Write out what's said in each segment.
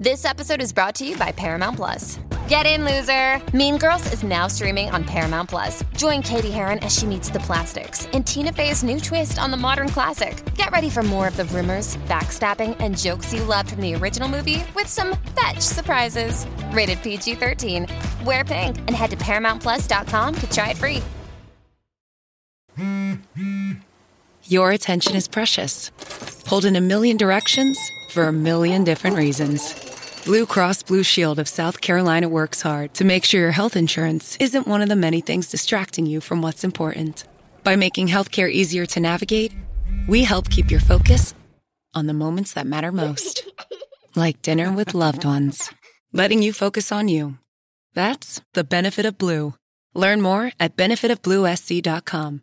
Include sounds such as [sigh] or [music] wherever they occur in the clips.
This episode is brought to you by Paramount Plus. Get in, loser! Mean Girls is now streaming on Paramount Plus. Join Cady Heron as she meets the plastics in Tina Fey's new twist on the modern classic. Get ready for more of the rumors, backstabbing, and jokes you loved from the original movie with some fetch surprises. Rated PG 13. Wear pink and head to ParamountPlus.com to try it free. Your attention is precious. Pulled in a million directions for a million different reasons. Blue Cross Blue Shield of South Carolina works hard to make sure your health insurance isn't one of the many things distracting you from what's important. By making healthcare easier to navigate, we help keep your focus on the moments that matter most. Like dinner with loved ones. Letting you focus on you. That's the benefit of Blue. Learn more at benefitofbluesc.com.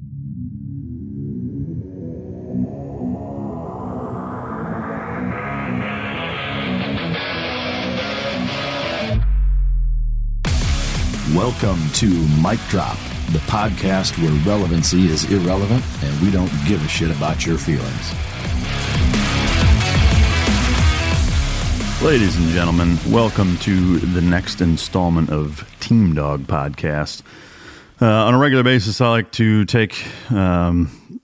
Welcome to Mic Drop, the podcast where relevancy is irrelevant and we don't give a shit about your feelings. Ladies and gentlemen, welcome to the next installment of Team Dog Podcast. Uh, on a regular basis, I like to take um,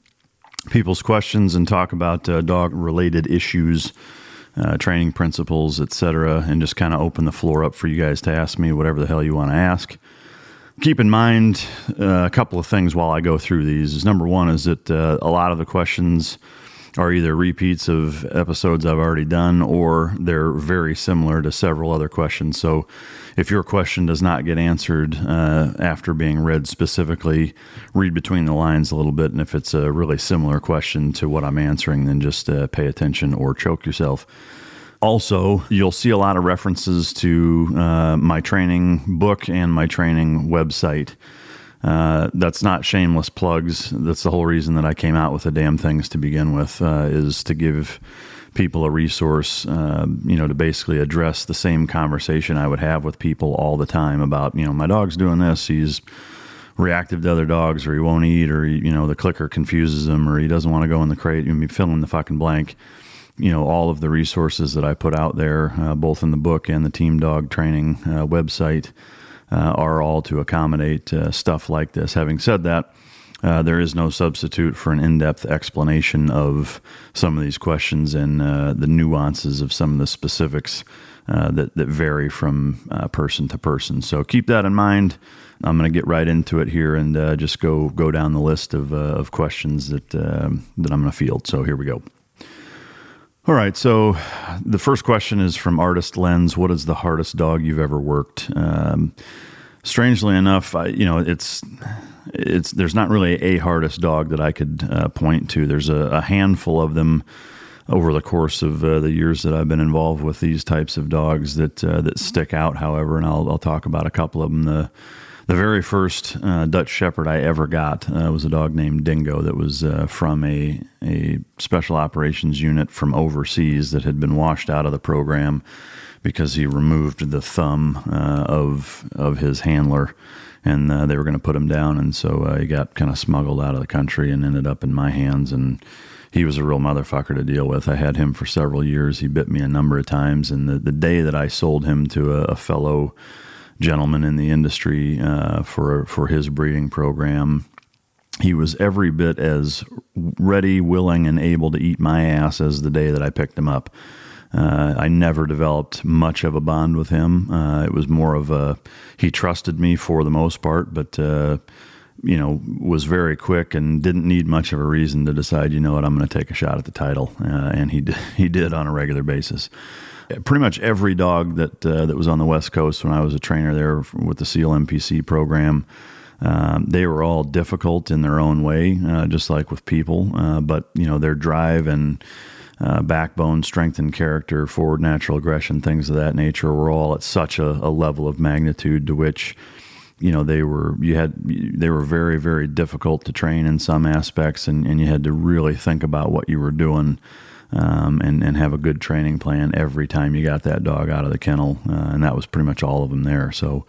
people's questions and talk about uh, dog related issues, uh, training principles, etc., and just kind of open the floor up for you guys to ask me whatever the hell you want to ask. Keep in mind uh, a couple of things while I go through these. Is number one is that uh, a lot of the questions are either repeats of episodes I've already done or they're very similar to several other questions. So if your question does not get answered uh, after being read specifically, read between the lines a little bit. And if it's a really similar question to what I'm answering, then just uh, pay attention or choke yourself. Also, you'll see a lot of references to uh, my training book and my training website. Uh, that's not shameless plugs. That's the whole reason that I came out with the damn things to begin with, uh, is to give people a resource, uh, you know, to basically address the same conversation I would have with people all the time about, you know, my dog's doing this, he's reactive to other dogs, or he won't eat, or you know, the clicker confuses him, or he doesn't want to go in the crate. You be fill in the fucking blank. You know, all of the resources that I put out there, uh, both in the book and the Team Dog Training uh, website are all to accommodate uh, stuff like this. Having said that, uh, there is no substitute for an in depth explanation of some of these questions and uh, the nuances of some of the specifics uh, that, that vary from uh, person to person. So keep that in mind. I'm going to get right into it here and just go go down the list of, of questions that, um, that I'm going to field. So here we go. All right. So the first question is from Artist Lens. What is the hardest dog you've ever worked? Um, strangely enough, I, you know, it's it's there's not really a hardest dog that I could uh, point to. There's a, a, handful of them over the course of uh, the years that I've been involved with these types of dogs that uh, that stick out. However, and I'll, I'll talk about a couple of them. The the very first uh, Dutch Shepherd I ever got uh, was a dog named Dingo that was uh, from a, a special operations unit from overseas that had been washed out of the program because he removed the thumb uh, of of his handler, and uh, they were going to put him down, and so uh, he got kind of smuggled out of the country and ended up in my hands and. He was a real motherfucker to deal with. I had him for several years. He bit me a number of times, and the, the day that I sold him to a, a fellow gentleman in the industry uh, for for his breeding program. He was every bit as ready, willing, and able to eat my ass as the day that I picked him up. Uh, I never developed much of a bond with him. Uh, it was more of a he trusted me for the most part, but uh, you know was very quick and didn't need much of a reason to decide. You know what, I'm going to take a shot at the title, uh, and he [laughs] he did on a regular basis pretty much every dog that uh, that was on the West Coast when I was a trainer there with the SEAL MPC program. Um, they were all difficult in their own way, uh, just like with people. Uh, but you know their drive and uh, backbone, strength and character, forward natural aggression, things of that nature were all at such a, a level of magnitude to which you know they were you had they were very very difficult to train in some aspects and, and you had to really think about what you were doing um, and and have a good training plan every time you got that dog out of the kennel uh, and that was pretty much all of them there so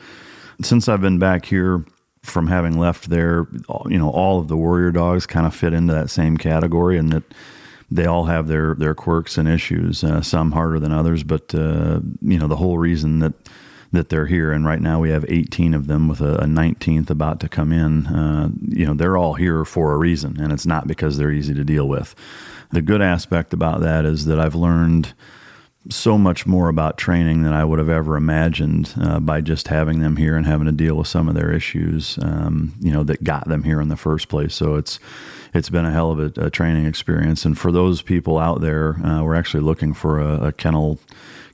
since I've been back here from having left there you know all of the warrior dogs kind of fit into that same category and that they all have their their quirks and issues. Uh, some harder than others, but uh, you know the whole reason that that they're here, and right now we have 18 of them with a, a 19th about to come in. Uh, you know they're all here for a reason, and it's not because they're easy to deal with. The good aspect about that is that I've learned so much more about training than I would have ever imagined uh, by just having them here and having to deal with some of their issues, um, you know, that got them here in the first place. So it's it's been a hell of a, a training experience. And for those people out there, uh, we're actually looking for a, a, kennel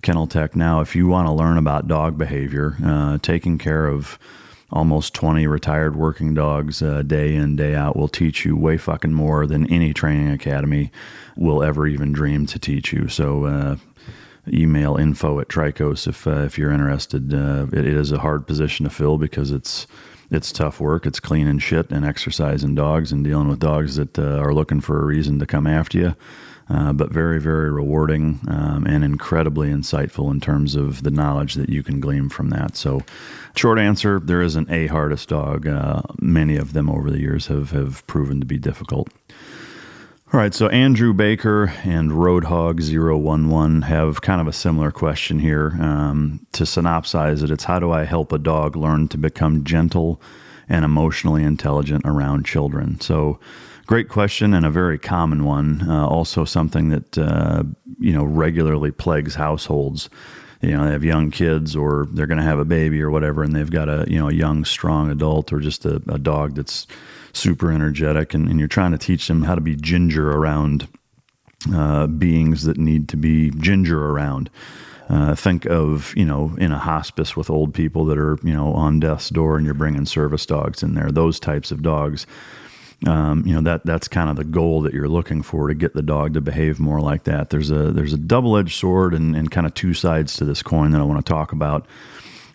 kennel tech now. If you want to learn about dog behavior, uh, taking care of almost 20 retired working dogs uh, day in day out will teach you way fucking more than any training academy will ever even dream to teach you so uh, email info at Trikos if uh, if you're interested uh, it, is a hard position to fill because it's it's tough work. It's cleaning shit and exercising dogs and dealing with dogs that uh, are looking for a reason to come after you. Uh, but very, very rewarding um, and incredibly insightful in terms of the knowledge that you can glean from that. So, short answer there isn't a hardest dog. Uh, many of them over the years have, have proven to be difficult. All right, so Andrew Baker and Roadhog011 have kind of a similar question here. Um, to synopsize it, it's how do I help a dog learn to become gentle and emotionally intelligent around children? So, great question and a very common one. Uh, also, something that uh, you know regularly plagues households. You know, they have young kids, or they're going to have a baby, or whatever, and they've got a you know a young, strong adult, or just a, a dog that's super energetic, and, and, you're trying to teach them how to be ginger around uh, beings that need to be ginger around. Uh, think of you know in a hospice with old people that are you know on death's door, and you're bringing service dogs in there. Those types of dogs. Um, you know that that's kind of the goal that you're looking for to get the dog to behave more like that. There's a there's a double edged sword and, and kind of two sides to this coin that I want to talk about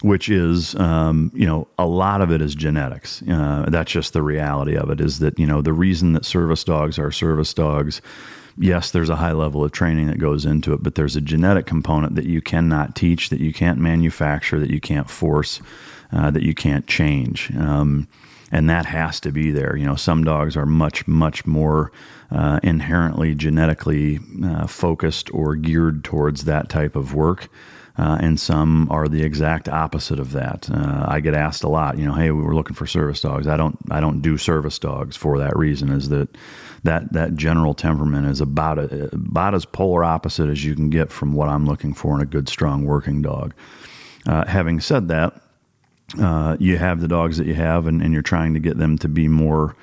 which is um, you know a lot of it is genetics. Uh, that's just the reality of it. Is that you know the reason that service dogs are service dogs. Yes, there's a high level of training that goes into it, but there's a genetic component that you cannot teach, that you can't manufacture, that you can't force, uh, that you can't change. Um, and that has to be there. You know, some dogs are much, much more uh, inherently genetically uh, focused or geared towards that type of work uh, and some are the exact opposite of that. Uh, I get asked a lot, you know, hey, we were looking for service dogs. I don't, I don't do service dogs for that reason. Is that that that general temperament is about a, about as polar opposite as you can get from what I'm looking for in a good, strong working dog. Uh, having said that, uh, you have the dogs that you have, and, and you're trying to get them to be more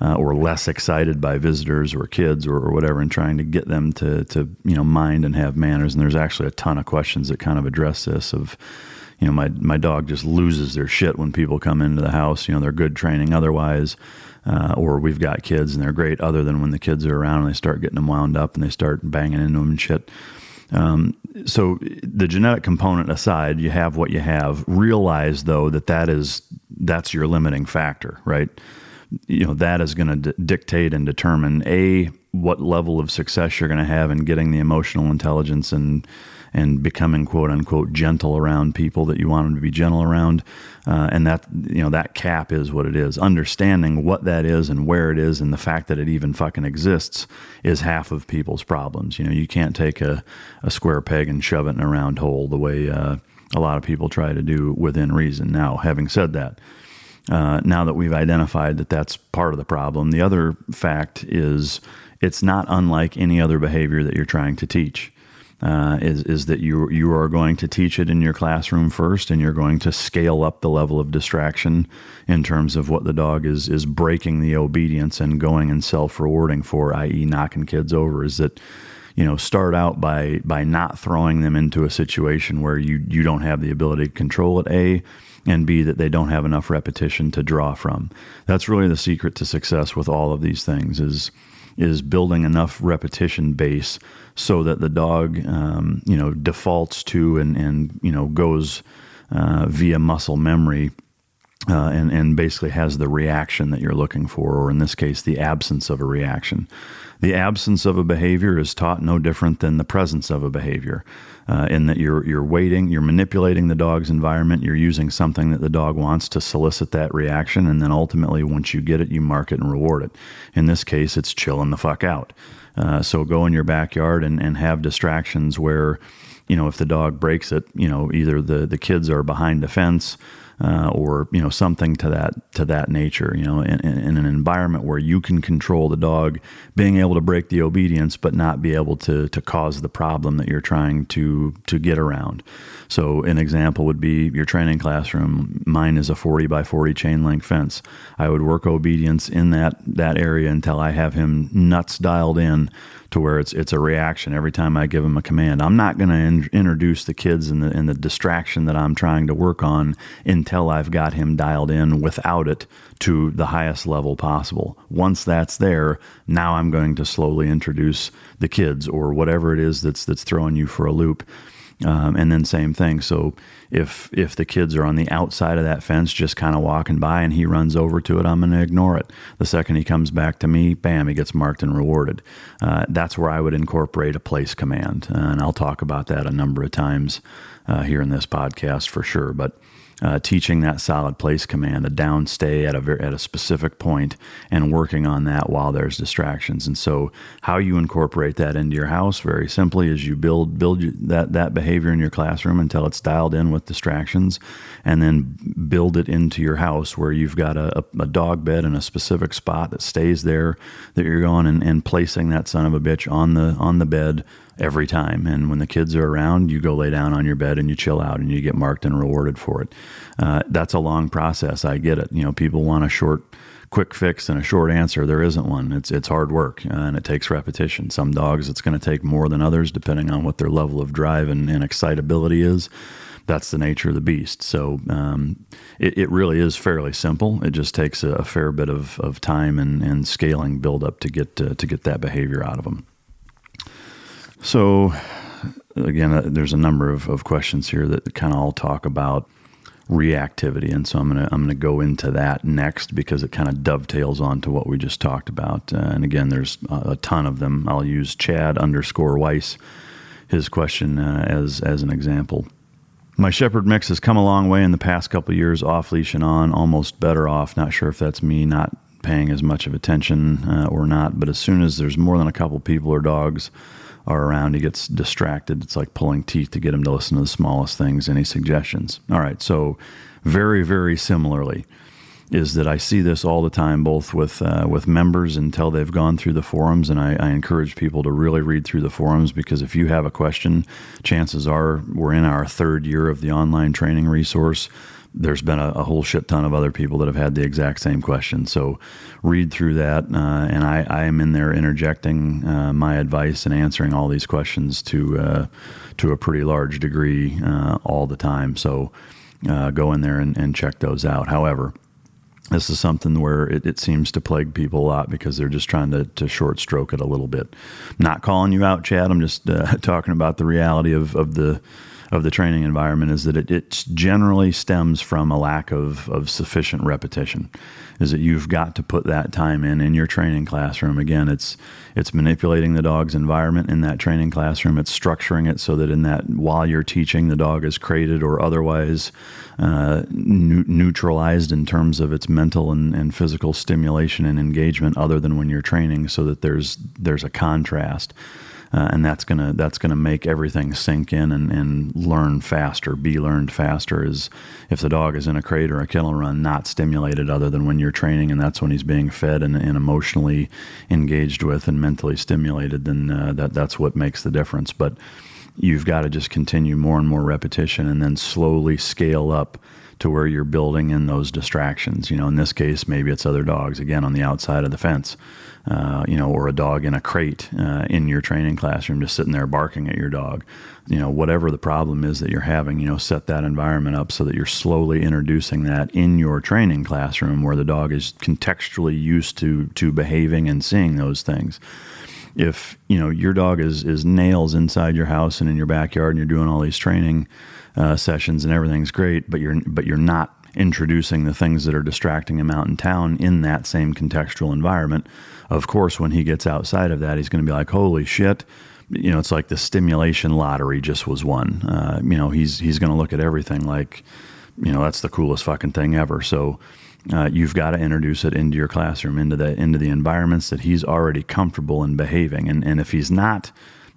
uh, or less excited by visitors or kids or, or, whatever, and trying to get them to to you know mind and have manners. And there's actually a ton of questions that kind of address this. Of you know, my my dog just loses their shit when people come into the house. You know, they're good training otherwise. Uh, or we've got kids and they're great other than when the kids are around and they start getting them wound up and they start banging into them and shit. Um, so the genetic component aside, you have what you have. Realize though that that is that's your limiting factor, right? you know that is going to d- dictate and determine a what level of success you're going to have in getting the emotional intelligence and and becoming quote unquote gentle around people that you want them to be gentle around uh, and that you know that cap is what it is. Understanding what that is and where it is and the fact that it even fucking exists is half of people's problems. You know you can't take a, a square peg and shove it in a round hole the way uh, a lot of people try to do within reason. Now having said that uh, now that we've identified that that's part of the problem, the other fact is it's not unlike any other behavior that you're trying to teach. Uh, is is that you you are going to teach it in your classroom first, and you're going to scale up the level of distraction in terms of what the dog is is breaking the obedience and going and self rewarding for, i.e., knocking kids over. Is that you know start out by by not throwing them into a situation where you you don't have the ability to control it. A and B, that they don't have enough repetition to draw from. That's really the secret to success with all of these things is is building enough repetition base so that the dog, um, you know, defaults to and, and you know, goes uh, via muscle memory uh, and, and basically has the reaction that you're looking for, or in this case, the absence of a reaction. The absence of a behavior is taught no different than the presence of a behavior, uh, in that you're, you're waiting, you're manipulating the dog's environment, you're using something that the dog wants to solicit that reaction, and then ultimately, once you get it, you mark it and reward it. In this case, it's chilling the fuck out. Uh, so go in your backyard and, and have distractions where, you know, if the dog breaks it, you know, either the, the kids are behind the fence, uh, or you know something to that to that nature. You know, in, in, an environment where you can control the dog being able to break the obedience, but not be able to to cause the problem that you're trying to to get around. So, an example would be your training classroom. Mine is a 40 by 40 chain link fence. I would work obedience in that that area until I have him nuts dialed in to where it's it's a reaction every time I give him a command. I'm not going to in- introduce the kids in the in the distraction that I'm trying to work on until I've got him dialed in without it to the highest level possible. Once that's there, now I'm going to slowly introduce the kids or whatever it is that's that's throwing you for a loop. Um, and then same thing. So if if the kids are on the outside of that fence, just kind of walking by, and he runs over to it, I'm going to ignore it. The second he comes back to me, bam, he gets marked and rewarded. Uh, that's where I would incorporate a place command, and I'll talk about that a number of times uh, here in this podcast for sure. But uh, teaching that solid place command, a down stay at a at a specific point, and working on that while there's distractions. And so, how you incorporate that into your house, very simply, is you build build that that behavior in your classroom until it's dialed in with distractions, and then build it into your house where you've got a, a dog bed in a specific spot that stays there that you're going and, and placing that son of a bitch on the on the bed every time. And when the kids are around, you go lay down on your bed and you chill out and you get marked and rewarded for it. Uh, that's a long process. I get it. You know, people want a short, quick fix and a short answer. There isn't one. It's it's hard work uh, and it takes repetition. Some dogs it's going to take more than others depending on what their level of drive and, and excitability is. That's the nature of the beast. So um, it, it, really is fairly simple. It just takes a, a fair bit of, of time and, and scaling build up to get to, to get that behavior out of them. So, again, uh, there's a number of, of questions here that kind of all talk about reactivity, and so I'm gonna I'm gonna go into that next because it kind of dovetails onto what we just talked about. Uh, and again, there's a, a, ton of them. I'll use Chad underscore Weiss his question uh, as as an example. My Shepherd mix has come a long way in the past couple years, off leash and on, almost better off. Not sure if that's me not paying as much of attention uh, or not, but as soon as there's more than a couple people or dogs are around, he gets distracted. It's like pulling teeth to get him to listen to the smallest things. Any suggestions? All right. So, very, very similarly, is that I see this all the time, both with uh, with members until they've gone through the forums, and I, I, encourage people to really read through the forums because if you have a question, chances are we're in our third year of the online training resource there's been a, a, whole shit ton of other people that have had the exact same question. So read through that, uh, and I, I, am in there interjecting uh, my advice and answering all these questions to uh, to a pretty large degree uh, all the time. So uh, go in there and, and, check those out. However. This is something where it, it, seems to plague people a lot because they're just trying to, to short stroke it a little bit. not calling you out, Chad. I'm just uh, [laughs] talking about the reality of, of the of the training environment is that it, generally stems from a lack of, of sufficient repetition. Is that you've got to put that time in in your training classroom. Again, it's it's manipulating the dog's environment in that training classroom. It's structuring it so that in that while you're teaching, the dog is crated or otherwise uh, nu- neutralized in terms of its mental and, and physical stimulation and engagement, other than when you're training, so that there's there's a contrast uh, and that's gonna that's gonna make everything sink in and, and learn faster, be learned faster. Is if the dog is in a crate or a kennel run, not stimulated other than when you're training, and that's when he's being fed and, and emotionally engaged with and mentally stimulated, then uh, that that's what makes the difference. But you've got to just continue more and more repetition, and then slowly scale up to where you're building in those distractions. You know, in this case, maybe it's other dogs again on the outside of the fence. Uh, you know, or a dog in a crate uh, in your training classroom, just sitting there barking at your dog. You know, whatever the problem is that you're having, you know, set that environment up so that you're slowly introducing that in your training classroom where the dog is contextually used to to behaving and seeing those things. If you know your dog is is nails inside your house and in your backyard, and you're doing all these training uh, sessions and everything's great, but you're but you're not introducing the things that are distracting him out in town in that same contextual environment. Of course, when he gets outside of that, he's going to be like, "Holy shit!" You know, it's like the stimulation lottery just was won. Uh, you know, he's he's going to look at everything like, you know, that's the coolest fucking thing ever. So. Uh, you've got to introduce it into your classroom, into the into the environments that he's already comfortable in behaving. And and if he's not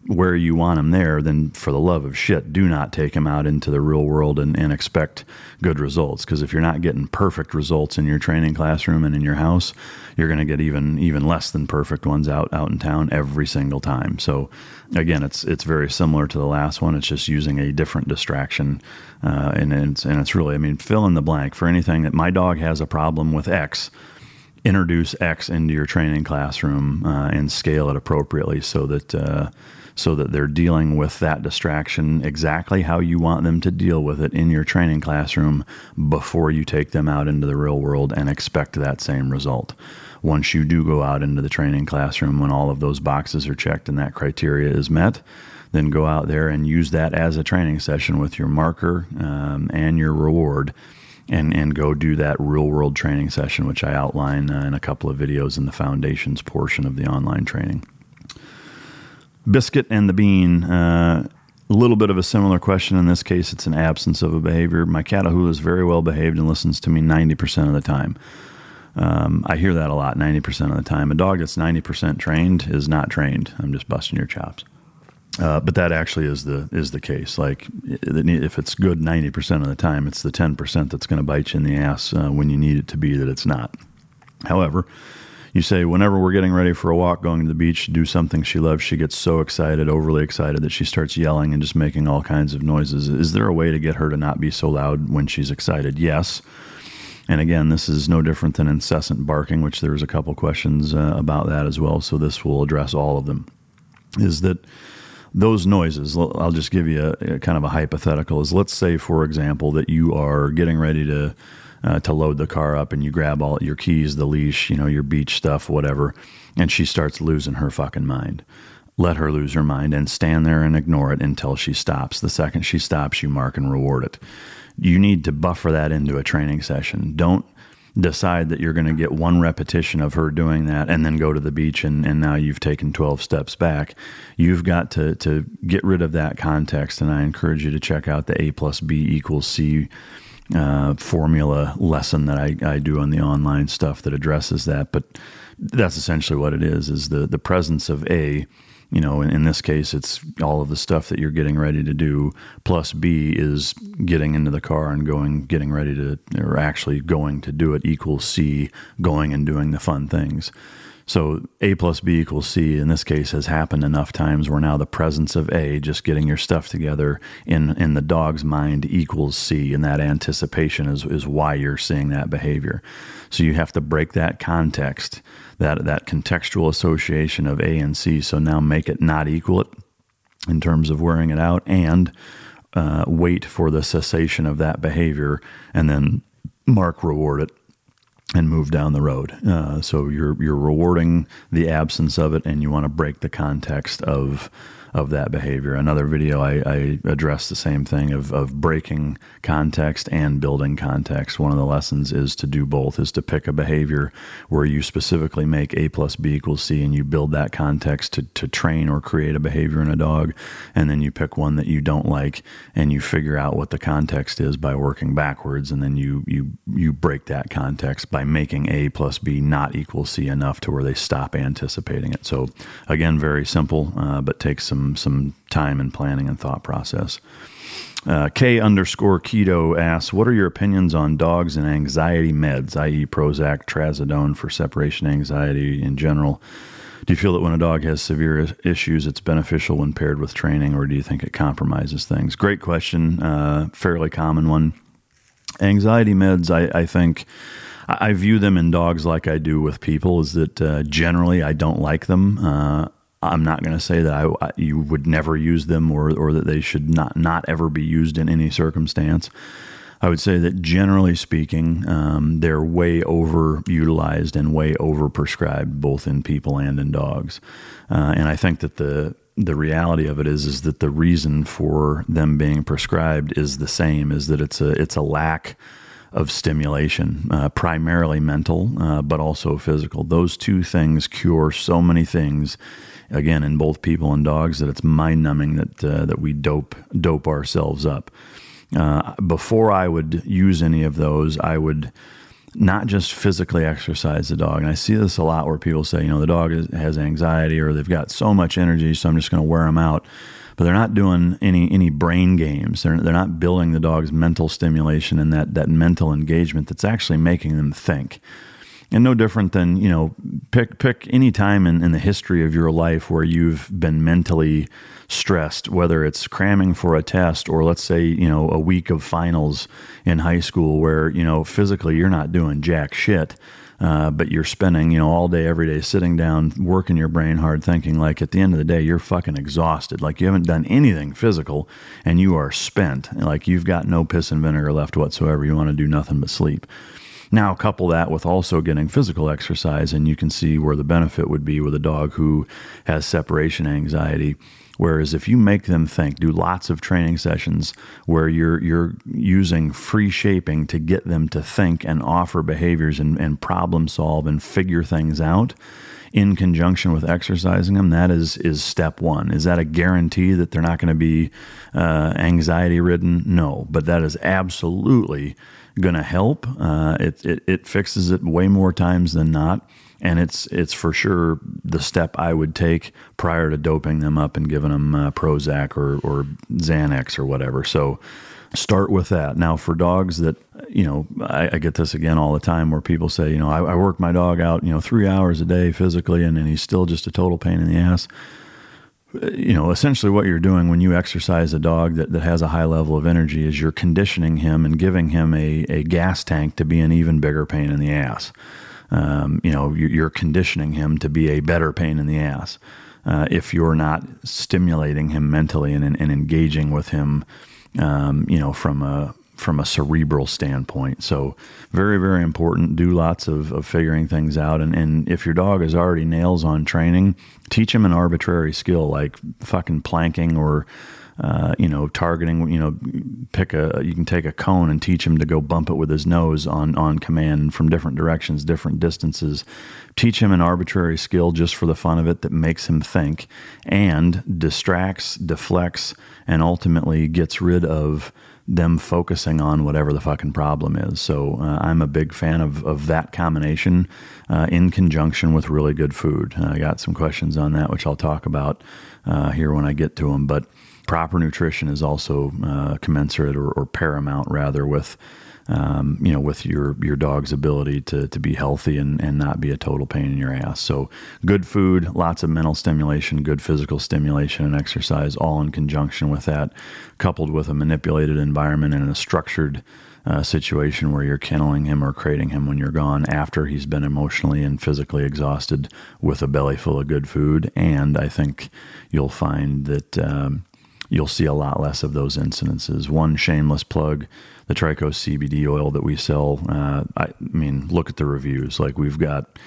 where you want him there, then for the love of shit, do not take him out into the real world and, and expect good results. Because if you're not getting perfect results in your training classroom and in your house, you're going to get even even less than perfect ones out out in town every single time. So again, it's it's very similar to the last one. It's just using a different distraction, uh, and it's and it's really I mean fill in the blank for anything that my dog has a problem with X introduce X into your training classroom uh, and scale it appropriately so that uh, so that they're dealing with that distraction exactly how you want them to deal with it in your training classroom before you take them out into the real world and expect that same result. Once you do go out into the training classroom, when all of those boxes are checked and that criteria is met, then go out there and use that as a training session with your marker um, and your reward and and go do that real world training session, which I outline uh, in a couple of videos in the foundations portion of the online training. Biscuit and the bean. Uh, a little bit of a similar question in this case. It's an absence of a behavior. My Catahoula is very well behaved and listens to me 90% of the time. Um, I hear that a lot 90% of the time. A dog that's 90% trained is not trained. I'm just busting your chops. Uh, but that actually is the is the case. Like if it's good 90% of the time, it's the 10% that's going to bite you in the ass uh, when you need it to be that it's not. However, you say whenever we're getting ready for a walk, going to the beach, do something she loves, she gets so excited, overly excited that she starts yelling and just making all kinds of noises. Is there a way to get her to not be so loud when she's excited? Yes. And again, this is no different than incessant barking, which there's a couple questions uh, about that as well. So this will address all of them. Is that those noises? I'll just give you a, a kind of a hypothetical. Is let's say, for example, that you are getting ready to uh, to load the car up and you grab all your keys, the leash, you know, your beach stuff, whatever, and she starts losing her fucking mind. Let her lose her mind and stand there and ignore it until she stops. The second she stops, you mark and reward it. You need to buffer that into a training session. Don't decide that you're going to get one repetition of her doing that and then go to the beach and, and now you've taken 12 steps back. You've got to, to get rid of that context. And I encourage you to check out the A plus B equals C uh, formula lesson that I, I do on the online stuff that addresses that. But that's essentially what it is: is the the presence of a you know, in, in, this case, it's all of the stuff that you're getting ready to do. Plus B is getting into the car and going, getting ready to, or actually going to do it equals C, going and doing the fun things. So A plus B equals C in this case has happened enough times where now the presence of A, just getting your stuff together in, in the dog's mind equals C, and that anticipation is, is why you're seeing that behavior. So you have to break that context, that, that contextual association of A and C. So now make it not equal it in terms of wearing it out and uh, wait for the cessation of that behavior and then mark reward it and move down the road. Uh, so you're you're rewarding the absence of it, and you want to break the context of of that behavior. Another video, I, I address the same thing of, of breaking context and building context. One of the lessons is to do both, is to pick a behavior where you specifically make A plus B equals C and you build that context to, to train or create a behavior in a dog. And then you pick one that you don't like and you figure out what the context is by working backwards. And then you, you, you break that context by making A plus B not equal C enough to where they stop anticipating it. So again, very simple, uh, but takes some some time and planning and thought process. Uh, K underscore keto asks, "What are your opinions on dogs and anxiety meds, i.e., Prozac, Trazodone for separation anxiety in general? Do you feel that when a dog has severe issues, it's beneficial when paired with training, or do you think it compromises things?" Great question, uh, fairly common one. Anxiety meds, I, I think I, I view them in dogs like I do with people. Is that uh, generally I don't like them. Uh, I'm not going to say that I, I, you would never use them or or that they should not not ever be used in any circumstance. I would say that generally speaking, um, they're way overutilized and way overprescribed, both in people and in dogs. Uh, and I think that the the reality of it is is that the reason for them being prescribed is the same: is that it's a it's a lack of stimulation, uh, primarily mental, uh, but also physical. Those two things cure so many things. Again, in both people and dogs, that it's mind numbing that uh, that we dope dope ourselves up. Uh, before I would use any of those, I would not just physically exercise the dog. And I see this a lot where people say, you know, the dog is, has anxiety or they've got so much energy, so I'm just going to wear them out. But they're not doing any any brain games. They're they're not building the dog's mental stimulation and that that mental engagement that's actually making them think and no different than you know pick pick any time in, in the history of your life where you've been mentally stressed whether it's cramming for a test or let's say you know a week of finals in high school where you know physically you're not doing jack shit uh, but you're spending you know all day every day sitting down working your brain hard thinking like at the end of the day you're fucking exhausted. Like you haven't done anything physical and you are spent. Like you've got no piss and vinegar left whatsoever. You want to do nothing but sleep. Now, couple that with also getting physical exercise, and you can see where the benefit would be with a dog who has separation anxiety. Whereas if you make them think, do lots of training sessions where you're you're using free shaping to get them to think and offer behaviors and, and problem solve and figure things out in conjunction with exercising them, that is is step one. Is that a guarantee that they're not going to be uh, anxiety ridden? No, but that is absolutely going to help. Uh, it, it, it fixes it way more times than not, and it's it's for sure the step I would take prior to doping them up and giving them uh, Prozac or or Xanax or whatever. So start with that. Now for dogs that you know, I, I, get this again all the time where people say, you know, I, I work my dog out, you know, three hours a day physically, and, and he's still just a total pain in the ass you know, essentially what you're doing when you exercise a dog that, that has a high level of energy is you're conditioning him and giving him a, a gas tank to be an even bigger pain in the ass. Um, you know, you're conditioning him to be a better pain in the ass. Uh, if you're not stimulating him mentally and, and engaging with him, um, you know, from a from a cerebral standpoint. So very, very important. Do lots of, of figuring things out. And, and if your dog is already nails on training, teach him an arbitrary skill like fucking planking or, uh, you know, targeting, you know, pick a, you can take a cone and teach him to go bump it with his nose on, on command from different directions, different distances. Teach him an arbitrary skill just for the fun of it that makes him think and distracts, deflects, and ultimately gets rid of them focusing on whatever the fucking problem is. So uh, I'm a big fan of, of that combination uh, in conjunction with really good food. I got some questions on that, which I'll talk about uh, here when I get to them. But proper nutrition is also uh, commensurate or, or paramount, rather, with um, you know, with your your dog's ability to to be healthy and and not be a total pain in your ass. So good food, lots of mental stimulation, good physical stimulation, and exercise, all in conjunction with that, coupled with a manipulated environment and a structured. Uh, situation where you're kenneling him or crating him when you're gone after he's been emotionally and physically exhausted with a belly full of good food. And I think you'll find that um, you'll see a lot less of those incidences. One shameless plug the Trico CBD oil that we sell. Uh, I mean, look at the reviews. Like we've got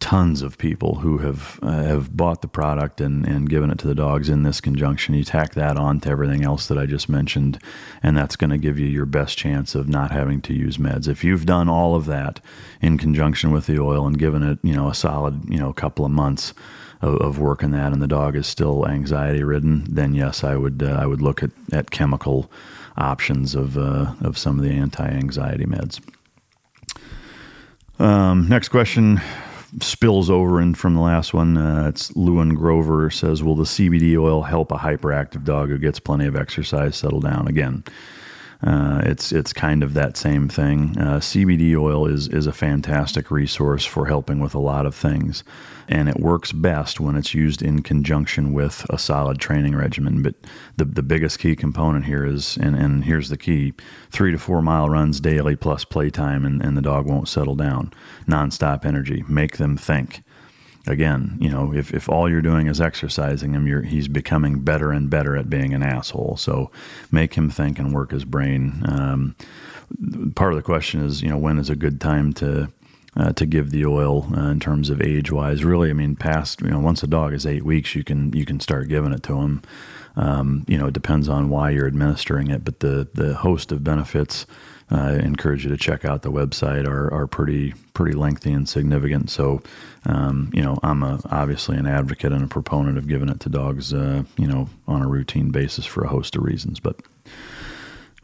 tons of people who have uh, have bought the product and, and given it to the dogs in this conjunction. You tack that on to everything else that I just mentioned, and that's going to give you your best chance of not having to use meds. If you've done all of that in conjunction with the oil and given it, you know, a solid, you know, couple of months of, of working that, and the dog is still anxiety ridden, then yes, I would uh, I would look at at chemical options of uh, of some of the anti-anxiety meds. Um, next question spills over in from the last one. Uh, it's Lewin Grover says, "Will the CBD oil help a hyperactive dog who gets plenty of exercise settle down again?" Uh, it's it's kind of that same thing. Uh, CBD oil is is a fantastic resource for helping with a lot of things, and it works best when it's used in conjunction with a solid training regimen. But the the biggest key component here is, and, and here's the key: three to four mile runs daily plus playtime, and, and the dog won't settle down. Nonstop energy, make them think again, you know, if, if all you're doing is exercising him, you're, he's becoming better and better at being an asshole. So make him think and work his brain. Um, part of the question is, you know, when is a good time to uh, to give the oil uh, in terms of age wise? Really, I mean, past you know, once a dog is eight weeks, you can you can start giving it to him. Um, you know, it depends on why you're administering it, but the the host of benefits I encourage you to check out the website are, are pretty pretty lengthy and significant. So, um, you know, I'm a, obviously an advocate and a proponent of giving it to dogs, uh, you know, on a routine basis for a host of reasons. But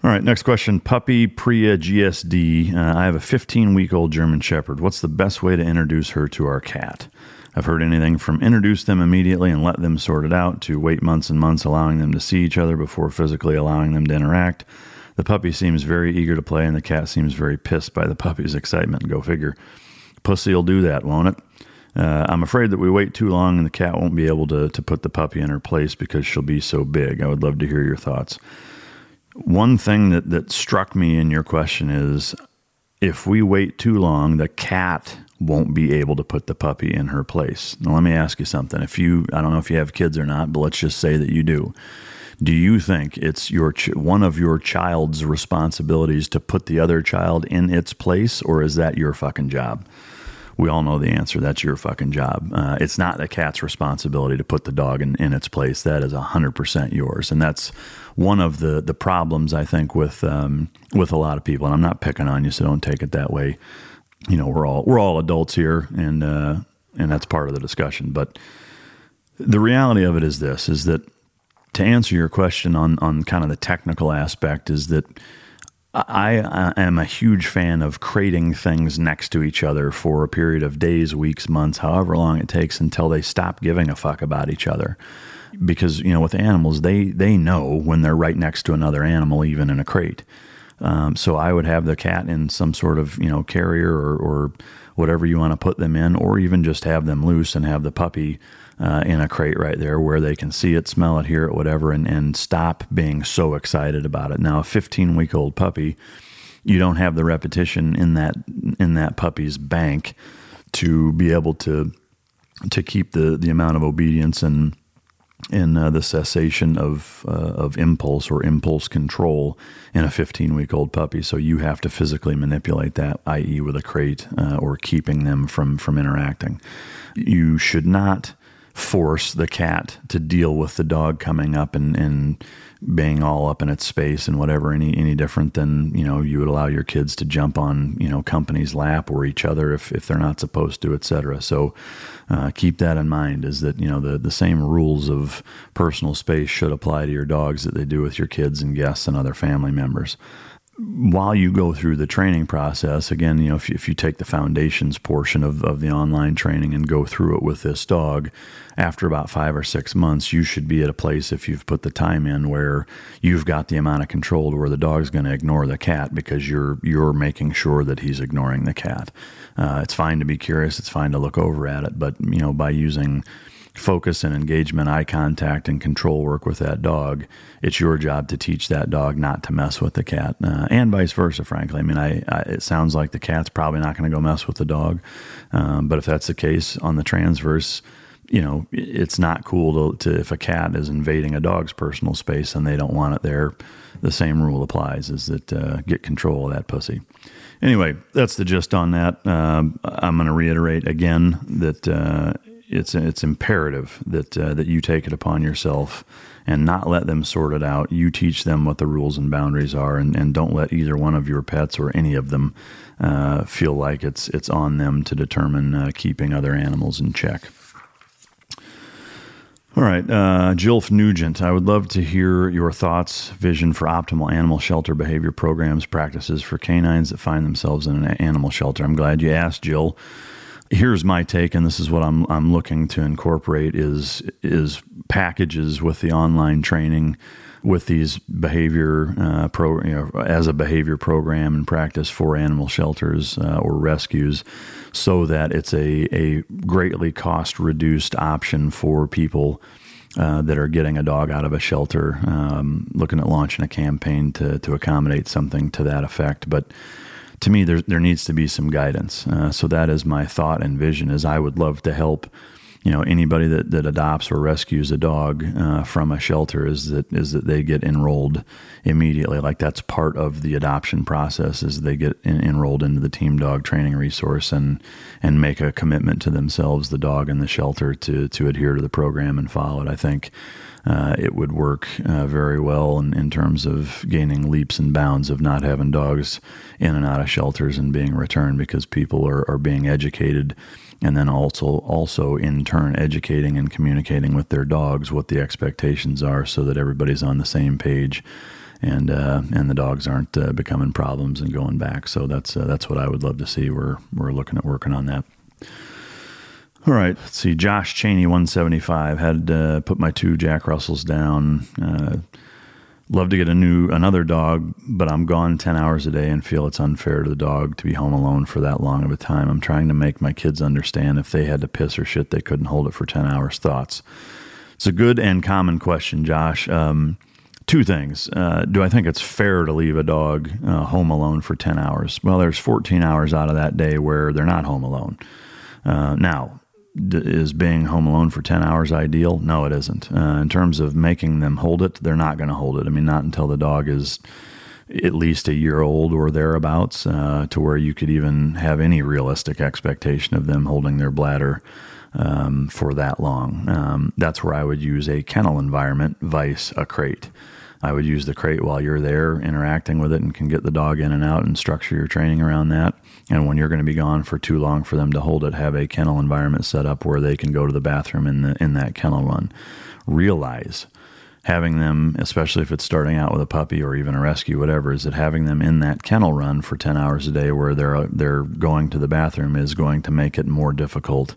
all right, next question. Puppy Priya GSD. Uh, I have a 15 week old German Shepherd. What's the best way to introduce her to our cat? I've heard anything from introduce them immediately and let them sort it out to wait months and months, allowing them to see each other before physically allowing them to interact. The puppy seems very eager to play, and the cat seems very pissed by the puppy's excitement. Go figure. Pussy will do that, won't it? Uh, I'm afraid that we wait too long and the cat won't be able to, to put the puppy in her place because she'll be so big. I would love to hear your thoughts. One thing that, that struck me in your question is if we wait too long, the cat won't be able to put the puppy in her place. Now, let me ask you something. If you, I don't know if you have kids or not, but let's just say that you do. Do you think it's your ch- one of your child's responsibilities to put the other child in its place, or is that your fucking job? We all know the answer. That's your fucking job. Uh, it's not the cat's responsibility to put the dog in, in its place. That is hundred percent yours, and that's one of the the problems I think with um, with a lot of people. And I'm not picking on you, so don't take it that way. You know, we're all we're all adults here, and uh, and that's part of the discussion. But the reality of it is this: is that to answer your question on on kind of the technical aspect is that I, am a huge fan of crating things next to each other for a period of days, weeks, months, however long it takes until they stop giving a fuck about each other. Because you know, with animals, they they know when they're right next to another animal, even in a crate. Um, so I would have the cat in some sort of you know carrier or, or whatever you want to put them in, or even just have them loose and have the puppy uh, in a crate right there where they can see it, smell it, hear it, whatever, and, and stop being so excited about it. Now, a 15 week old puppy, you don't have the repetition in that in that puppy's bank to be able to to keep the the amount of obedience and in uh, the cessation of uh, of impulse or impulse control in a 15 week old puppy. So you have to physically manipulate that, i.e., with a crate uh, or keeping them from from interacting. You should not force the cat to deal with the dog coming up and, and being all up in its space and whatever any any different than you know you would allow your kids to jump on you know company's lap or each other if, if they're not supposed to etc so uh, keep that in mind is that you know the the same rules of personal space should apply to your dogs that they do with your kids and guests and other family members while you go through the training process, again, you know, if you, if you take the foundations portion of, of the online training and go through it with this dog, after about five or six months, you should be at a place, if you've put the time in, where you've got the amount of control to where the dog's going to ignore the cat because you're you're making sure that he's ignoring the cat. Uh, it's fine to be curious. It's fine to look over at it, but you know, by using focus and engagement, eye contact, and control work with that dog, it's your job to teach that dog not to mess with the cat, uh, and vice versa. Frankly, I mean, I, I, it sounds like the cat's probably not going to go mess with the dog, um, but if that's the case on the transverse, you know, it's not cool to, to if a cat is invading a dog's personal space and they don't want it there. The same rule applies: is that uh, get control of that pussy. Anyway, that's the gist on that. Um, I'm going to reiterate again that uh, it's it's imperative that uh, that you take it upon yourself and not let them sort it out. You teach them what the rules and boundaries are, and, and don't let either one of your pets or any of them uh, feel like it's it's on them to determine uh, keeping other animals in check. All right, uh, Jilf Nugent, I would love to hear your thoughts, vision for optimal animal shelter behavior programs, practices for canines that find themselves in an animal shelter. I'm glad you asked, Jill. Here's my take, and this is what I'm I'm looking to incorporate is is packages with the online training with these behavior uh, pro you know, as a behavior program and practice for animal shelters uh, or rescues, so that it's a a greatly cost reduced option for people. Uh, that are getting a dog out of a shelter, um, looking at launching a campaign to to accommodate something to that effect. But to me, there there needs to be some guidance. Uh, so that is my thought and vision. Is I would love to help you know anybody that, that adopts or rescues a dog uh, from a shelter is that is that they get enrolled immediately like that's part of the adoption process is they get in, enrolled into the team dog training resource and and make a commitment to themselves the dog and the shelter to to adhere to the program and follow it I think uh, it would work uh, very well in, in terms of gaining leaps and bounds of not having dogs in and out of shelters and being returned because people are, are being educated and then also also in turn educating and communicating with their dogs what the expectations are so that everybody's on the same page and uh, and the dogs aren't uh, becoming problems and going back. So that's uh, that's what I would love to see. We're we're looking at working on that all right let's see Josh Cheney 175 had uh, put my two Jack Russells down uh, love to get a new another dog, but I'm gone 10 hours a day and feel it's unfair to the dog to be home alone for that long of a time. I'm trying to make my kids understand if they had to piss or shit, they couldn't hold it for 10 hours. Thoughts? It's a good and common question, Josh. Um, two things. Uh, do I think it's fair to leave a dog uh, home alone for 10 hours? Well, there's 14 hours out of that day where they're not home alone. Uh, now, is being home alone for 10 hours ideal? No, it isn't. Uh, in terms of making them hold it, they're not going to hold it. I mean, not until the dog is at least a year old or thereabouts, uh, to where you could even have any realistic expectation of them holding their bladder um, for that long. Um, that's where I would use a kennel environment, vice a crate. I would use the crate while you're there interacting with it and can get the dog in and out and structure your training around that. And when you're going to be gone for too long for them to hold it, have a kennel environment set up where they can go to the bathroom in the in that kennel run. Realize having them, especially if it's starting out with a puppy or even a rescue, whatever, is that having them in that kennel run for 10 hours a day where they're they're going to the bathroom is going to make it more difficult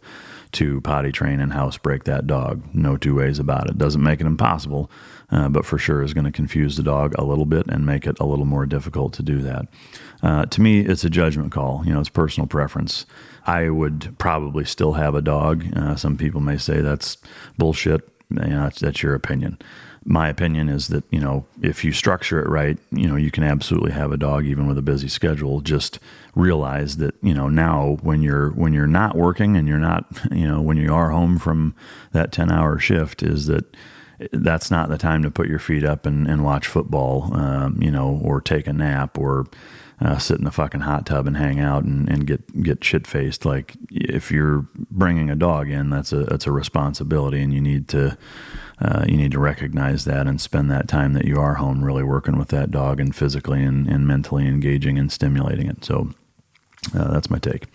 to potty train and house break that dog. No two ways about it. Doesn't make it impossible, uh, but for sure is going to confuse the dog a little bit and make it a little more difficult to do that. Uh, to me, it's a judgment call. You know, it's personal preference. I would probably still have a dog. Uh, some people may say that's bullshit. You know, that's, that's your opinion. My opinion is that you know if you structure it right, you know you can absolutely have a dog even with a busy schedule. Just realize that you know now when you're when you're not working and you're not [laughs] you know when you are home from that ten hour shift is that that's not the time to put your feet up and, and watch football, um, you know, or take a nap or uh, sit in the fucking hot tub and hang out and, and get get shit faced. Like if you're bringing a dog in, that's a that's a responsibility, and you need to uh, you need to recognize that and spend that time that you are home really working with that dog and physically and, and mentally engaging and stimulating it. So uh, that's my take.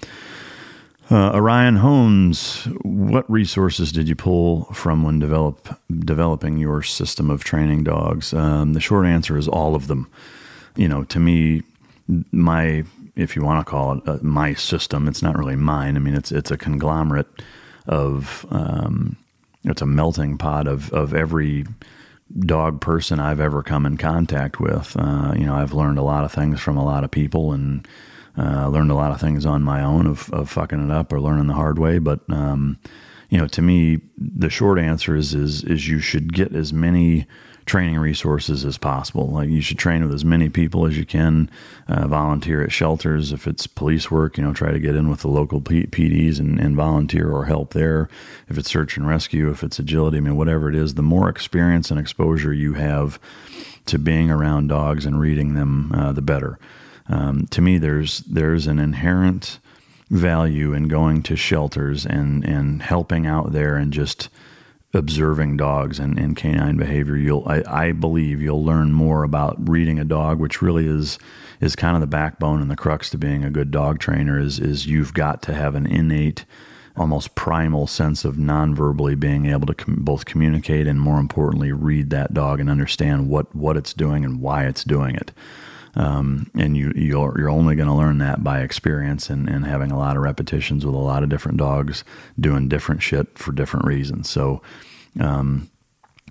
Uh, Orion Holmes, what resources did you pull from when develop developing your system of training dogs? Um, the short answer is all of them. You know, to me, my if you want to call it uh, my system, it's not really mine. I mean, it's it's a conglomerate of um, it's a melting pot of of every dog person I've ever come in contact with. Uh, you know, I've learned a lot of things from a lot of people and uh, learned a lot of things on my own of, of fucking it up or learning the hard way. But, um, you know, to me, the short answer is, is, is you should get as many training resources as possible. Like you should train with as many people as you can, uh, volunteer at shelters. If it's police work, you know, try to get in with the local P- PDs and, and volunteer or help there. If it's search and rescue, if it's agility, I mean, whatever it is, the more experience and exposure you have to being around dogs and reading them, uh, the better. Um, to me, there's there's an inherent value in going to shelters and and helping out there and just observing dogs and, and canine behavior, you'll I, I, believe you'll learn more about reading a dog, which really is is kind of the backbone and the crux to being a good dog trainer. Is is you've got to have an innate, almost primal sense of non-verbally being able to com- both communicate and more importantly read that dog and understand what what it's doing and why it's doing it. Um, and you you're, you're only going to learn that by experience and, and having a lot of repetitions with a lot of different dogs doing different shit for different reasons. So, um,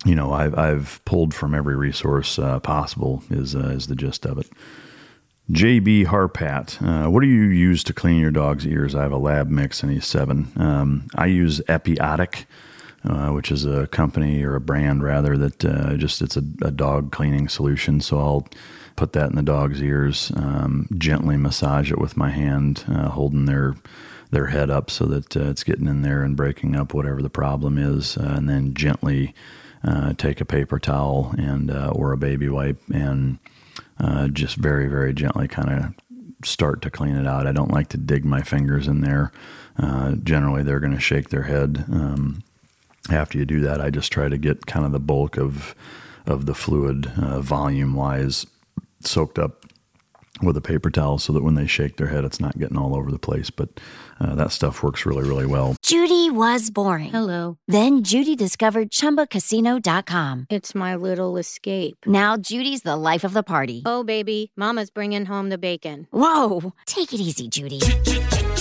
you know, I've I've pulled from every resource uh, possible is uh, is the gist of it. JB Harpat, uh, what do you use to clean your dog's ears? I have a lab mix and he's seven. Um, I use Epiotic, uh, which is a company or a brand rather that uh, just it's a, a, dog cleaning solution. So I'll put that in the dog's ears, um, gently massage it with my hand, uh, holding their their head up so that uh, it's getting in there and breaking up whatever the problem is, uh, and then gently take a paper towel and or a baby wipe and uh, just very, very gently kind of start to clean it out. I don't like to dig my fingers in there. Uh, generally, they're going to shake their head. Um, after you do that, I just try to get kind of the bulk of of the fluid, uh, volume wise, soaked up with a paper towel so that when they shake their head, it's not getting all over the place. But uh, that stuff works really, really well. Judy was boring. Hello. Then Judy discovered chumbacasino.com. It's my little escape. Now Judy's the life of the party. Oh, baby, Mama's bringing home the bacon. Whoa. Take it easy, Judy.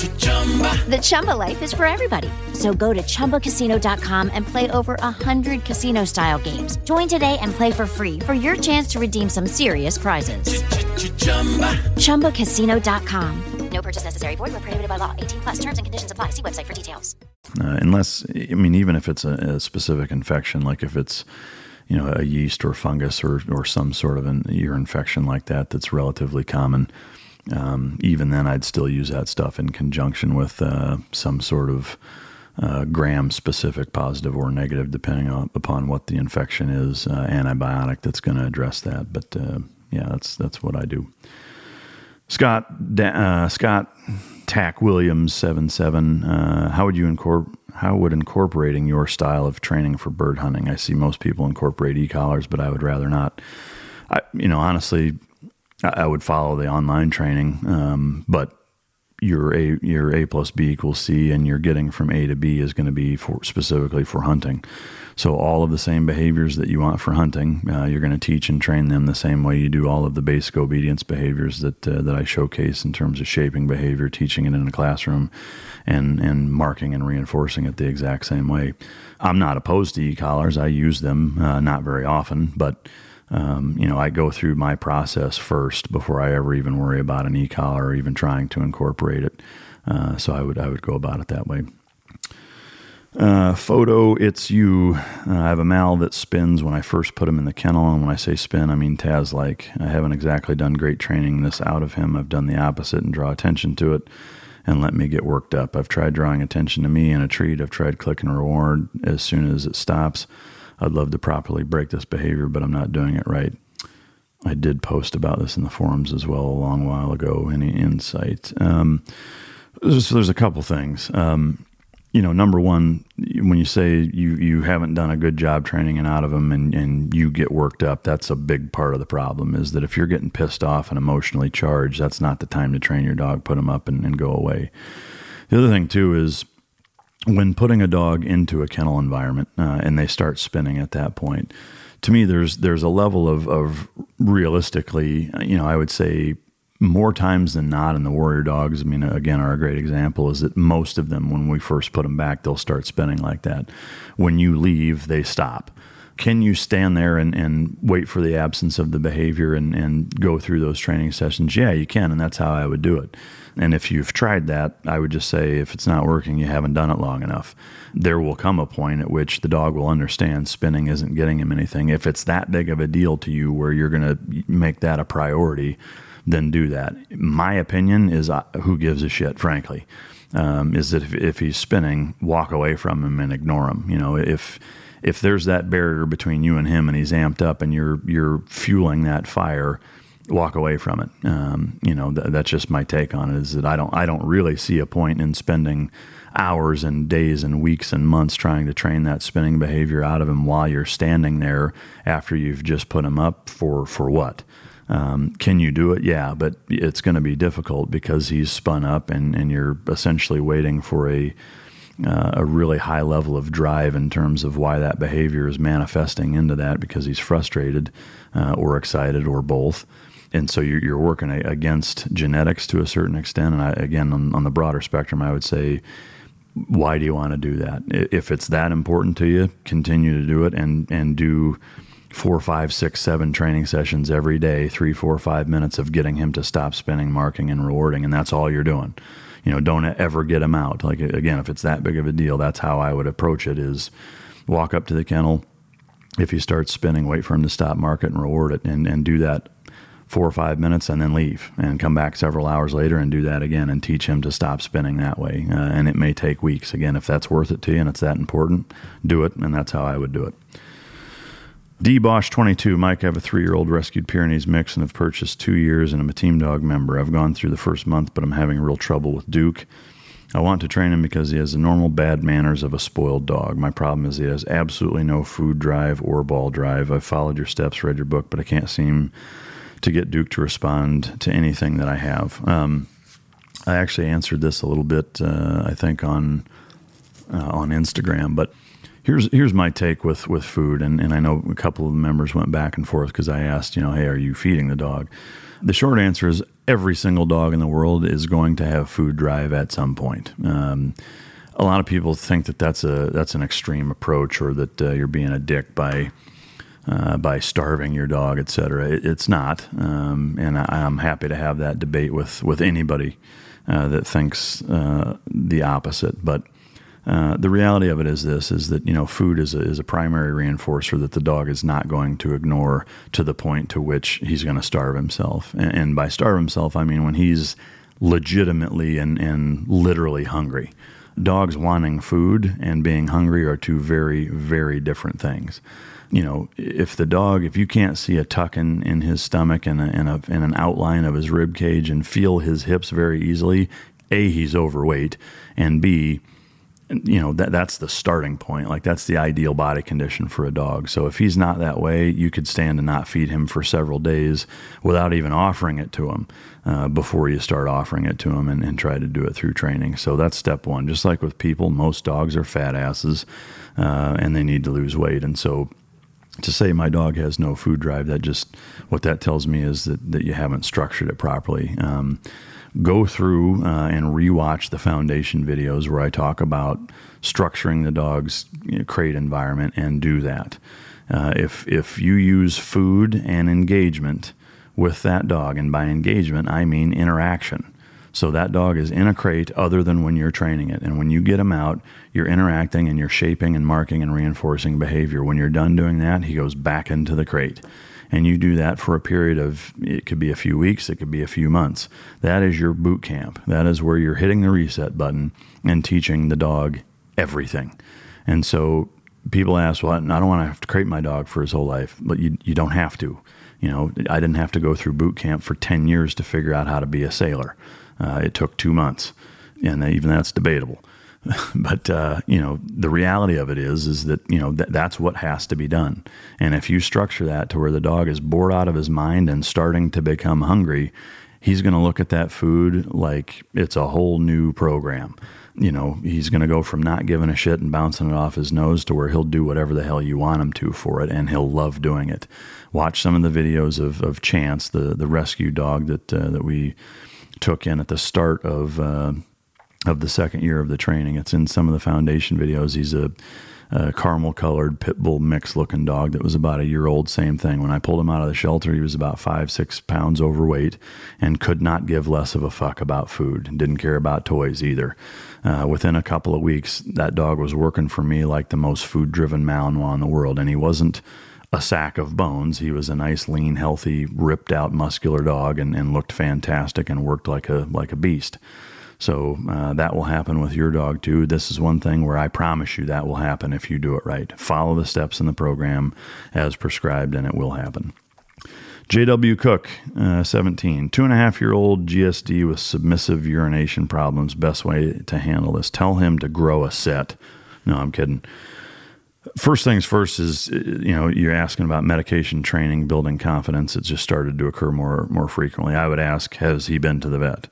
The Chumba life is for everybody. So go to ChumbaCasino.com and play over 100 casino style games. Join today and play for free for your chance to redeem some serious prizes. ChumbaCasino.com. No purchase necessary. Void where prohibited by law. 18 plus terms and conditions apply. See website for details. Uh, unless, I mean, even if it's a, a, specific infection, like if it's, you know, a yeast or fungus or, or some sort of an ear infection like that, that's relatively common um, even then, I'd still use that stuff in conjunction with uh, some sort of uh, gram specific positive or negative, depending on, upon what the infection is, uh, antibiotic that's going to address that. But uh, yeah, that's that's what I do. Scott uh, Scott Tack Williams seven seven. Uh, how would you incorporate? How would incorporating your style of training for bird hunting? I see most people incorporate e-collars, but I would rather not. I, you know, honestly, I would follow the online training, um, but your A your A plus B equals C, and you're getting from A to B is going to be for specifically for hunting. So all of the same behaviors that you want for hunting, uh, you're going to teach and train them the same way you do all of the basic obedience behaviors that uh, that I showcase in terms of shaping behavior, teaching it in a classroom, and and marking and reinforcing it the exact same way. I'm not opposed to e-collars. I use them uh, not very often, but um, you know, I go through my process first before I ever even worry about an e-collar or even trying to incorporate it. Uh, so I would I would go about it that way. Uh, photo, it's you. Uh, I have a mal that spins when I first put him in the kennel, and when I say spin, I mean Taz like. I haven't exactly done great training this out of him. I've done the opposite and draw attention to it and let me get worked up. I've tried drawing attention to me in a treat. I've tried click and reward as soon as it stops. I'd love to properly break this behavior, but I'm not doing it right. I did post about this in the forums as well a long while ago. Any insight? Um, there's, there's, a couple things. Um, you know, number one, when you say you you haven't done a good job training and out of them, and, and you get worked up, that's a big part of the problem. Is that if you're getting pissed off and emotionally charged, that's not the time to train your dog. Put them up and, and go away. The other thing too is when putting a dog into a kennel environment uh, and they start spinning at that point, to me, there's there's a level of, of realistically, you know, I would say more times than not in the warrior dogs. I mean, again, are a great example is that most of them, when we first put them back, they'll start spinning like that. When you leave, they stop. can you stand there and, and wait for the absence of the behavior and, and go through those training sessions? Yeah, you can, and that's how I would do it. And if you've tried that, I would just say if it's not working, you haven't done it long enough. There will come a point at which the dog will understand spinning isn't getting him anything. If it's that big of a deal to you where you're going to make that a priority, then do that. My opinion is uh, who gives a shit, frankly. Um, is that if, if he's spinning, walk away from him and ignore him. You know, if if there's that barrier between you and him and he's amped up and you're you're fueling that fire, walk away from it. Um, you know, th- that's just my take on it. Is that I don't I don't really see a point in spending hours and days and weeks and months trying to train that spinning behavior out of him while you're standing there after you've just put him up for for what. Um, can you do it? Yeah, but it's going to be difficult because he's spun up and, and you're essentially waiting for a uh, a really high level of drive in terms of why that behavior is manifesting into that because he's frustrated uh, or excited or both. And so you're, you're working against genetics to a certain extent. And I, again, on, on the broader spectrum, I would say, why do you want to do that? If it's that important to you, continue to do it and, and do four, five, six, seven training sessions every day, three, four, five minutes of getting him to stop spinning, marking, and rewarding. And that's all you're doing you know, don't ever get him out. Like again, if it's that big of a deal, that's how I would approach it: is walk up to the kennel. If he starts spinning, wait for him to stop, mark it, and reward it, and and do that four or five minutes, and then leave, and come back several hours later and do that again, and teach him to stop spinning that way. Uh, and it may take weeks. Again, if that's worth it to you and it's that important, do it, and that's how I would do it. D Bosch 22, Mike, I have a three year old rescued Pyrenees mix and have purchased two years and I'm a team dog member. I've gone through the first month, but I'm having real trouble with Duke. I want to train him because he has the normal bad manners of a spoiled dog. My problem is he has absolutely no food drive or ball drive. I've followed your steps, read your book, but I can't seem to get Duke to respond to anything that I have. Um, I actually answered this a little bit, uh, I think, on uh, on Instagram, but Here's here's my take with with food, and, and I know a couple of members went back and forth because I asked, you know, hey, are you feeding the dog? The short answer is every single dog in the world is going to have food drive at some point. Um, a lot of people think that that's a that's an extreme approach, or that uh, you're being a dick by uh, by starving your dog, etc. It, it's not, um, and I, am happy to have that debate with with anybody uh, that thinks uh, the opposite, but. Uh, the reality of it is this: is that you know food is a, is a primary reinforcer that the dog is not going to ignore to the point to which he's going to starve himself. And, and, by starve himself, I mean when he's legitimately and, and literally hungry. Dogs wanting food and being hungry are two very very different things. You know, if the dog, if you can't see a tuck in, in his stomach and, a, and, a, and an outline of his rib cage and feel his hips very easily, a he's overweight, and b you know that that's the starting point. Like that's the ideal body condition for a dog. So if he's not that way you could stand and not feed him for several days without even offering it to him uh, before you start offering it to him and, and, try to do it through training. So that's step one. Just like with people most dogs are fat asses uh, and they need to lose weight. And so to say my dog has no food drive that just what that tells me is that, that you haven't structured it properly um, go through uh, and rewatch the foundation videos where I talk about structuring the dog's you know, crate environment and do that. Uh, if if you use food and engagement with that dog, and by engagement I mean interaction. So that dog is in a crate other than when you're training it. And when you get him out, you're interacting and you're shaping and marking and reinforcing behavior. When you're done doing that, he goes back into the crate and you do that for a period of it could be a few weeks, it could be a few months. That is your boot camp. That is where you're hitting the reset button and teaching the dog everything. And so people ask, well, I don't want to have to crate my dog for his whole life, but you, you don't have to. You know, I didn't have to go through boot camp for 10 years to figure out how to be a sailor. Uh, it took two months, and even that's debatable. [laughs] but uh, you know the reality of it is is that you know th- that's what has to be done. And if you structure that to where the dog is bored out of his mind and starting to become hungry he's going to look at that food like it's a whole new program. You know he's going to go from not giving a shit and bouncing it off his nose to where he'll do whatever the hell you want him to for it and he'll love doing it. Watch some of the videos of, of chance the the rescue dog that uh, that we took in at the start of uh, of the second year of the training. It's in some of the foundation videos. He's a a caramel colored pit bull mix looking dog that was about a year old. Same thing. When I pulled him out of the shelter, he was about five, six pounds overweight and could not give less of a fuck about food. and Didn't care about toys either. Uh, within a couple of weeks, that dog was working for me like the most food driven Malinois in the world. And he wasn't a sack of bones. He was a nice, lean, healthy, ripped out, muscular dog and, and looked fantastic and worked like a like a beast. So uh, that will happen with your dog too. This is one thing where I promise you that will happen if you do it right. Follow the steps in the program as prescribed, and it will happen. JW Cook, uh, 17, two and a half year old GSD with submissive urination problems. Best way to handle this tell him to grow a set. No, I'm kidding. First things first is you know you're asking about medication training, building confidence. It's just started to occur more more frequently. I would ask, has he been to the vet?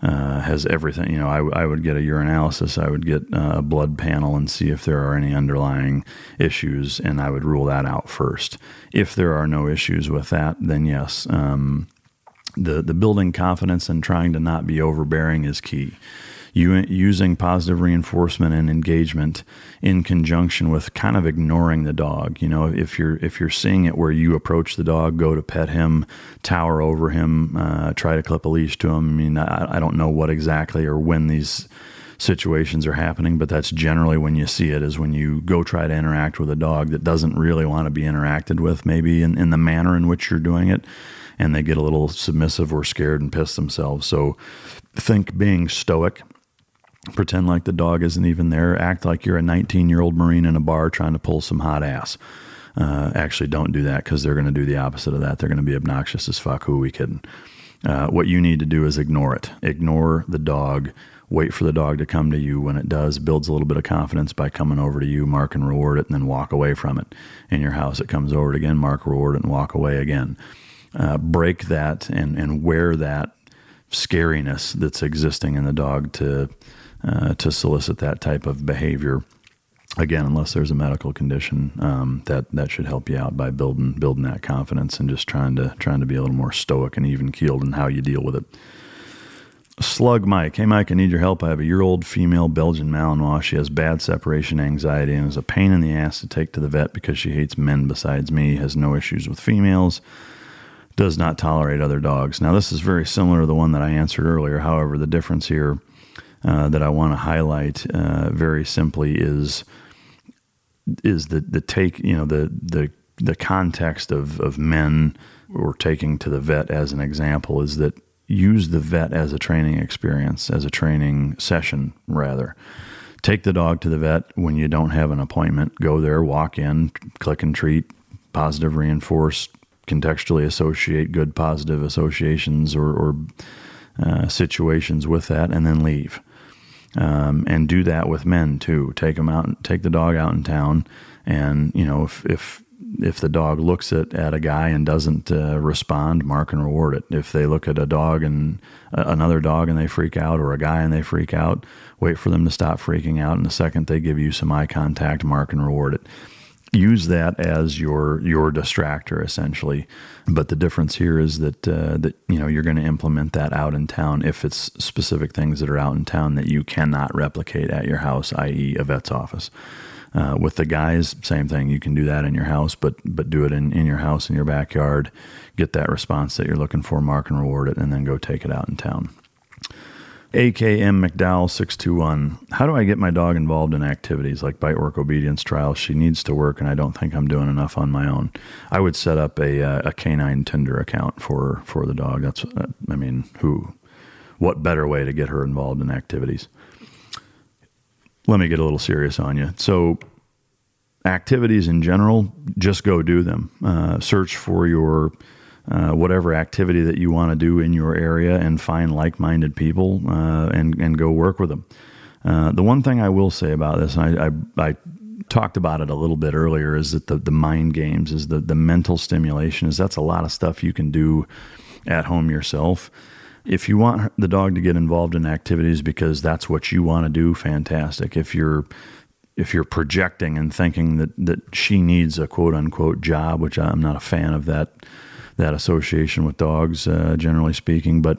Uh, has everything. You know, I, I would get a urinalysis, I would get a blood panel and see if there are any underlying issues, and I would rule that out first. If there are no issues with that, then yes, um, the the building confidence and trying to not be overbearing is key using positive reinforcement and engagement in conjunction with kind of ignoring the dog. You know, if you're if you're seeing it where you approach the dog, go to pet him, tower over him, uh, try to clip a leash to him. I mean, I, I don't know what exactly or when these situations are happening, but that's generally when you see it is when you go try to interact with a dog that doesn't really want to be interacted with, maybe in, in the manner in which you're doing it, and they get a little submissive or scared and piss themselves. So think being stoic pretend like the dog isn't even there, act like you're a 19 year old Marine in a bar trying to pull some hot ass. Uh, actually, don't do that because they're going to do the opposite of that. They're going to be obnoxious as fuck. Who are we kidding? Uh, what you need to do is ignore it. Ignore the dog. Wait for the dog to come to you. When it does, builds a little bit of confidence by coming over to you, mark and reward it, and then walk away from it. In your house, it comes over again, mark, reward it, and walk away again. Uh, break that and, and wear that scariness that's existing in the dog to uh, to solicit that type of behavior. Again, unless there's a medical condition, um, that that should help you out by building building that confidence and just trying to trying to be a little more stoic and even keeled in how you deal with it. Slug Mike. Hey, Mike, I need your help. I have a year old female Belgian Malinois. She has bad separation anxiety and is a pain in the ass to take to the vet because she hates men besides me, has no issues with females, does not tolerate other dogs. Now, this is very similar to the one that I answered earlier. However, the difference here uh, that I want to highlight uh, very simply is is the the take you know the the the context of of men we're taking to the vet as an example is that use the vet as a training experience as a training session rather. Take the dog to the vet when you don't have an appointment. Go there walk in click and treat positive reinforce contextually associate good positive associations or, or uh, situations with that and then leave um, and do that with men too. Take them out, take the dog out in town, and you know if if if the dog looks at, at a guy and doesn't uh, respond, mark and reward it. If they look at a dog and uh, another dog and they freak out, or a guy and they freak out, wait for them to stop freaking out. And the second they give you some eye contact, mark and reward it use that as your your distractor essentially. But the difference here is that uh, that you know you're going to implement that out in town if it's specific things that are out in town that you cannot replicate at your house, i.e., a vet's office. Uh, with the guys, same thing. You can do that in your house, but but do it in, in your house in your backyard. Get that response that you're looking for, mark and reward it, and then go take it out in town. AKM McDowell 621. How do I get my dog involved in activities like bite work obedience trials? She needs to work, and I don't think I'm doing enough on my own. I would set up a, uh, a canine Tinder account for, for the dog. That's, uh, I mean, who, what better way to get her involved in activities? Let me get a little serious on you. So, activities in general, just go do them. Uh, search for your uh, whatever activity that you want to do in your area and find like-minded people uh, and and go work with them. Uh, the one thing I will say about this, and I, I, I, talked about it a little bit earlier, is that the, the mind games, is the, the mental stimulation, is that's a lot of stuff you can do at home yourself. If you want the dog to get involved in activities because that's what you want to do, fantastic. If you're if you're projecting and thinking that, that she needs a quote unquote job, which I'm not a fan of that that association with dogs, uh, generally speaking. But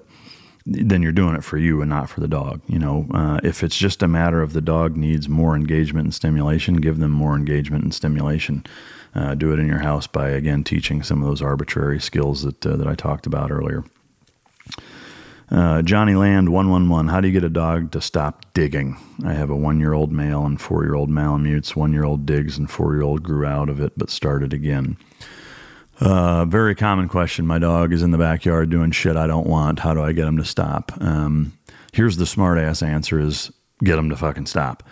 then you're doing it for you and not for the dog. You know, uh, if it's just a matter of the dog needs more engagement and stimulation, give them more engagement and stimulation. Uh, do it in your house by again teaching some of those arbitrary skills that uh, that I talked about earlier. Uh, Johnny Land one one one. How do you get a dog to stop digging? I have a one year old male and four year old Malamutes. One year old digs and four year old grew out of it but started again. Uh, very common question. My dog is in the backyard doing shit I don't want. How do I get him to stop? Um, here's the smart ass answer is get him to fucking stop.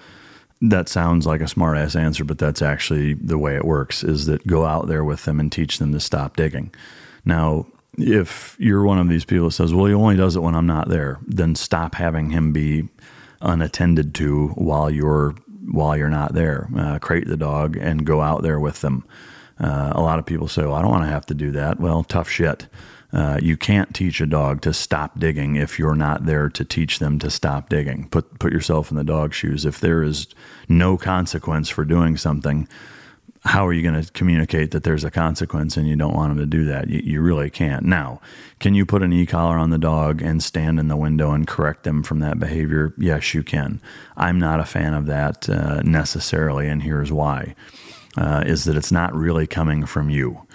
That sounds like a smart ass answer, but that's actually the way it works is that go out there with them and teach them to stop digging. Now, if you're one of these people that says, well, he only does it when I'm not there, then stop having him be unattended to while you're while you're not there. Uh, crate the dog and go out there with them. Uh, a lot of people say, well, I don't want to have to do that. Well, tough shit. Uh, you can't teach a dog to stop digging if you're not there to teach them to stop digging. Put put yourself in the dog's shoes. If there is no consequence for doing something, how are you going to communicate that there's a consequence and you don't want them to do that? You, you really can't. Now, can you put an e collar on the dog and stand in the window and correct them from that behavior? Yes, you can. I'm not a fan of that uh, necessarily, and here's why uh, is that it's not really coming from you.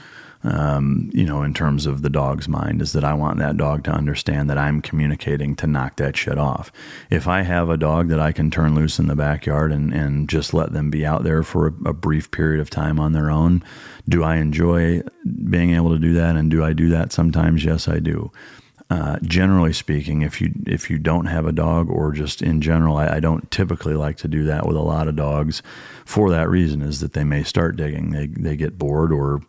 Um, you know, in terms of the dog's mind, is that I want that dog to understand that I'm communicating to knock that shit off. If I have a dog that I can turn loose in the backyard and, and just let them be out there for a, a brief period of time on their own, do I enjoy being able to do that? And do I do that sometimes? Yes, I do. Uh, generally speaking, if you if you don't have a dog, or just in general, I, I, don't typically like to do that with a lot of dogs. For that reason, is that they may start digging, they they get bored, or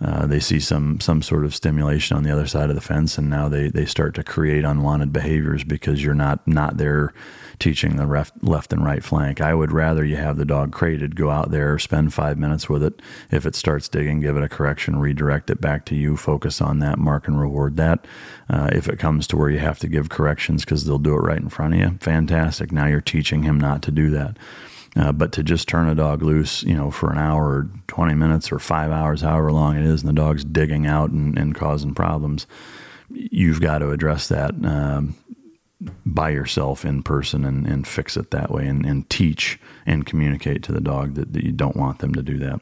uh, they see some some sort of stimulation on the other side of the fence, and now they they start to create unwanted behaviors because you're not not there teaching the left, left and right flank. I would rather you have the dog crated, go out there, spend five minutes with it. If it starts digging, give it a correction, redirect it back to you, focus on that, mark and reward that. Uh, if it comes to where you have to give corrections because they'll do it right in front of you, fantastic. Now you're teaching him not to do that. Uh, but to just turn a dog loose, you know, for an hour or 20 minutes or five hours, however long it is, and the dog's digging out and, and causing problems, you've got to address that. Um, by yourself in person and, and fix it that way and, and teach and communicate to the dog that, that you don't want them to do that.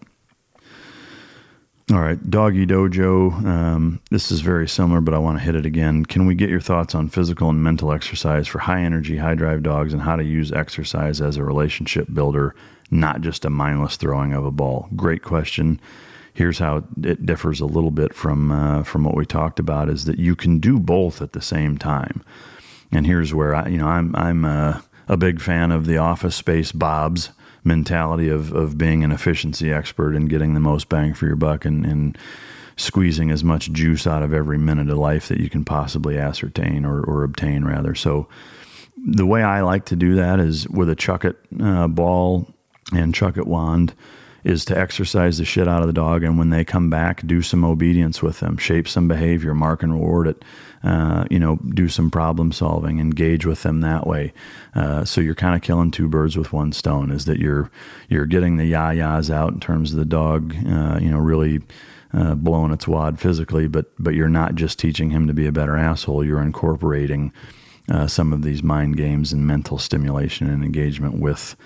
All right, Doggy Dojo. Um, this is very similar, but I want to hit it again. Can we get your thoughts on physical and mental exercise for high energy, high drive dogs and how to use exercise as a relationship builder, not just a mindless throwing of a ball? Great question. Here's how it differs a little bit from uh, from what we talked about: is that you can do both at the same time. And here's where I, you know, I'm I'm a, a big fan of the office space Bob's mentality of of being an efficiency expert and getting the most bang for your buck and, and squeezing as much juice out of every minute of life that you can possibly ascertain or, or obtain rather. So the way I like to do that is with a Chuckit uh, ball and Chuckit wand is to exercise the shit out of the dog and when they come back do some obedience with them shape some behavior mark and reward it uh, you know, do some problem solving, engage with them that way. Uh, so you're kind of killing two birds with one stone. Is that you're you're getting the yah-yahs out in terms of the dog, uh, you know, really. Uh, blowing its wad physically, but but you're not just teaching him to be a better asshole. You're incorporating uh, some of these mind games and mental stimulation and engagement with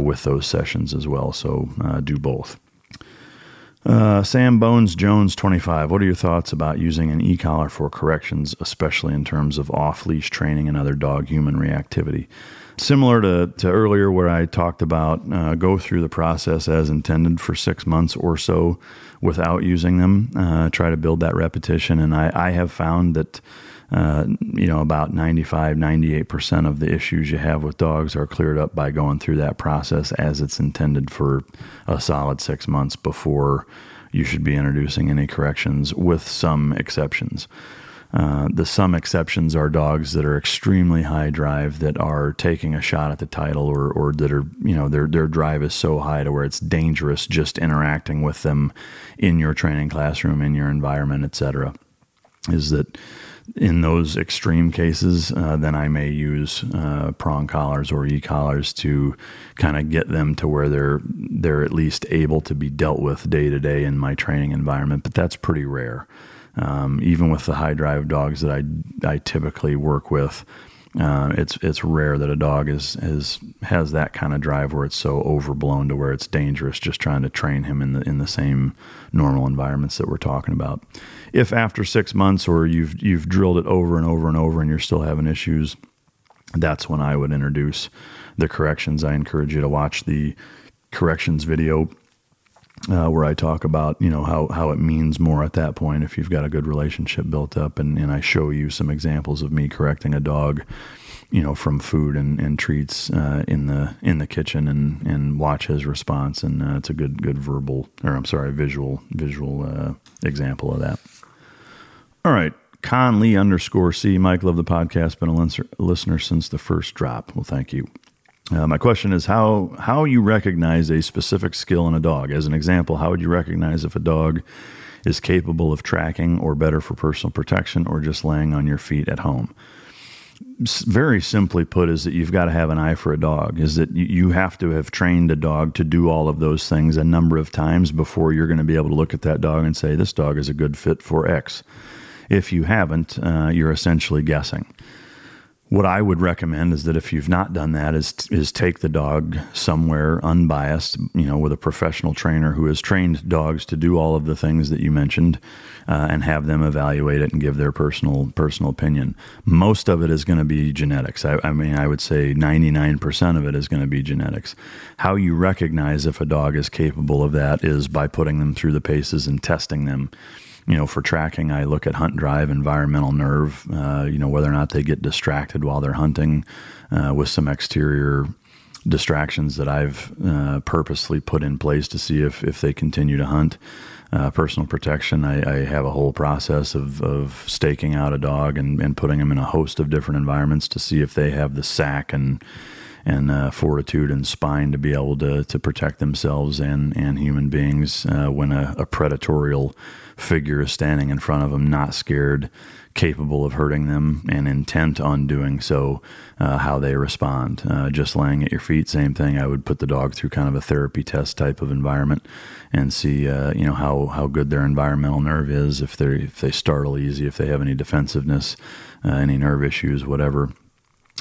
with those sessions as well. So uh, do both. Uh, Sam Bones Jones, 25. What are your thoughts about using an e collar for corrections, especially in terms of off leash training and other dog human reactivity? Similar to, to earlier, where I talked about uh, go through the process as intended for six months or so without using them, uh, try to build that repetition. And I, I have found that uh, you know, about 95, 98% of the issues you have with dogs are cleared up by going through that process as it's intended for a solid six months before you should be introducing any corrections, with some exceptions. Uh, the some exceptions are dogs that are extremely high drive that are taking a shot at the title or, or that are, you know, their, their drive is so high to where it's dangerous just interacting with them in your training classroom, in your environment, etc. Is that in those extreme cases, uh, then I may use uh, prong collars or e collars to kind of get them to where they're they're at least able to be dealt with day to day in my training environment. But that's pretty rare. Um, even with the high drive dogs that I I typically work with, uh, it's it's rare that a dog is is has that kind of drive where it's so overblown to where it's dangerous. Just trying to train him in the in the same normal environments that we're talking about. If after six months or you've you've drilled it over and over and over and you're still having issues, that's when I would introduce the corrections. I encourage you to watch the corrections video uh, where I talk about you know how how it means more at that point if you've got a good relationship built up, and, and I show you some examples of me correcting a dog, you know, from food and, and treats uh, in the in the kitchen, and, and watch his response, and uh, it's a good good verbal or I'm sorry visual visual uh, example of that. All right, Conley underscore C. Mike, love the podcast. Been a listener since the first drop. Well, thank you. Uh, my question is how how you recognize a specific skill in a dog. As an example, how would you recognize if a dog is capable of tracking or better for personal protection or just laying on your feet at home? Very simply put, is that you've got to have an eye for a dog. Is that you have to have trained a dog to do all of those things a number of times before you're going to be able to look at that dog and say, this dog is a good fit for X. If you haven't, uh, you're essentially guessing what I would recommend is that if you've not done that, is is take the dog somewhere unbiased, you know, with a professional trainer who has trained dogs to do all of the things that you mentioned, uh, and have them evaluate it and give their personal personal opinion. Most of it is going to be genetics. I, I mean, I would say ninety nine percent of it is going to be genetics. How you recognize if a dog is capable of that is by putting them through the paces and testing them you know, for tracking, I look at hunt drive, environmental nerve, uh, you know, whether or not they get distracted while they're hunting uh, with some exterior distractions that I've uh, purposely put in place to see if, if they continue to hunt. Uh, personal protection, I, I, have a whole process of, of staking out a dog and, and putting them in a host of different environments to see if they have the sack and and uh, fortitude and spine to be able to to protect themselves and and human beings uh, when a, a predatorial figure is standing in front of them, not scared, capable of hurting them, and intent on doing so, uh, how they respond. Uh, just laying at your feet, same thing. I would put the dog through kind of a therapy test type of environment and see, uh, you know, how, how good their environmental nerve is, if they if they startle easy, if they have any defensiveness, uh, any nerve issues, whatever.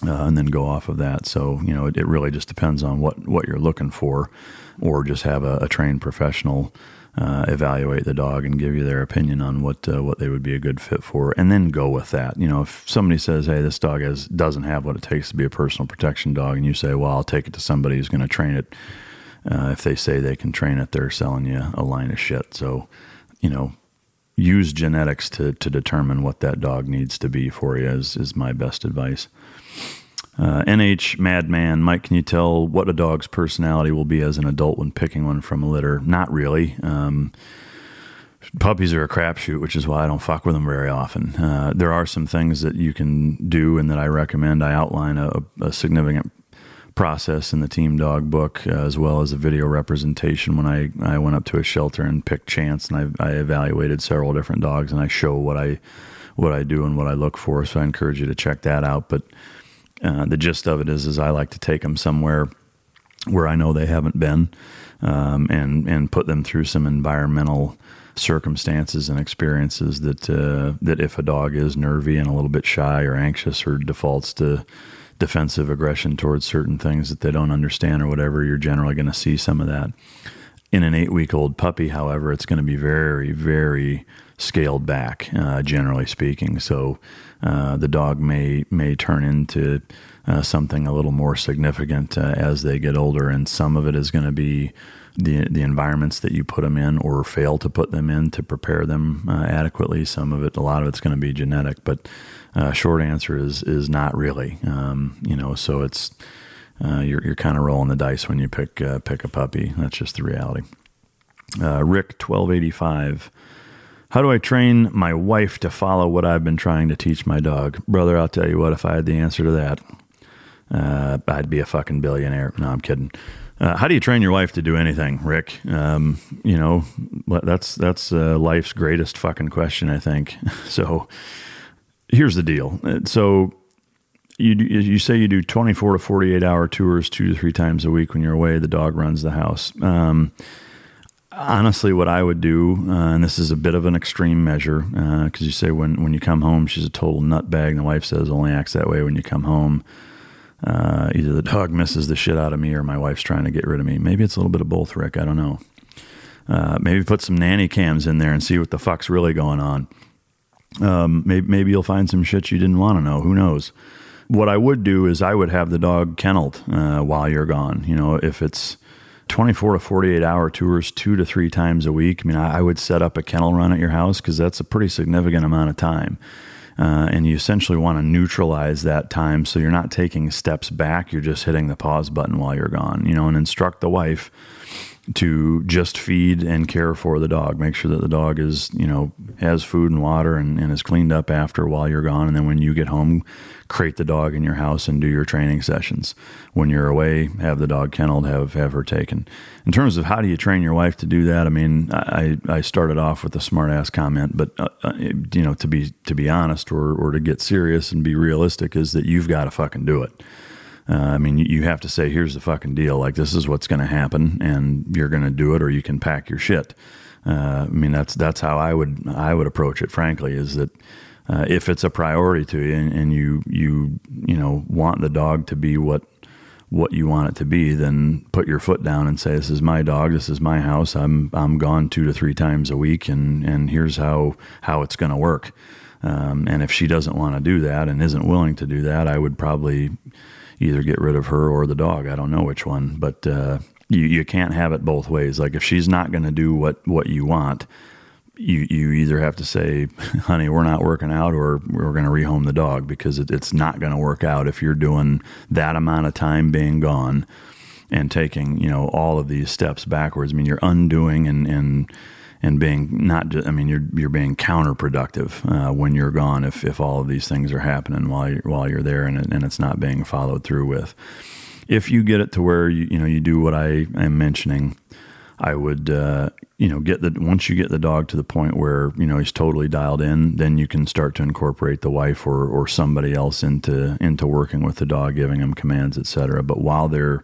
Uh, and then go off of that. So you know, it, it, really just depends on what what you're looking for, or just have a, a trained professional uh, evaluate the dog and give you their opinion on what uh, what they would be a good fit for, and then go with that. You know, if somebody says, "Hey, this dog has doesn't have what it takes to be a personal protection dog," and you say, "Well, I'll take it to somebody who's going to train it," uh, if they say they can train it, they're selling you a line of shit. So, you know, use genetics to to determine what that dog needs to be for you is is my best advice. Uh, NH Madman, Mike, can you tell what a dog's personality will be as an adult when picking one from a litter? Not really. Um, puppies are a crapshoot, which is why I don't fuck with them very often. Uh, there are some things that you can do and that I recommend. I outline a, a significant process in the Team Dog book, uh, as well as a video representation when I, I went up to a shelter and picked Chance and I, I evaluated several different dogs and I show what I what I do and what I look for. So I encourage you to check that out. But uh, the gist of it is, is I like to take them somewhere where I know they haven't been, um, and and put them through some environmental circumstances and experiences that uh, that if a dog is nervy and a little bit shy or anxious or defaults to defensive aggression towards certain things that they don't understand or whatever, you're generally going to see some of that. In an eight week old puppy, however, it's going to be very, very scaled back, uh, generally speaking. So uh, the dog may may turn into uh, something a little more significant uh, as they get older, and some of it is going to be the the environments that you put them in or fail to put them in to prepare them uh, adequately. Some of it, a lot of it's going to be genetic, but uh, short answer is is not really. Um, you know, so it's you're you're kind of rolling the dice when you pick pick a puppy. That's just the reality. Rick twelve eighty five. How do I train my wife to follow what I've been trying to teach my dog? Brother, I'll tell you what, if I had the answer to that, uh, I'd be a fucking billionaire. No, I'm kidding. Uh, how do you train your wife to do anything, Rick? Um, you know, that's that's uh, life's greatest fucking question, I think. [laughs] So, here's the deal. Uh, so, you you say you do 24 to 48 hour tours two to three times a week when you're away. The dog runs the house. Um, honestly, what I would do, uh, and this is a bit of an extreme measure, because uh, you say when when you come home, she's a total nutbag, and the wife says only acts that way when you come home. Uh, either the dog misses the shit out of me, or my wife's trying to get rid of me. Maybe it's a little bit of both, Rick. I don't know. Uh, maybe put some nanny cams in there and see what the fuck's really going on. Um, maybe, maybe you'll find some shit you didn't want to know. Who knows? What I would do is I would have the dog kenneled uh, while you're gone. You know, if it's 24 to 48 hour tours two to three times a week. I mean, I, I would set up a kennel run at your house because that's a pretty significant amount of time. Uh, and you essentially want to neutralize that time so you're not taking steps back, you're just hitting the pause button while you're gone, you know, and instruct the wife to just feed and care for the dog. Make sure that the dog is, you know, has food and water and, and is cleaned up after while you're gone. And then when you get home, crate the dog in your house and do your training sessions. When you're away, have the dog kenneled, have, have her taken. In terms of how do you train your wife to do that, I mean, I, I started off with a smart ass comment, but, uh, uh, you know, to be, to be honest or, or to get serious and be realistic is that you've got to fucking do it. Uh, I mean, you, have to say, here's the fucking deal. Like, this is what's going to happen, and you're going to do it, or you can pack your shit. Uh, I mean, that's that's how I would I would approach it. Frankly, is that uh, if it's a priority to you, and, and, you you you know want the dog to be what what you want it to be, then put your foot down and say, "This is my dog. This is my house. I'm I'm gone two to three times a week, and and here's how how it's going to work." Um, and if she doesn't want to do that and isn't willing to do that, I would probably either get rid of her or the dog. I don't know which one, but uh, you you can't have it both ways. Like if she's not going to do what what you want, you you either have to say, [laughs] "Honey, we're not working out," or we're going to rehome the dog because it, it's not going to work out if you're doing that amount of time being gone and taking you know all of these steps backwards. I mean, you're undoing and and and being not just, I mean, you're you're being counterproductive uh, when you're gone if if all of these things are happening while you're, while you're there and and it's not being followed through with. If you get it to where you you know you do what I am mentioning, I would uh, you know get the once you get the dog to the point where you know he's totally dialed in, then you can start to incorporate the wife or or somebody else into into working with the dog, giving him commands, etc. But while they're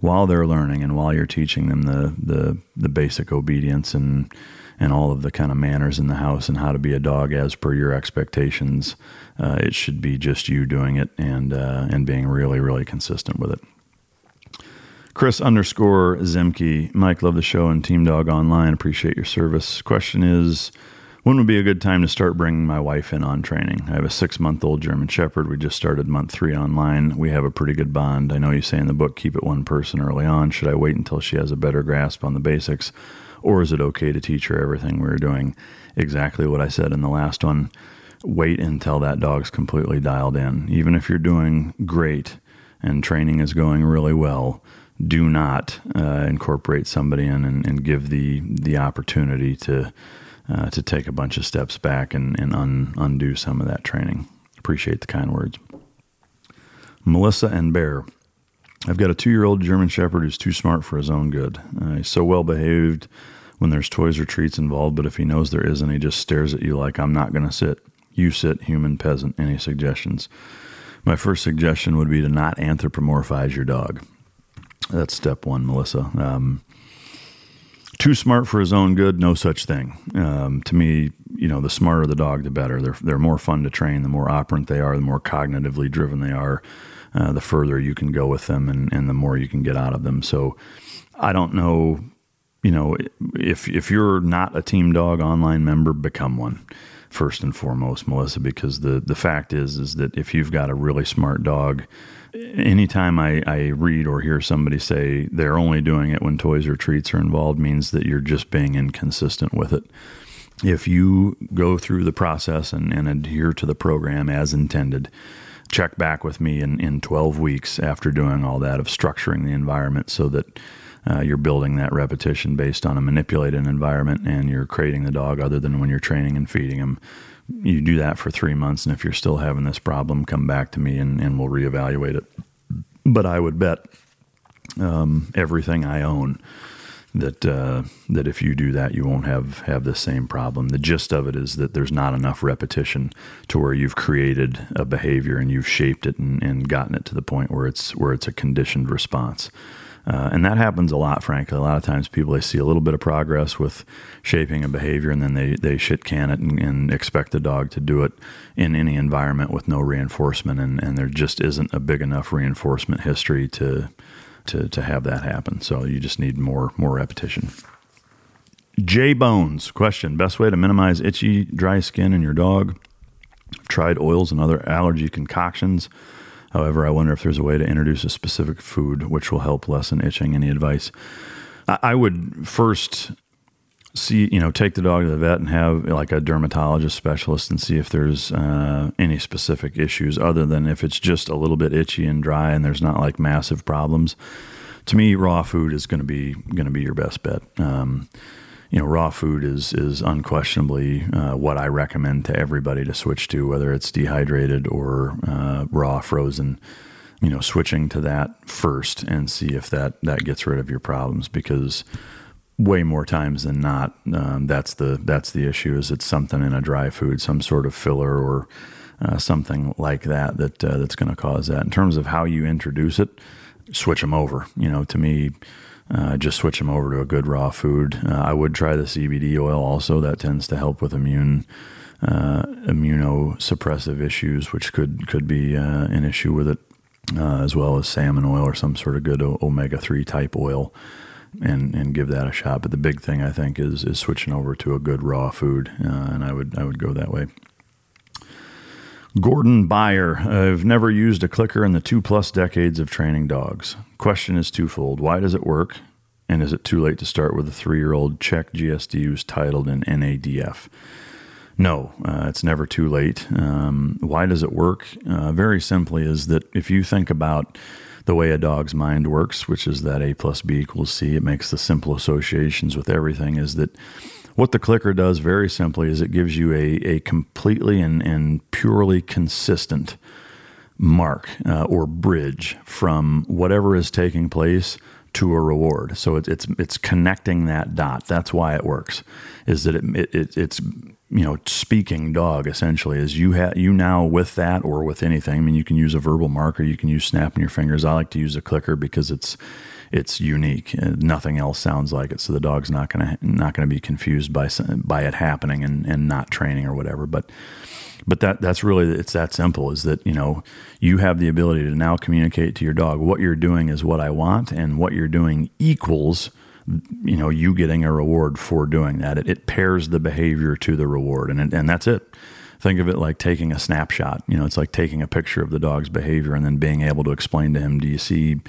while they're learning and while you're teaching them the the, the basic obedience and and all of the kind of manners in the house and how to be a dog as per your expectations, uh, it should be just you doing it and uh, and being really really consistent with it. Chris underscore Zemke, Mike, love the show and Team Dog Online. Appreciate your service. Question is, when would be a good time to start bringing my wife in on training? I have a six month old German Shepherd. We just started month three online. We have a pretty good bond. I know you say in the book, keep it one person early on. Should I wait until she has a better grasp on the basics? Or is it okay to teach her everything we're doing? Exactly what I said in the last one. Wait until that dog's completely dialed in. Even if you're doing great and training is going really well, do not uh, incorporate somebody in and, and give the, the opportunity to uh, to take a bunch of steps back and, and un, undo some of that training. Appreciate the kind words. Melissa and Bear. I've got a two year old German Shepherd who's too smart for his own good. Uh, he's so well behaved when there's toys or treats involved, but if he knows there isn't, he just stares at you like, I'm not going to sit. You sit, human peasant. Any suggestions? My first suggestion would be to not anthropomorphize your dog. That's step one, Melissa. Um, too smart for his own good, no such thing. Um, to me, you know, the smarter the dog, the better. They're they're more fun to train. The more operant they are, the more cognitively driven they are, uh, the further you can go with them, and, and the more you can get out of them. So, I don't know, you know, if if you're not a Team Dog online member, become one first and foremost, Melissa, because the the fact is is that if you've got a really smart dog anytime I, I read or hear somebody say they're only doing it when toys or treats are involved means that you're just being inconsistent with it. If you go through the process and, and adhere to the program as intended, check back with me in, in 12 weeks after doing all that of structuring the environment so that uh, you're building that repetition based on a manipulated environment and you're creating the dog other than when you're training and feeding them you do that for three months, and if you're still having this problem, come back to me and, and we'll reevaluate it. But I would bet um, everything I own that uh, that if you do that, you won't have have the same problem. The gist of it is that there's not enough repetition to where you've created a behavior and you've shaped it and, and gotten it to the point where it's where it's a conditioned response. Uh, and that happens a lot, frankly. A lot of times people, they see a little bit of progress with shaping a behavior and then they, they shit can it and, and expect the dog to do it in any environment with no reinforcement. And, and there just isn't a big enough reinforcement history to, to, to have that happen. So you just need more, more repetition. J Bones question Best way to minimize itchy, dry skin in your dog? tried oils and other allergy concoctions. However, I wonder if there's a way to introduce a specific food which will help lessen itching. Any advice? I would first see, you know, take the dog to the vet and have like a dermatologist specialist and see if there's uh, any specific issues other than if it's just a little bit itchy and dry and there's not like massive problems. To me, raw food is going to be going to be your best bet. Um, you know, raw food is is unquestionably uh, what I recommend to everybody to switch to, whether it's dehydrated or uh, raw, frozen. You know, switching to that first and see if that that gets rid of your problems because way more times than not, um, that's the that's the issue. Is it's something in a dry food, some sort of filler or uh, something like that that uh, that's going to cause that. In terms of how you introduce it, switch them over. You know, to me uh, just switch them over to a good raw food. Uh, I would try the CBD oil also. That tends to help with immune uh, immunosuppressive issues, which could could be uh, an issue with it, uh, as well as salmon oil or some sort of good omega three type oil, and and give that a shot. But the big thing I think is is switching over to a good raw food, uh, and I would I would go that way. Gordon Byer. I've never used a clicker in the two plus decades of training dogs. Question is twofold. Why does it work? And is it too late to start with a three year old Czech GSD who's titled in NADF? No, uh, it's never too late. Um, why does it work? Uh, very simply, is that if you think about the way a dog's mind works, which is that A plus B equals C, it makes the simple associations with everything, is that what the clicker does very simply is it gives you a, a completely and, and purely consistent mark uh, or bridge from whatever is taking place to a reward. So it, it's it's connecting that dot. That's why it works. Is that it, it it's you know speaking dog essentially is you have you now with that or with anything. I mean you can use a verbal marker. You can use snapping your fingers. I like to use a clicker because it's it's unique. Uh, nothing else sounds like it, so the dog's not gonna not gonna be confused by by it happening and, and not training or whatever. But but that that's really it's that simple. Is that you know you have the ability to now communicate to your dog what you're doing is what I want, and what you're doing equals you know you getting a reward for doing that. It, it pairs the behavior to the reward, and and that's it think of it like taking a snapshot. You know, it's like taking a picture of the dog's behavior and then being able to explain to him, do you see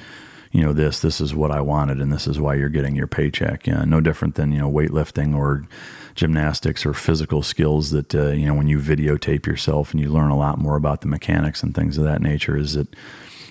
you know this this is what I wanted and this is why you're getting your paycheck. Yeah, no different than you know weightlifting or gymnastics or physical skills that uh, you know when you videotape yourself and you learn a lot more about the mechanics and things of that nature. Is that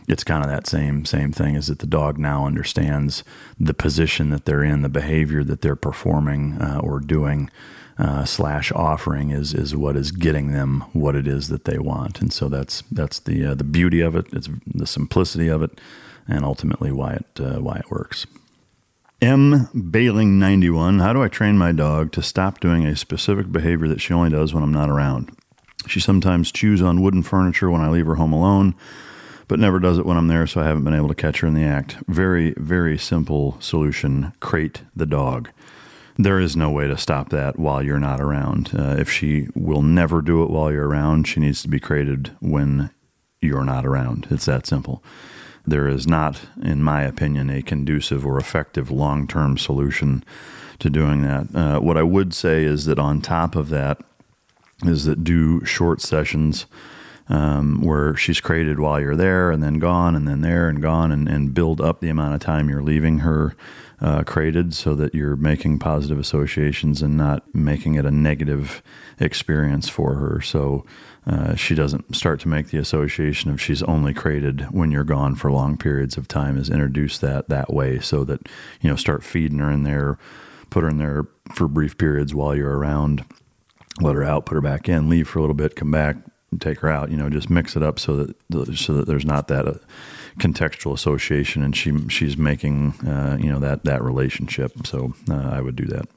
it's kind of that same same thing is that the dog now understands the position that they're in, the behavior that they're performing uh, or doing. Uh, slash offering is is what is getting them what it is that they want, and so that's that's the uh, the beauty of it. It's the simplicity of it, and ultimately why it uh, why it works. M Bailing 91. How do I train my dog to stop doing a specific behavior that she only does when I'm not around? She sometimes chews on wooden furniture when I leave her home alone, but never does it when I'm there, so I haven't been able to catch her in the act. Very, very simple solution crate the dog. There is no way to stop that while you're not around. Uh, if she will never do it while you're around, she needs to be crated when you're not around. It's that simple. There is not, in my opinion, a conducive or effective long term solution to doing that. Uh, what I would say is that on top of that, is that do short sessions um, where she's created while you're there and then gone and then there and gone and, and build up the amount of time you're leaving her uh, created so that you're making positive associations and not making it a negative experience for her. So uh, she doesn't start to make the association of she's only created when you're gone for long periods of time is introduce that that way so that you know start feeding her in there put her in there for brief periods while you're around let her out put her back in leave for a little bit come back take her out you know just mix it up so that so that there's not that uh, contextual association and she she's making uh, you know that that relationship. So uh, I would do that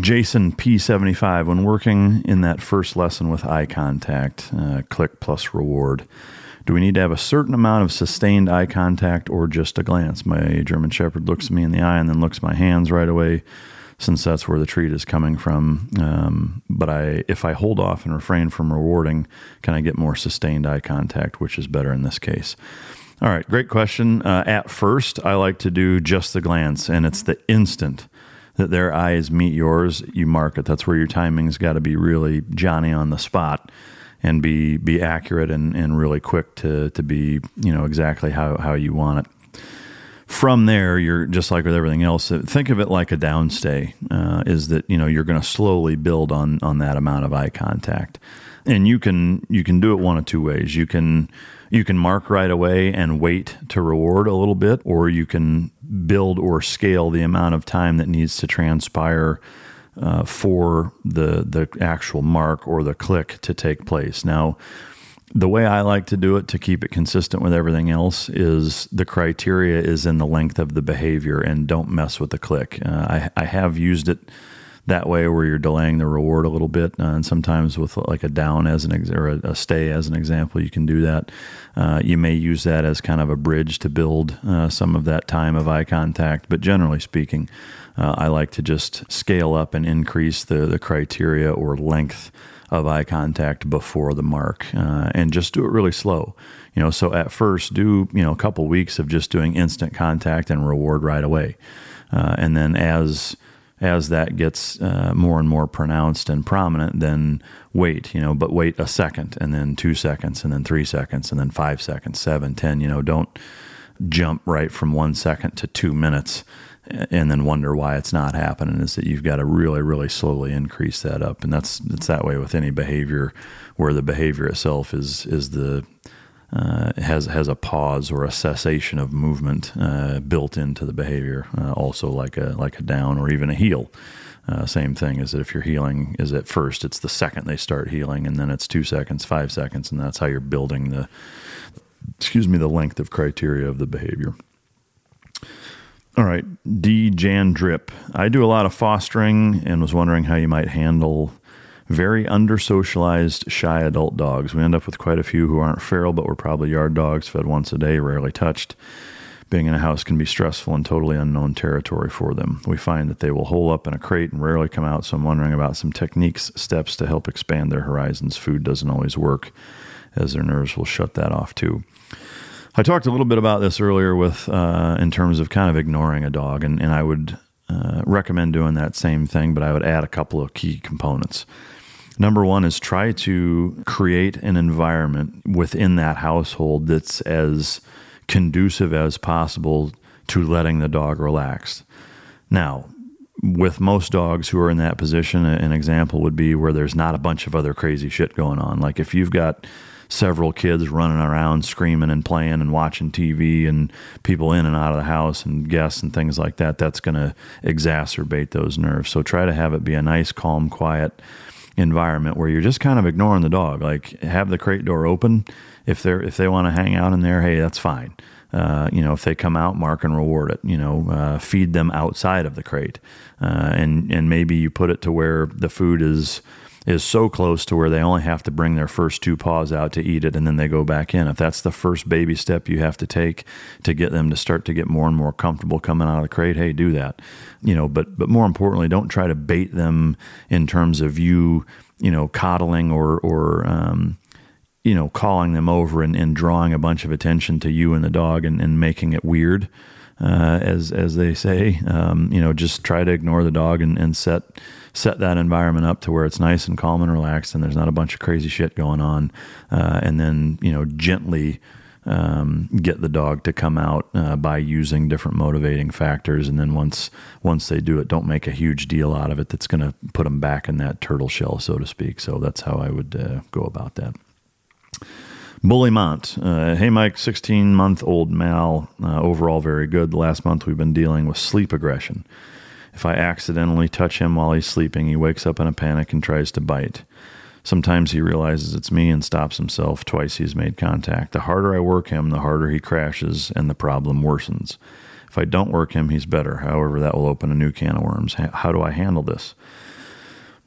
Jason P75, when working in that first lesson with eye contact, uh, click plus reward, Do we need to have a certain amount of sustained eye contact or just a glance? My German Shepherd looks me in the eye and then looks my hands right away, since that's where the treat is coming from. Um, but I, if I hold off and refrain from rewarding, can I get more sustained eye contact, which is better in this case? All right, great question. Uh, at first, I like to do just the glance, and it's the instant that their eyes meet yours, you mark it. That's where your timing's got to be really Johnny on the spot and be be accurate and, and really quick to to be you know exactly how, how you want it. From there, you're just like with everything else. Think of it like a downstay. Uh, is that you know you're going to slowly build on on that amount of eye contact, and you can you can do it one of two ways. You can you can mark right away and wait to reward a little bit, or you can build or scale the amount of time that needs to transpire uh, for the the actual mark or the click to take place. Now, the way I like to do it to keep it consistent with everything else is the criteria is in the length of the behavior and don't mess with the click. Uh, I, I have used it that way where you're delaying the reward a little bit. Uh, and sometimes with like a down as an ex- or a, a, stay as an example, you can do that. Uh, you may use that as kind of a bridge to build uh, some of that time of eye contact. But generally speaking, uh, I like to just scale up and increase the, the criteria or length of eye contact before the mark uh, and just do it really slow you know so at first do you know a couple weeks of just doing instant contact and reward right away uh, and then as as that gets uh, more and more pronounced and prominent, then wait, you know, but wait a second and then two seconds and then three seconds and then five seconds, seven, ten, you know, don't jump right from one second to two minutes and then wonder why it's not happening is that you've got to really, really slowly increase that up. And that's, it's that way with any behavior where the behavior itself is, is the, uh, has has a pause or a cessation of movement uh, built into the behavior. Uh, also, like a like a down or even a heel. Uh, same thing is that if you're heeling, is at first it's the second they start heeling, and then it's two seconds, five seconds, and that's how you're building the excuse me the length of criteria of the behavior. All right, D Jan Drip. I do a lot of fostering and was wondering how you might handle very under socialized, shy adult dogs. We end up with quite a few who aren't feral, but were probably yard dogs, fed once a day, rarely touched. Being in a house can be stressful and totally unknown territory for them. We find that they will hole up in a crate and rarely come out, so I'm wondering about some techniques, steps to help expand their horizons. Food doesn't always work, as their nerves will shut that off too. I talked a little bit about this earlier with uh, in terms of kind of ignoring a dog, and, and I would uh, recommend doing that same thing, but I would add a couple of key components. Number one is try to create an environment within that household that's as conducive as possible to letting the dog relax. Now, with most dogs who are in that position, an example would be where there's not a bunch of other crazy shit going on. Like if you've got several kids running around screaming and playing and watching TV and people in and out of the house and guests and things like that, that's going to exacerbate those nerves. So try to have it be a nice, calm, quiet environment where you're just kind of ignoring the dog. Like have the crate door open. If they're if they want to hang out in there, hey, that's fine. Uh, you know, if they come out, mark and reward it. You know, uh, feed them outside of the crate, uh, and and maybe you put it to where the food is is so close to where they only have to bring their first two paws out to eat it and then they go back in. If that's the first baby step you have to take to get them to start to get more and more comfortable coming out of the crate, hey, do that. You know, but but more importantly, don't try to bait them in terms of you, you know, coddling or or um, you know, calling them over and, and drawing a bunch of attention to you and the dog and, and making it weird. Uh, as as they say. Um, you know, just try to ignore the dog and, and set set that environment up to where it's nice and calm and relaxed, and there's not a bunch of crazy shit going on. Uh, and then you know, gently. Um, get the dog to come out uh, by using different motivating factors, and then once once they do it, don't make a huge deal out of it. That's going to put them back in that turtle shell, so to speak. So that's how I would uh, go about that. Bullymont. Uh, hey, Mike, 16 month old Mal. Uh, overall, very good. The last month we've been dealing with sleep aggression. If I accidentally touch him while he's sleeping, he wakes up in a panic and tries to bite. Sometimes he realizes it's me and stops himself. Twice he's made contact. The harder I work him, the harder he crashes, and the problem worsens. If I don't work him, he's better. However, that will open a new can of worms. How do I handle this?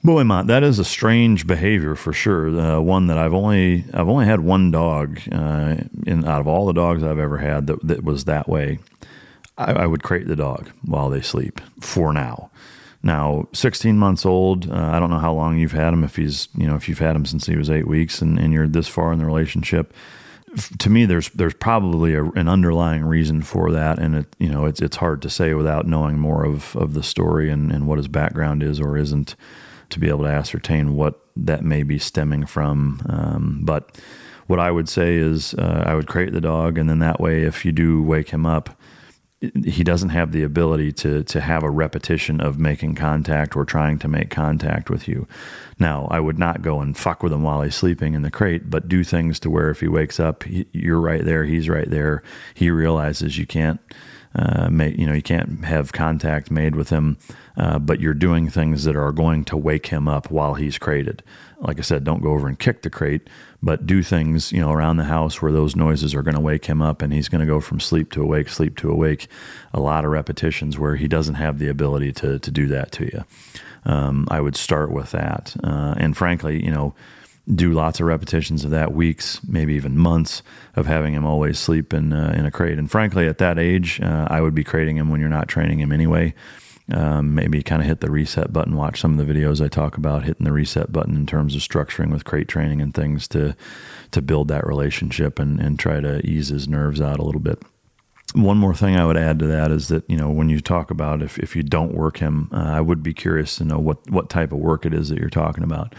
Boy, Mont, that is a strange behavior for sure. Uh, one that I've only I've only had one dog uh, in out of all the dogs I've ever had that that was that way. I, I would crate the dog while they sleep for now. Now, 16 months old. Uh, I don't know how long you've had him. If he's you know if you've had him since he was eight weeks and, and you're this far in the relationship, to me there's there's probably a, an underlying reason for that and it you know it's it's hard to say without knowing more of of the story and, and what his background is or isn't to be able to ascertain what that may be stemming from. Um, but what I would say is uh, I would crate the dog, and then that way, if you do wake him up, he doesn't have the ability to to have a repetition of making contact or trying to make contact with you. Now, I would not go and fuck with him while he's sleeping in the crate, but do things to where if he wakes up, he, you're right there, he's right there. He realizes you can't uh, make, you know, you can't have contact made with him, uh, but you're doing things that are going to wake him up while he's crated. Like I said, don't go over and kick the crate, but do things, you know, around the house where those noises are going to wake him up and he's going to go from sleep to awake, sleep to awake. A lot of repetitions where he doesn't have the ability to, to do that to you. Um, I would start with that. Uh, and frankly, you know, do lots of repetitions of that, weeks, maybe even months of having him always sleep in uh, in a crate. And frankly, at that age, uh, I would be crating him when you're not training him anyway. Um, maybe kind of hit the reset button. Watch some of the videos I talk about hitting the reset button in terms of structuring with crate training and things to to build that relationship and and try to ease his nerves out a little bit. One more thing I would add to that is that you know when you talk about if, if you don't work him, uh, I would be curious to know what what type of work it is that you're talking about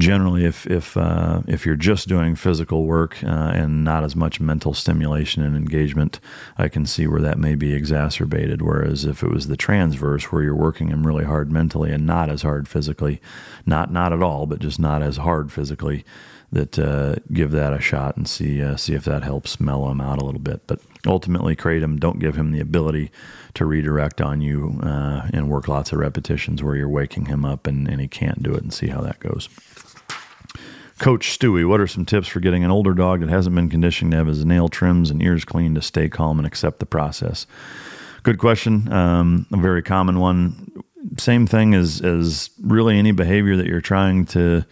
generally, if if uh, if you're just doing physical work uh, and not as much mental stimulation and engagement, I can see where that may be exacerbated. Whereas if it was the transverse, where you're working him really hard mentally and not as hard physically, not not at all, but just not as hard physically, that uh, give that a shot and see uh, see if that helps mellow him out a little bit. But ultimately, crate him. Don't give him the ability to redirect on you uh, and work lots of repetitions where you're waking him up and, and he can't do it, and see how that goes. Coach Stewie, what are some tips for getting an older dog that hasn't been conditioned to have his nail trims and ears cleaned to stay calm and accept the process? Good question. Um, a very common one. Same thing as as really any behavior that you're trying to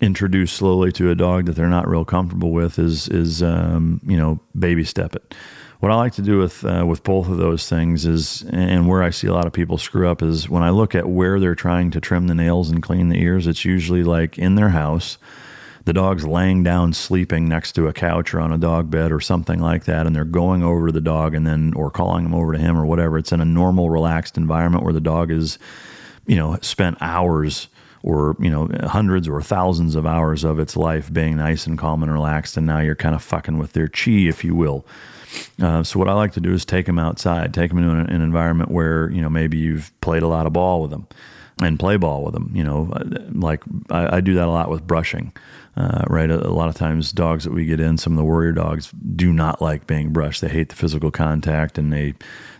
introduce slowly to a dog that they're not real comfortable with is is um, you know baby step it. What I like to do with uh, with both of those things is, and where I see a lot of people screw up is when I look at where they're trying to trim the nails and clean the ears. It's usually like in their house the dog's laying down sleeping next to a couch or on a dog bed or something like that and they're going over to the dog and then or calling him over to him or whatever. It's in a normal relaxed environment where the dog is you know spent hours or you know hundreds or thousands of hours of its life being nice and calm and relaxed and now you're kind of fucking with their chi if you will. Uh, so what I like to do is take them outside, take them into an, an environment where you know maybe you've played a lot of ball with them, and play ball with them. You know, like I, I do that a lot with brushing. Uh, right, a, a, lot of times dogs that we get in, some of the warrior dogs do not like being brushed. They hate the physical contact, and they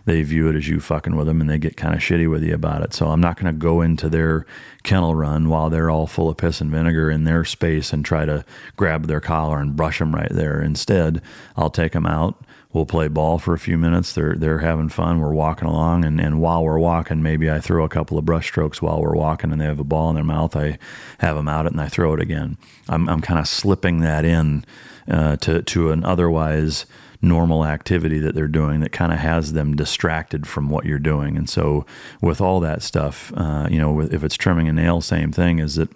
they view it as you fucking with them, and they get kind of shitty with you about it. So I'm not going to go into their kennel run while they're all full of piss and vinegar in their space and try to grab their collar and brush them right there. Instead, I'll take them out we'll play ball for a few minutes. They're they're having fun. We're walking along, and, and while we're walking, maybe I throw a couple of brush strokes while we're walking, and they have a ball in their mouth. I have them out it, and I throw it again. I'm I'm kind of slipping that in uh, to to an otherwise normal activity that they're doing that kind of has them distracted from what you're doing. And so with all that stuff, uh, you know, if it's trimming a nail, same thing. Is that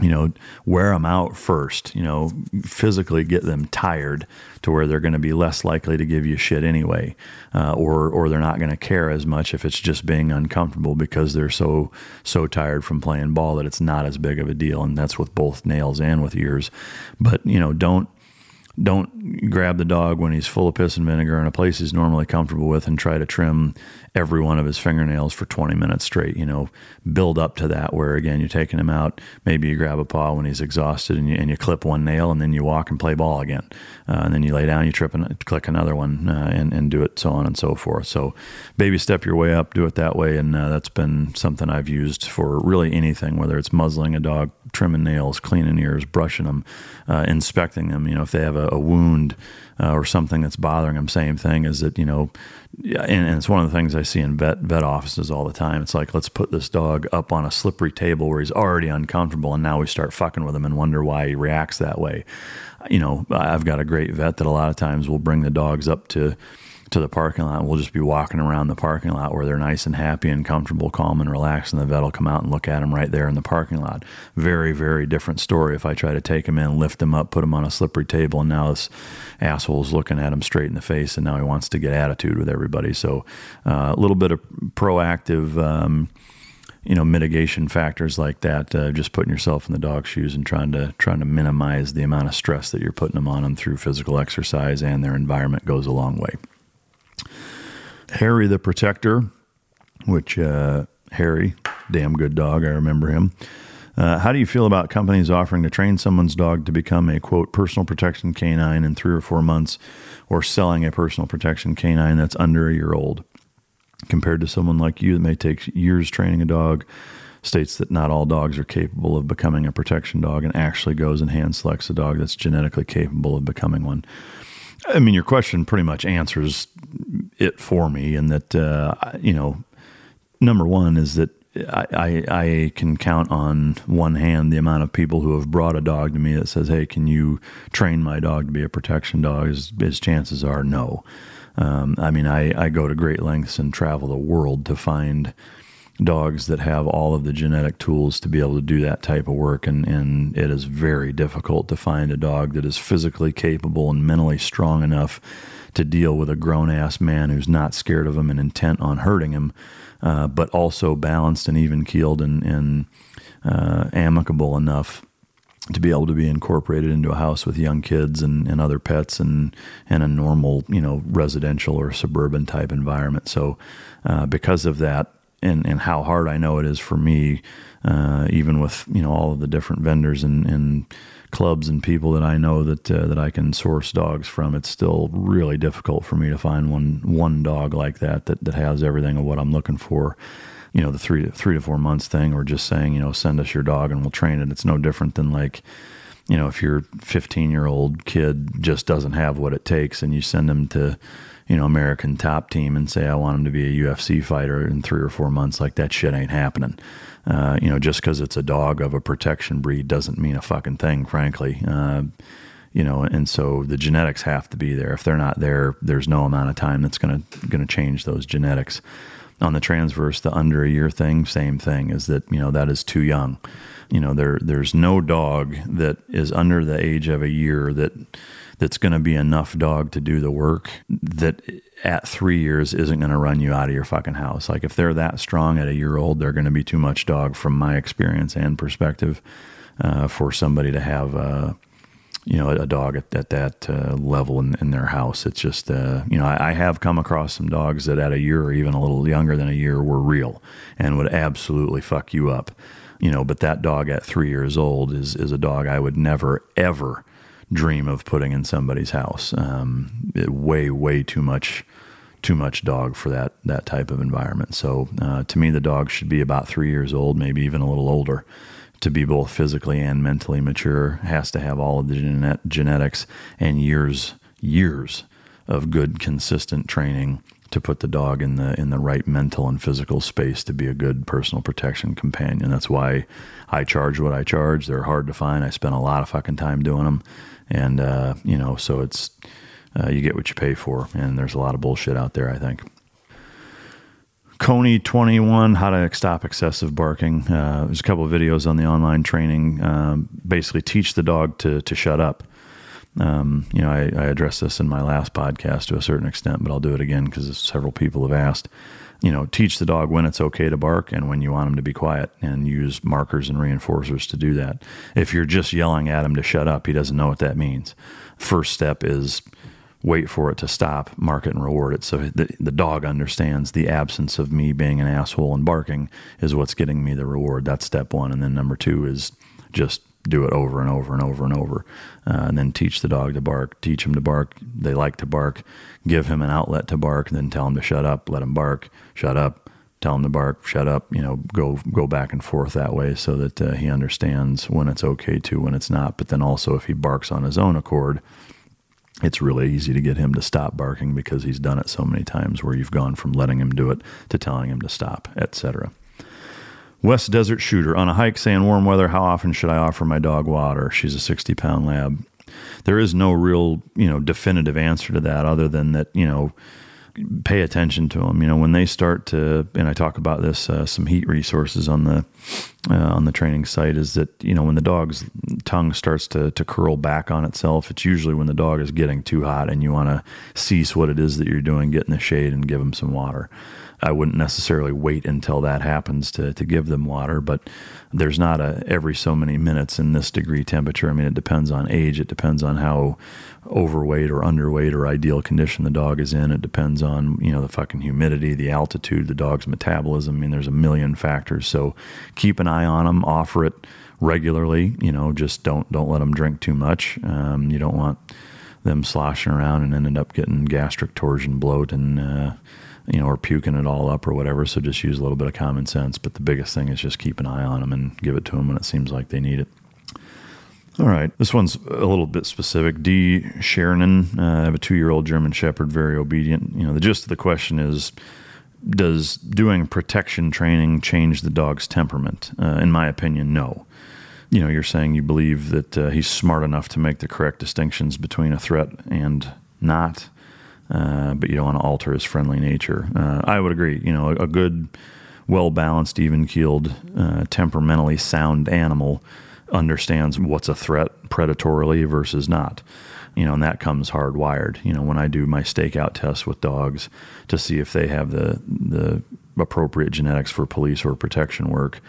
you know, wear them out first, you know, physically get them tired to where they're going to be less likely to give you shit anyway, uh, or or they're not going to care as much if it's just being uncomfortable because they're so so tired from playing ball that it's not as big of a deal, and that's with both nails and with ears. But you know, don't don't grab the dog when he's full of piss and vinegar in a place he's normally comfortable with and try to trim every one of his fingernails for 20 minutes straight. You know, build up to that where again you're taking him out. Maybe you grab a paw when he's exhausted and you, and you clip one nail and then you walk and play ball again. Uh, and then you lay down, you trip and click another one uh, and, and do it so on and so forth. So baby step your way up, do it that way. And uh, that's been something I've used for really anything, whether it's muzzling a dog, trimming nails, cleaning ears, brushing them, uh, inspecting them. You know, if they have a a, wound uh, or something that's bothering them. Same thing is that you know, and, and, it's one of the things I see in vet vet offices all the time. It's like let's put this dog up on a slippery table where he's already uncomfortable, and now we start fucking with him and wonder why he reacts that way. You know, I've got a great vet that a lot of times will bring the dogs up to to the parking lot. We'll just be walking around the parking lot where they're nice and happy and comfortable, calm and relaxed, and the vet will come out and look at them right there in the parking lot. Very, very different story if I try to take him in, lift him up, put him on a slippery table, and now this asshole's looking at him straight in the face, and now he wants to get attitude with everybody. So uh, a little bit of proactive. Um, you know mitigation factors like that uh, just putting yourself in the dog's shoes and trying to trying to minimize the amount of stress that you're putting them on them through physical exercise and their environment goes a long way Harry the Protector, which uh, Harry, damn good dog, I remember him. Uh, how do you feel about companies offering to train someone's dog to become a quote personal protection canine in three or four months, or selling a personal protection canine that's under a year old? Compared to someone like you that may take years training a dog, states that not all dogs are capable of becoming a protection dog, and actually goes and hand selects a dog that's genetically capable of becoming one. I mean, your question pretty much answers it for me, in that uh, you know, number one is that I, I, I can count on one hand the amount of people who have brought a dog to me that says, "Hey, can you train my dog to be a protection dog?" His chances are no. Um, I mean, I, I go to great lengths and travel the world to find dogs that have all of the genetic tools to be able to do that type of work. And, and it is very difficult to find a dog that is physically capable and mentally strong enough to deal with a grown ass man who's not scared of him and intent on hurting him, uh, but also balanced and even keeled and, and uh, amicable enough to be able to be incorporated into a house with young kids and, and other pets and and a normal you know residential or suburban type environment. So uh, because of that, and, and how hard I know it is for me, uh, even with you know all of the different vendors and, and clubs and people that I know that uh, that I can source dogs from. It's still really difficult for me to find one one dog like that that, that has everything of what I'm looking for. You know, the three to three to four months thing, or just saying, you know, send us your dog and we'll train it. It's no different than like, you know, if your 15 year old kid just doesn't have what it takes and you send them to you know, American top team and say I want him to be a UFC fighter in three or four months, like that shit ain't happening. Uh, you know, just because it's a dog of a protection breed doesn't mean a fucking thing, frankly. Uh, you know, and so the genetics have to be there. If they're not there, there's no amount of time that's gonna gonna change those genetics. On the transverse, the under a year thing, same thing. Is that you know that is too young. You know, there there's no dog that is under the age of a year that that's going to be enough dog to do the work that at three years isn't going to run you out of your fucking house. Like if they're that strong at a year old, they're going to be too much dog from my experience and perspective uh, for somebody to have. Uh, you know, a dog at, at that uh, level in, in, their house. It's just, uh, you know, I, I, have come across some dogs that at a year or even a little younger than a year were real and would absolutely fuck you up. You know, but that dog at three years old is is a dog I would never ever dream of putting in somebody's house. Um, it, way, way too much, too much dog for that that type of environment. So uh, to me, the dog should be about three years old, maybe even a little older, to be both physically and mentally mature. Has to have all of the genet- genetics and years years of good, consistent training to put the dog in the in the right mental and physical space to be a good personal protection companion. That's why I charge what I charge. They're hard to find. I spend a lot of fucking time doing them and uh, you know, so it's uh, you get what you pay for, and there's a lot of bullshit out there. I think. Coney 21, how to stop excessive barking. Uh, there's a couple of videos on the online training. Um, basically, teach the dog to to shut up. Um, you know, I, I addressed this in my last podcast to a certain extent, but I'll do it again because several people have asked you know, teach the dog when it's okay to bark and when you want him to be quiet and use markers and reinforcers to do that. If you're just yelling at him to shut up, he doesn't know what that means. First step is wait for it to stop, mark it and reward it. So the, the dog understands the absence of me being an asshole and barking is what's getting me the reward. That's step one. And then number two is just do it over and over and over and over. Uh, and then teach the dog to bark, teach him to bark. They like to bark. Give him an outlet to bark, then tell him to shut up, let him bark, shut up, tell him to bark, shut up, you know, go go back and forth that way so that uh, he understands when it's okay to, when it's not. But then also if he barks on his own accord, it's really easy to get him to stop barking because he's done it so many times where you've gone from letting him do it to telling him to stop, etc. West Desert Shooter on a hike, say in warm weather, how often should I offer my dog water? She's a 60 pound lab. There is no real, you know, definitive answer to that other than that, you know, pay attention to them. You know, when they start to, and I talk about this, uh, some heat resources on the uh, on the training site is that you know when the dog's tongue starts to to curl back on itself, it's usually when the dog is getting too hot and you want to cease what it is that you're doing, get in the shade and give them some water. I wouldn't necessarily wait until that happens to, to give them water, but there's not a every so many minutes in this degree temperature. I mean, it depends on age. It depends on how overweight or underweight or ideal condition the dog is in. It depends on, you know, the fucking humidity, the altitude, the dog's metabolism. I mean, there's a million factors. So keep an eye on them, offer it regularly, you know, just don't, don't let them drink too much. Um, you don't want them sloshing around and ended up getting gastric torsion bloat and, uh, you know, or puking it all up or whatever. So just use a little bit of common sense. But the biggest thing is just keep an eye on them and give it to them when it seems like they need it. All right. This one's a little bit specific. D. Sharonin, uh, I have a two year old German Shepherd, very obedient. You know, the gist of the question is Does doing protection training change the dog's temperament? Uh, in my opinion, no. You know, you're saying you believe that uh, he's smart enough to make the correct distinctions between a threat and not uh, but you don't want to alter his friendly nature. Uh, I would agree. You know, a, a good, well balanced, even keeled, uh, temperamentally sound animal understands what's a threat predatorily versus not. You know, and that comes hardwired. You know, when I do my stakeout tests with dogs to see if they have the the appropriate genetics for police or protection work,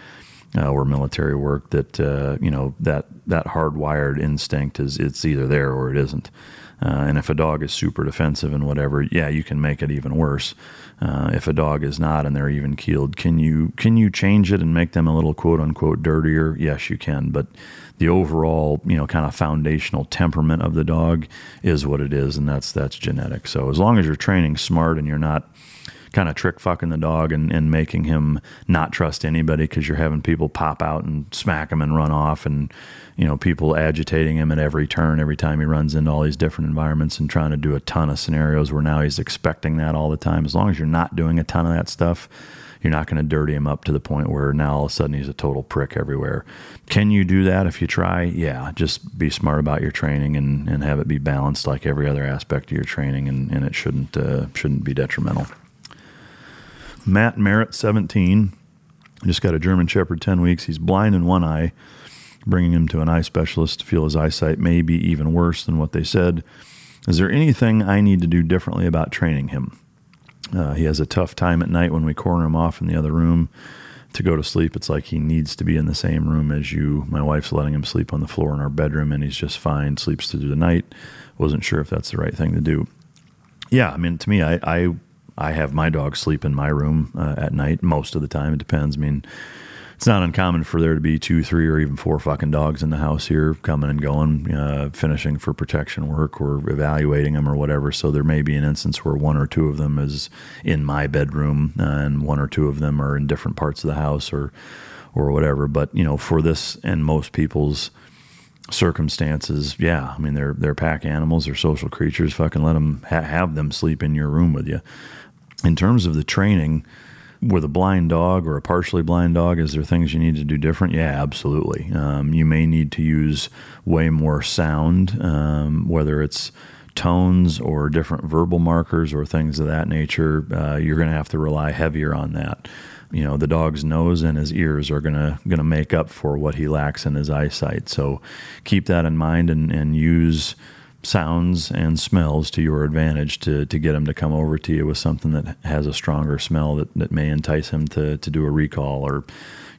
uh, or military work that uh, you know that that hardwired instinct is it's either there or it isn't. Uh, and if a dog is super defensive and whatever, yeah, you can make it even worse. Uh, if a dog is not and they're even keeled, can you can you change it and make them a little quote unquote dirtier? Yes, you can. But the overall, you know, kind of foundational temperament of the dog is what it is, and that's that's genetic. So as long as you're training smart and you're not kind of trick fucking the dog and, and making him not trust anybody because you're having people pop out and smack him and run off and you know people agitating him at every turn every time he runs into all these different environments and trying to do a ton of scenarios where now he's expecting that all the time as long as you're not doing a ton of that stuff you're not going to dirty him up to the point where now all of a sudden he's a total prick everywhere. Can you do that if you try? Yeah, just be smart about your training and, and have it be balanced like every other aspect of your training, and, and it shouldn't uh, shouldn't be detrimental. Matt Merritt, 17. Just got a German Shepherd 10 weeks. He's blind in one eye. Bringing him to an eye specialist to feel his eyesight may be even worse than what they said. Is there anything I need to do differently about training him? Uh, he has a tough time at night when we corner him off in the other room to go to sleep. It's like he needs to be in the same room as you. My wife's letting him sleep on the floor in our bedroom, and he's just fine. Sleeps through the night. Wasn't sure if that's the right thing to do. Yeah, I mean, to me, I, I I have my dog sleep in my room uh, at night most of the time. It depends. I mean, it's not uncommon for there to be two, three, or even four fucking dogs in the house here coming and going, uh, finishing for protection work or evaluating them or whatever. So there may be an instance where one or two of them is in my bedroom uh, and one or two of them are in different parts of the house or or whatever. But you know, for this and most people's circumstances, yeah, I mean they're they're pack animals, they're social creatures. Fucking let them ha- have them sleep in your room with you in terms of the training with a blind dog or a partially blind dog, is there things you need to do different? Yeah, absolutely. Um, you may need to use way more sound, um, whether it's tones or different verbal markers or things of that nature. Uh, you're going to have to rely heavier on that. You know, the dog's nose and his ears are gonna gonna make up for what he lacks in his eyesight. So keep that in mind and, and use sounds and smells to your advantage to, to get him to come over to you with something that has a stronger smell that, that may entice him to, to do a recall or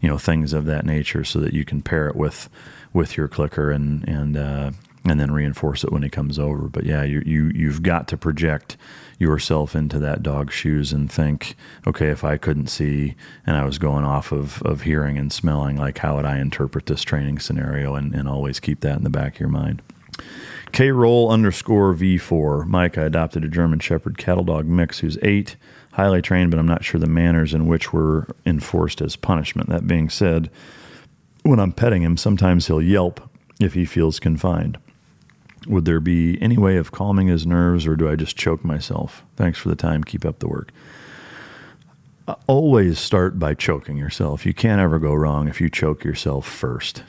you know things of that nature so that you can pair it with with your clicker and and uh, and then reinforce it when he comes over. But yeah you, you you've got to project yourself into that dog's shoes and think okay if I couldn't see and I was going off of, of hearing and smelling like how would I interpret this training scenario? And, and always keep that in the back of your mind K roll underscore V4. Mike, I adopted a German Shepherd cattle dog mix who's eight, highly trained, but I'm not sure the manners in which were enforced as punishment. That being said, when I'm petting him, sometimes he'll yelp if he feels confined. Would there be any way of calming his nerves, or do I just choke myself? Thanks for the time. Keep up the work. Always start by choking yourself. You can't ever go wrong if you choke yourself first.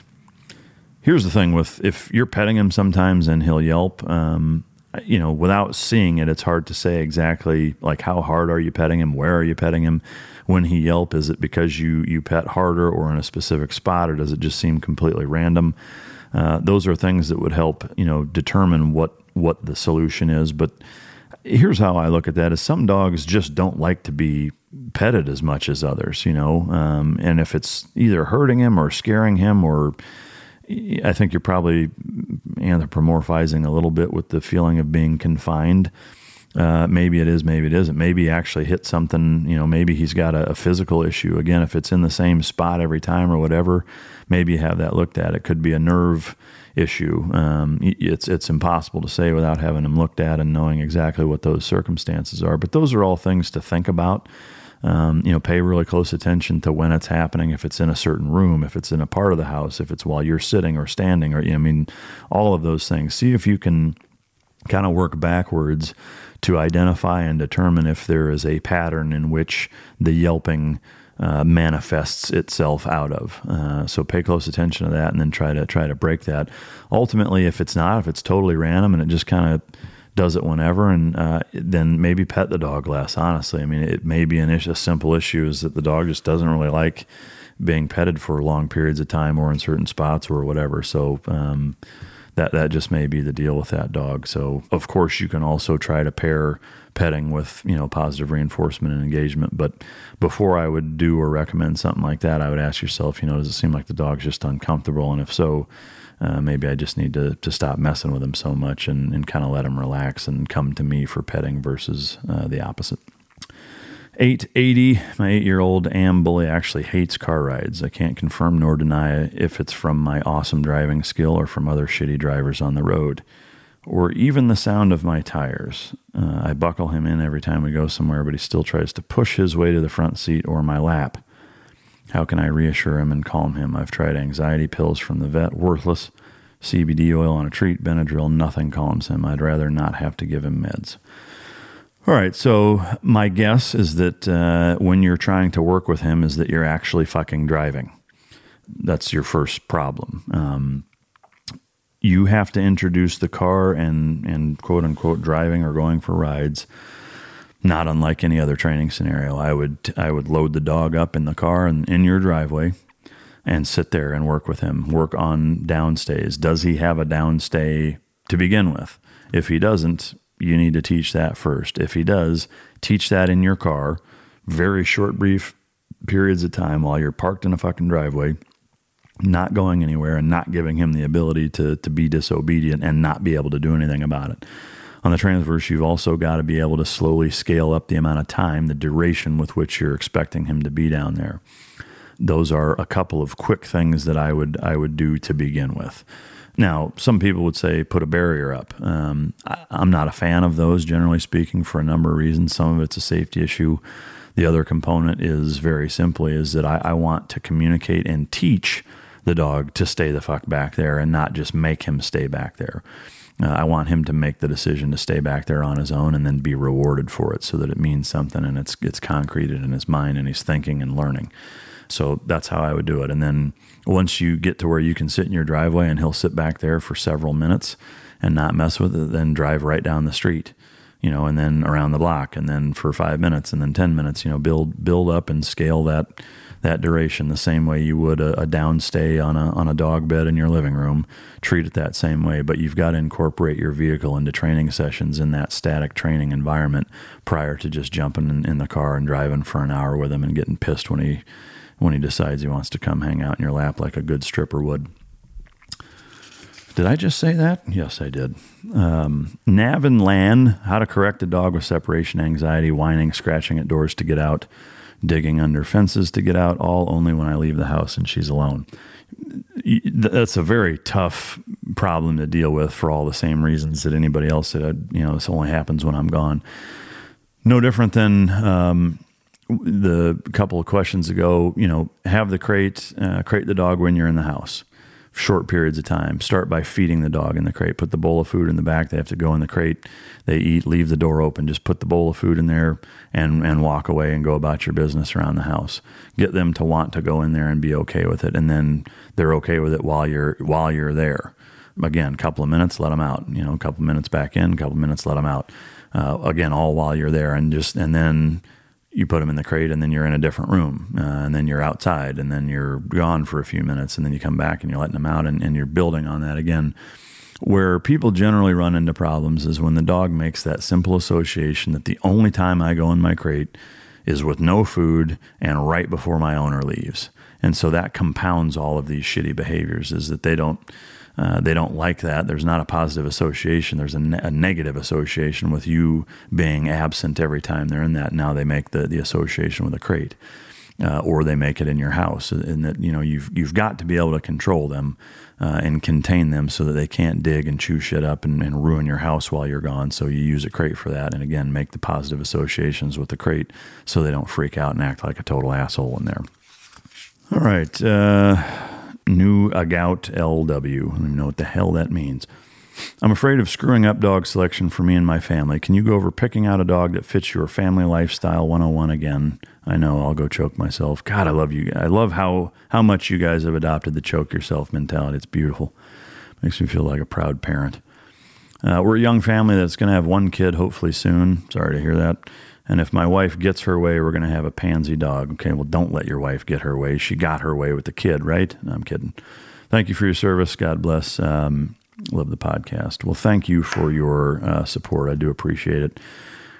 Here's the thing with if you're petting him sometimes and he'll yelp, um, you know, without seeing it, it's hard to say exactly like how hard are you petting him, where are you petting him. When he yelp, is it because you you pet harder or in a specific spot, or does it just seem completely random? Uh, those are things that would help you know determine what what the solution is. But here's how I look at that: is some dogs just don't like to be petted as much as others, you know, um, and if it's either hurting him or scaring him or I think you're probably anthropomorphizing a little bit with the feeling of being confined. Uh, maybe it is, maybe it isn't. Maybe he actually hit something, you know, maybe he's got a, a, physical issue. Again, if it's in the same spot every time or whatever, maybe have that looked at. It could be a nerve issue. Um, it's, it's impossible to say without having him looked at and knowing exactly what those circumstances are. But those are all things to think about. Um, you know, pay really close attention to when it's happening. If it's in a certain room, if it's in a part of the house, if it's while you're sitting or standing, or you know, I mean, all of those things. See if you can kind of work backwards to identify and determine if there is a pattern in which the yelping uh, manifests itself out of. Uh, so pay close attention to that, and then try to try to break that. Ultimately, if it's not, if it's totally random and it just kind of does it whenever, and uh, then maybe pet the dog less. Honestly, I mean, it may be an issue. A simple issue is that the dog just doesn't really like being petted for long periods of time or in certain spots or whatever. So. Um, that that just may be the deal with that dog. So of course you can also try to pair petting with you know positive reinforcement and engagement. But before I would do or recommend something like that, I would ask yourself, you know, does it seem like the dog's just uncomfortable? And if so, uh, maybe I just need to to stop messing with him so much and, and kind of let him relax and come to me for petting versus uh, the opposite. 880, my eight year old Am Bully actually hates car rides. I can't confirm nor deny if it's from my awesome driving skill or from other shitty drivers on the road, or even the sound of my tires. Uh, I buckle him in every time we go somewhere, but he still tries to push his way to the front seat or my lap. How can I reassure him and calm him? I've tried anxiety pills from the vet, worthless. CBD oil on a treat, Benadryl, nothing calms him. I'd rather not have to give him meds. All right, so my guess is that uh, when you're trying to work with him, is that you're actually fucking driving. That's your first problem. Um, you have to introduce the car and and quote unquote driving or going for rides not unlike any other training scenario. I would I would load the dog up in the car and in your driveway and sit there and work with him, work on downstays. Does he have a downstay to begin with? If he doesn't, you need to teach that first. If he does, teach that in your car, very short, brief periods of time while you're parked in a fucking driveway, not going anywhere and not giving him the ability to, to be disobedient and not be able to do anything about it. On the transverse, you've also got to be able to slowly scale up the amount of time, the duration with which you're expecting him to be down there. Those are a couple of quick things that I would I would do to begin with. Now, some people would say put a barrier up. Um, I, I'm not a fan of those, generally speaking, for a number of reasons. Some of it's a safety issue. The other component is very simply is that I, I want to communicate and teach the dog to stay the fuck back there and not just make him stay back there. Uh, I want him to make the decision to stay back there on his own and then be rewarded for it so that it means something and it's it's concreted in his mind and he's thinking and learning. So that's how I would do it. And then once you get to where you can sit in your driveway and he'll sit back there for several minutes and not mess with it, then drive right down the street, you know, and then around the block and then for 5 minutes and then 10 minutes, you know, build build up and scale that that duration the same way you would a, a downstay on a on a dog bed in your living room. Treat it that same way, but you've got to incorporate your vehicle into training sessions in that static training environment prior to just jumping in, in the car and driving for an hour with him and getting pissed when he when he decides he wants to come hang out in your lap like a good stripper would. Did I just say that? Yes, I did. Um, Nav Lan, how to correct a dog with separation anxiety, whining, scratching at doors to get out digging under fences to get out, all only when I leave the house and she's alone. That's a very tough problem to deal with for all the same reasons that anybody else said. You know, this only happens when I'm gone. No different than um, the couple of questions ago. You know, have the crate, uh, crate the dog when you're in the house. Short periods of time. Start by feeding the dog in the crate. Put the bowl of food in the back. They have to go in the crate. They eat, leave the door open. Just put the bowl of food in there and, and walk away and go about your business around the house. Get them to want to go in there and be okay with it. And then they're okay with it while you're, while you're there. Again, a couple of minutes, let them out. You know, a couple of minutes back in, a couple of minutes, let them out. Uh, again, all while you're there. And just, and then, you put them in the crate and then you're in a different room uh, and then you're outside and then you're gone for a few minutes and then you come back and you're letting them out and, and you're building on that again. Where people generally run into problems is when the dog makes that simple association that the only time i go in my crate is with no food and right before my owner leaves. And so that compounds all of these shitty behaviors is that they don't uh, they don't like that. There's not a positive association. There's a, ne- a, negative association with you being absent every time they're in that. Now they make the, the association with a crate, uh, or they make it in your house. And that you know you've you've got to be able to control them uh, and contain them so that they can't dig and chew shit up and, and, ruin your house while you're gone. So you use a crate for that. And again, make the positive associations with the crate so they don't freak out and act like a total asshole in there. All right. Uh, New Agout LW. I don't even know what the hell that means. I'm afraid of screwing up dog selection for me and my family. Can you go over picking out a dog that fits your family lifestyle 101 again? I know I'll go choke myself. God, I love you. I love how how much you guys have adopted the choke yourself mentality. It's beautiful. Makes me feel like a proud parent. Uh, we're a young family that's going to have one kid hopefully soon. Sorry to hear that. And if my wife gets her way, we're going to have a pansy dog. Okay, well, don't let your wife get her way. She got her way with the kid, right? No, I'm kidding. Thank you for your service. God bless. Um, love the podcast. Well, thank you for your uh, support. I do appreciate it.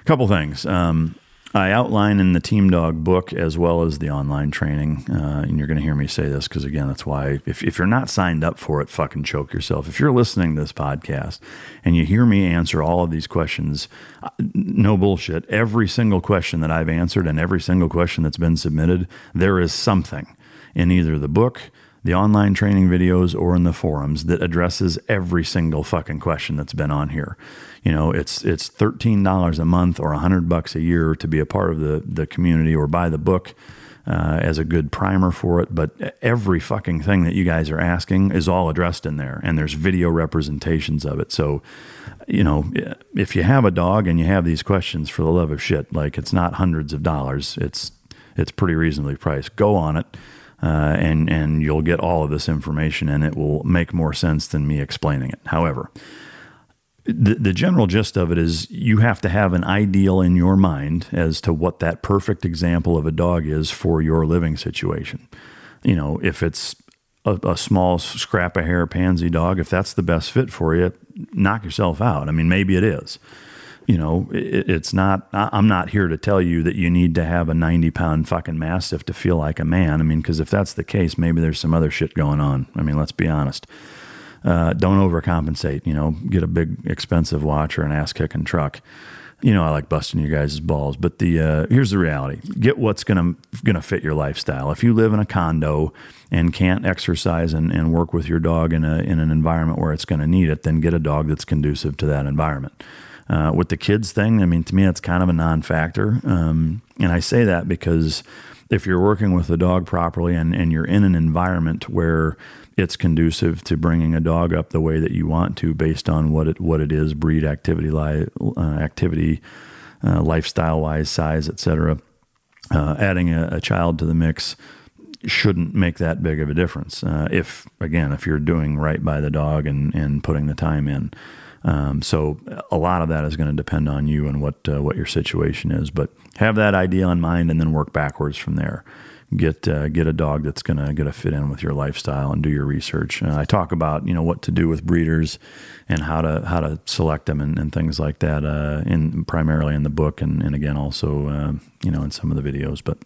A couple things. Um, I outline in the Team Dog book as well as the online training, uh, and you're going to hear me say this because, again, that's why if, if you're not signed up for it, fucking choke yourself. If you're listening to this podcast and you hear me answer all of these questions, uh, no bullshit, every single question that I've answered and every single question that's been submitted, there is something in either the book, the online training videos, or in the forums that addresses every single fucking question that's been on here you know it's it's thirteen dollars a month or hundred bucks a year to be a part of the the community or buy the book uh, as a good primer for it. But every fucking thing that you guys are asking is all addressed in there, and there's video representations of it. So, you know, if you have a dog and you have these questions, for the love of shit, like it's not hundreds of dollars. It's it's pretty reasonably priced. Go on it. Uh, and and you'll get all of this information, and it will make more sense than me explaining it. However, the, the general gist of it is you have to have an ideal in your mind as to what that perfect example of a dog is for your living situation. You know, if it's a, a, small scrap of hair pansy dog, if that's the best fit for you, knock yourself out. I mean, maybe it is. You know, it, it's not, I'm not here to tell you that you need to have a 90 pound fucking mastiff to feel like a man. I mean, because if that's the case, maybe there's some other shit going on. I mean, let's be honest uh, don't overcompensate. You know, get a big expensive watch or an ass kicking truck. You know, I like busting you guys' balls, but the uh, here's the reality: get what's gonna gonna fit your lifestyle. If you live in a condo and can't exercise and, and work with your dog in a in an environment where it's to need it, then get a dog that's conducive to that environment. Uh, with the kids thing, I mean, to me, it's kind of a non-factor, um, and I say that because if you're working with a dog properly and, and you're in an environment where it's conducive to bringing a dog up the way that you want to based on what it what it is breed activity li- uh, activity uh, lifestyle wise size etc uh, adding a, a, child to the mix shouldn't make that big of a difference. Uh, if again if you're doing right by the dog and and putting the time in. Um, so a lot of that is going to depend on you and what uh, what your situation is. But have that idea in mind and then work backwards from there get uh, get a dog that's gonna gonna fit in with your lifestyle and do your research. Uh, I talk about you know what to do with breeders and how to how to select them and, and things like that uh, in primarily in the book and, and again also uh, you know in some of the videos. But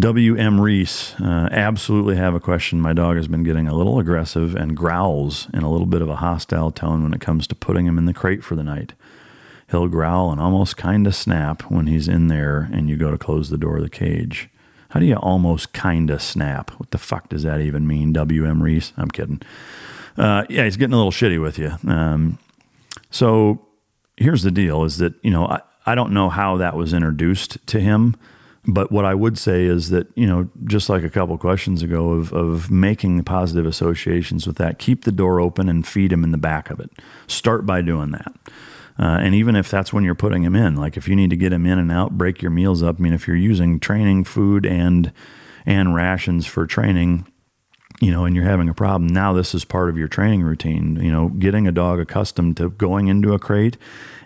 W.M. Reese, uh, absolutely have a question. My dog has been getting a little aggressive and growls in a little bit of a hostile tone when it comes to putting him in the crate for the night. He'll growl and almost kind of snap when he's in there and you go to close the door of the cage. How do you almost kind of snap? What the fuck does that even mean, W.M. Reese? I'm kidding. Uh, yeah, he's getting a little shitty with you. Um, so here's the deal is that, you know, I, I don't know how that was introduced to him, But what I would say is that, you know, just like a couple questions ago of, of making positive associations with that, keep the door open and feed him in the back of it. Start by doing that. Uh, and even if that's when you're putting him in, like if you need to get him in and out, break your meals up. I mean, if you're using training food and and rations for training, you know, and you're having a problem, now this is part of your training routine. You know, getting a dog accustomed to going into a crate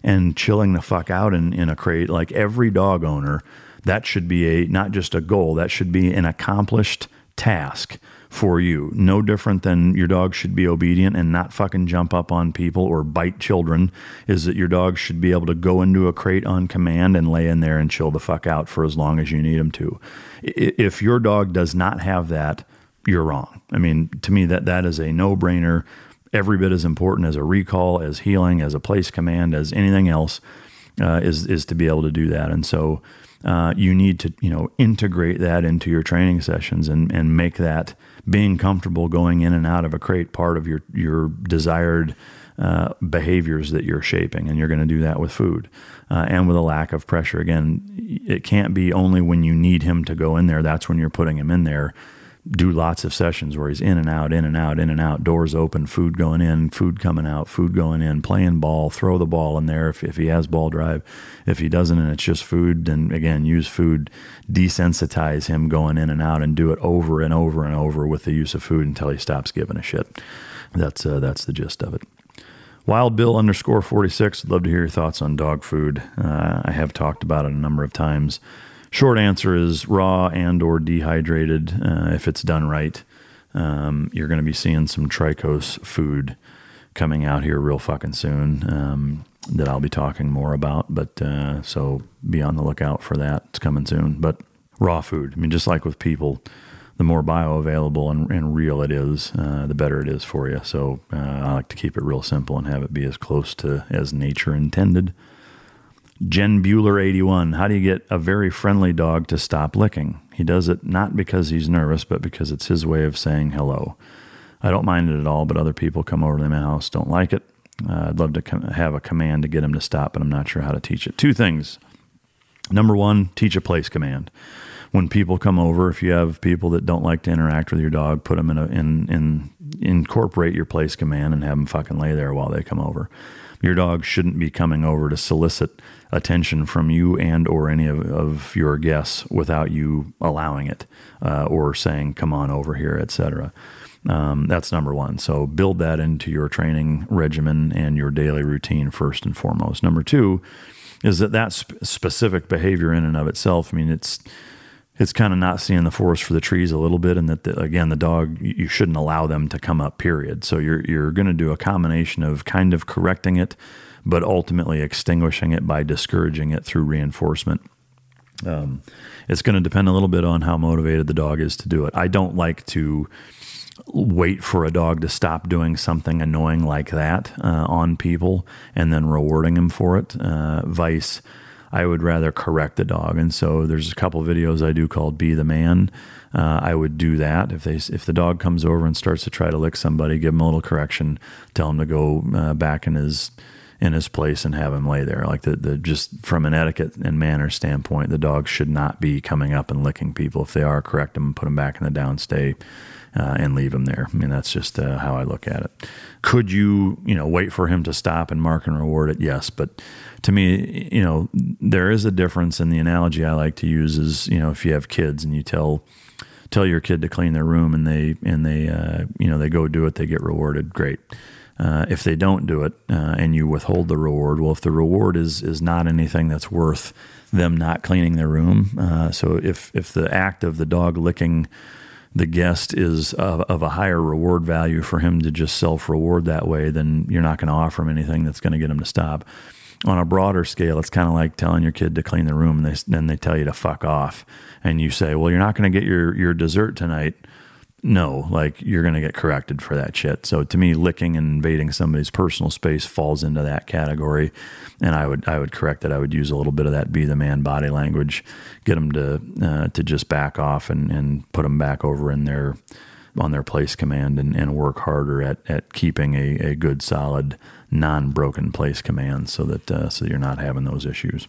and chilling the fuck out in, in a crate. Like every dog owner, that should be a not just a goal, that should be an accomplished task for you. No different than your dog should be obedient and not fucking jump up on people or bite children, is that your dog should be able to go into a crate on command and lay in there and chill the fuck out for as long as you need him to. If your dog does not have that, you're wrong. I mean, to me, that that is a no brainer. Every bit as important as a recall, as heeling, as a place command, as anything else, uh, is is to be able to do that. And so, uh, you need to you know integrate that into your training sessions and and make that being comfortable going in and out of a crate part of your your desired uh, behaviors that you're shaping, and you're going to do that with food uh, and with a lack of pressure. Again, it can't be only when you need him to go in there. That's when you're putting him in there do lots of sessions where he's in and out, in and out, in and out, doors open, food going in, food coming out, food going in, playing ball, throw the ball in there if, if he has ball drive. If he doesn't and it's just food, then again, use food, desensitize him going in and out and do it over and over and over with the use of food until he stops giving a shit. That's, uh, that's the gist of it. Wild Bill underscore 46, I'd love to hear your thoughts on dog food. Uh, I have talked about it a number of times. Short answer is raw and or dehydrated. Uh, if it's done right, um, you're going to be seeing some Trikos food coming out here real fucking soon um, that I'll be talking more about. But uh, so be on the lookout for that. It's coming soon. But raw food, I mean, just like with people, the more bioavailable and, and real it is, uh, the better it is for you. So uh, I like to keep it real simple and have it be as close to as nature intended. Jen Bueller 81. How do you get a very friendly dog to stop licking? He does it not because he's nervous, but because it's his way of saying hello. I don't mind it at all, but other people come over to my house, don't like it. Uh, I'd love to com- have a command to get him to stop, but I'm not sure how to teach it. Two things. Number one, teach a place command. When people come over, if you have people that don't like to interact with your dog, put them in a in in incorporate your place command and have them fucking lay there while they come over. Your dog shouldn't be coming over to solicit attention from you and or any of, of your guests without you allowing it uh, or saying come on over here etc um, that's number one. So build that into your training regimen and your daily routine first and foremost. Number two is that that sp- specific behavior in and of itself i mean it's it's kind of not seeing the forest for the trees a little bit and that the, again the dog you shouldn't allow them to come up period. So you're you're going to do a combination of kind of correcting it but ultimately extinguishing it by discouraging it through reinforcement. Um, it's going to depend a little bit on how motivated the dog is to do it. I don't like to wait for a dog to stop doing something annoying like that uh, on people and then rewarding him for it. Uh, vice, I would rather correct the dog. And so there's a couple videos I do called "Be the Man." Uh, I would do that if they if the dog comes over and starts to try to lick somebody, give him a little correction, tell him to go uh, back in his in his place and have him lay there. Like the, the just from an etiquette and manner standpoint, the dog should not be coming up and licking people. If they are, correct them, put them back in the downstay, uh, and leave them there. I mean, that's just uh, how I look at it. Could you, you know, wait for him to stop and mark and reward it? Yes, but to me, you know, there is a difference. And the analogy I like to use is, you know, if you have kids and you tell tell your kid to clean their room and they and they uh, you know they go do it, they get rewarded. Great uh, if they don't do it uh, and you withhold the reward, well, if the reward is is not anything that's worth them not cleaning their room, uh, so if if the act of the dog licking the guest is of, of a higher reward value for him to just self reward that way, then you're not going to offer him anything that's going to get him to stop. On a broader scale, it's kind of like telling your kid to clean the room, and then they tell you to fuck off, and you say, "Well, you're not going to get your your dessert tonight." No, like you're going to get corrected for that shit. So to me, licking and invading somebody's personal space falls into that category, and I would I would correct that. I would use a little bit of that be the man body language, get them to uh, to just back off and and put them back over in their on their place command and, and work harder at at keeping a, a good solid non broken place command so that uh, so you're not having those issues.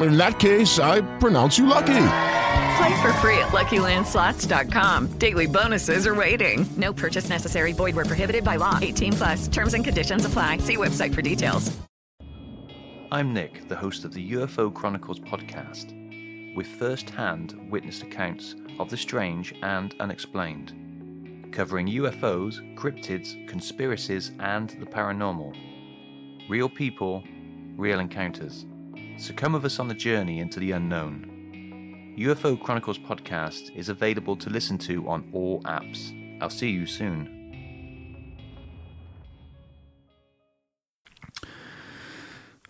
In that case, I pronounce you lucky. Play for free at LuckyLandSlots.com. Daily bonuses are waiting. No purchase necessary. Void where prohibited by law. 18 plus. Terms and conditions apply. See website for details. I'm Nick, the host of the UFO Chronicles podcast, with first-hand witnessed accounts of the strange and unexplained, covering UFOs, cryptids, conspiracies, and the paranormal. Real people, real encounters. So come with us on the journey into the unknown. UFO Chronicles podcast is available to listen to on all apps. I'll see you soon.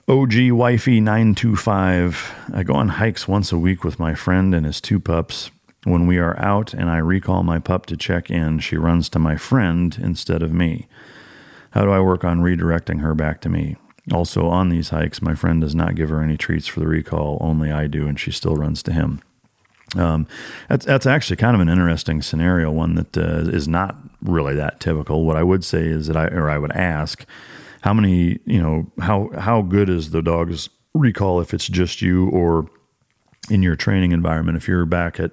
OG Wifey 925. I go on hikes once a week with my friend and his two pups. When we are out and I recall my pup to check in, she runs to my friend instead of me. How do I work on redirecting her back to me? Also, on these hikes, my friend does not give her any treats for the recall, only I do, and she still runs to him. Um, that's that's actually kind of an interesting scenario, one that uh, is not really that typical. What I would say is that I or I would ask, how many you know how how good is the dog's recall if it's just you or in your training environment if you're back at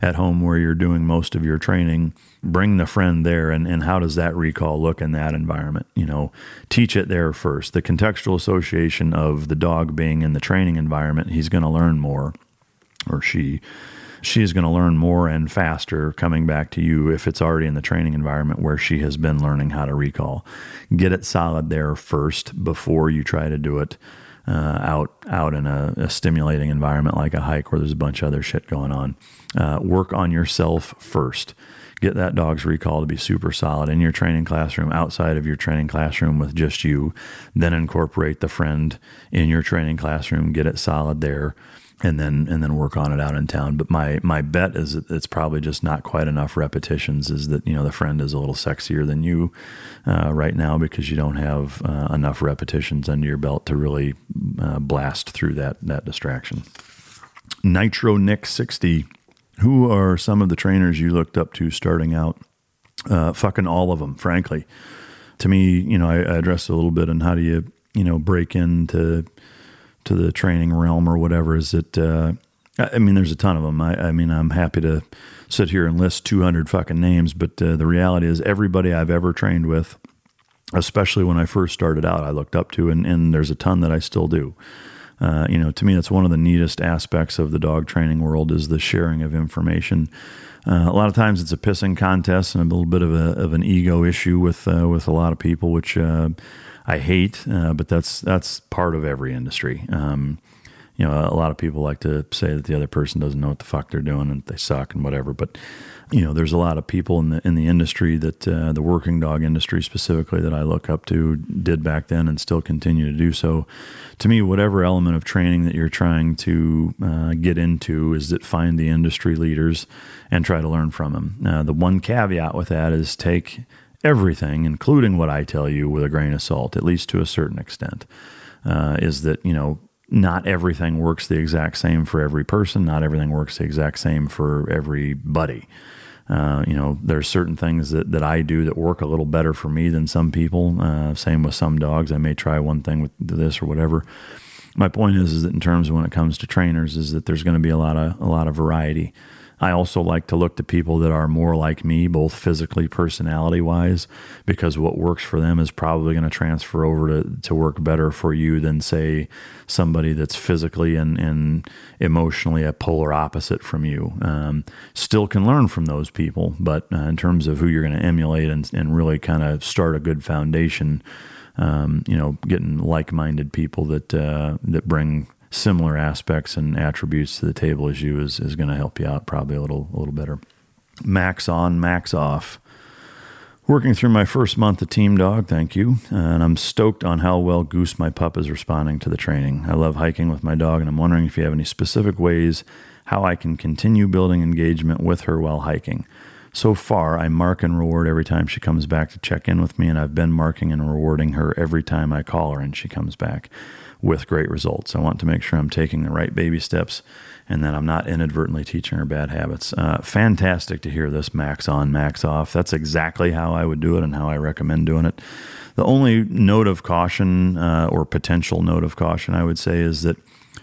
at home where you're doing most of your training bring the friend there and, and how does that recall look in that environment? You know teach it there first. The contextual association of the dog being in the training environment he's going to learn more or she she's going to learn more and faster coming back to you if it's already in the training environment where she has been learning how to recall. Get it solid there first before you try to do it uh, out out in a, a, stimulating environment like a hike where there's a bunch of other shit going on. Uh, work on yourself first. Get that dog's recall to be super solid in your training classroom, outside of your training classroom with just you. Then incorporate the friend in your training classroom. Get it solid there and then and then work on it out in town. But my my bet is that it's probably just not quite enough repetitions. Is that you know the friend is a little sexier than you uh, right now because you don't have uh, enough repetitions under your belt to really uh, blast through that that distraction. Nitro Nick sixty. Who are some of the trainers you looked up to starting out? Uh, fucking all of them, frankly. To me, you know, I, I addressed a little bit on how do you you know break into to the training realm or whatever is it uh, I mean there's a ton of them I, I, mean I'm happy to sit here and list 200 fucking names but uh, the reality is everybody I've ever trained with especially when I first started out I looked up to and, and there's a ton that I still do. Uh, you know to me that's one of the neatest aspects of the dog training world is the sharing of information. Uh, a lot of times it's a pissing contest and a little bit of, a, of an ego issue with uh, with a lot of people which uh, I hate, uh, but that's that's part of every industry. Um, you know, a lot of people like to say that the other person doesn't know what the fuck they're doing and they suck and whatever. But you know, there's a lot of people in the in the industry that uh, the working dog industry specifically that I look up to did back then and still continue to do so. To me, whatever element of training that you're trying to uh, get into is that find the industry leaders and try to learn from them. Uh, the one caveat with that is take everything, including what I tell you, with a grain of salt, at least to a certain extent. Uh, is that, you know, not everything works the exact same for every person, not everything works the exact same for everybody. Uh, you know, there's certain things that, that I do that work a little better for me than some people. Uh, same with some dogs. I may try one thing with this or whatever. My point is, is that in terms of when it comes to trainers, is that there's going to be a lot of a lot of variety. I also like to look to people that are more like me, both physically, personality wise, because what works for them is probably going to transfer over to, to work better for you than, say, somebody that's physically and, and emotionally a polar opposite from you. Um, still can learn from those people, but uh, in terms of who you're going to emulate and, and really kind of start a good foundation, um, you know, getting like minded people that, uh, that bring similar aspects and attributes to the table as you is, is going to help you out probably a little a little better. Max on, max off. Working through my first month of Team Dog, thank you. And I'm stoked on how well Goose, my pup, is responding to the training. I love hiking with my dog, and I'm wondering if you have any specific ways how I can continue building engagement with her while hiking. So far, I mark and reward every time she comes back to check in with me, and I've been marking and rewarding her every time I call her and she comes back with great results. I want to make sure I'm taking the right baby steps and that I'm not inadvertently teaching her bad habits. Uh, fantastic to hear this max on, max off. That's exactly how I would do it and how I recommend doing it. The only note of caution uh, or potential note of caution I would say is that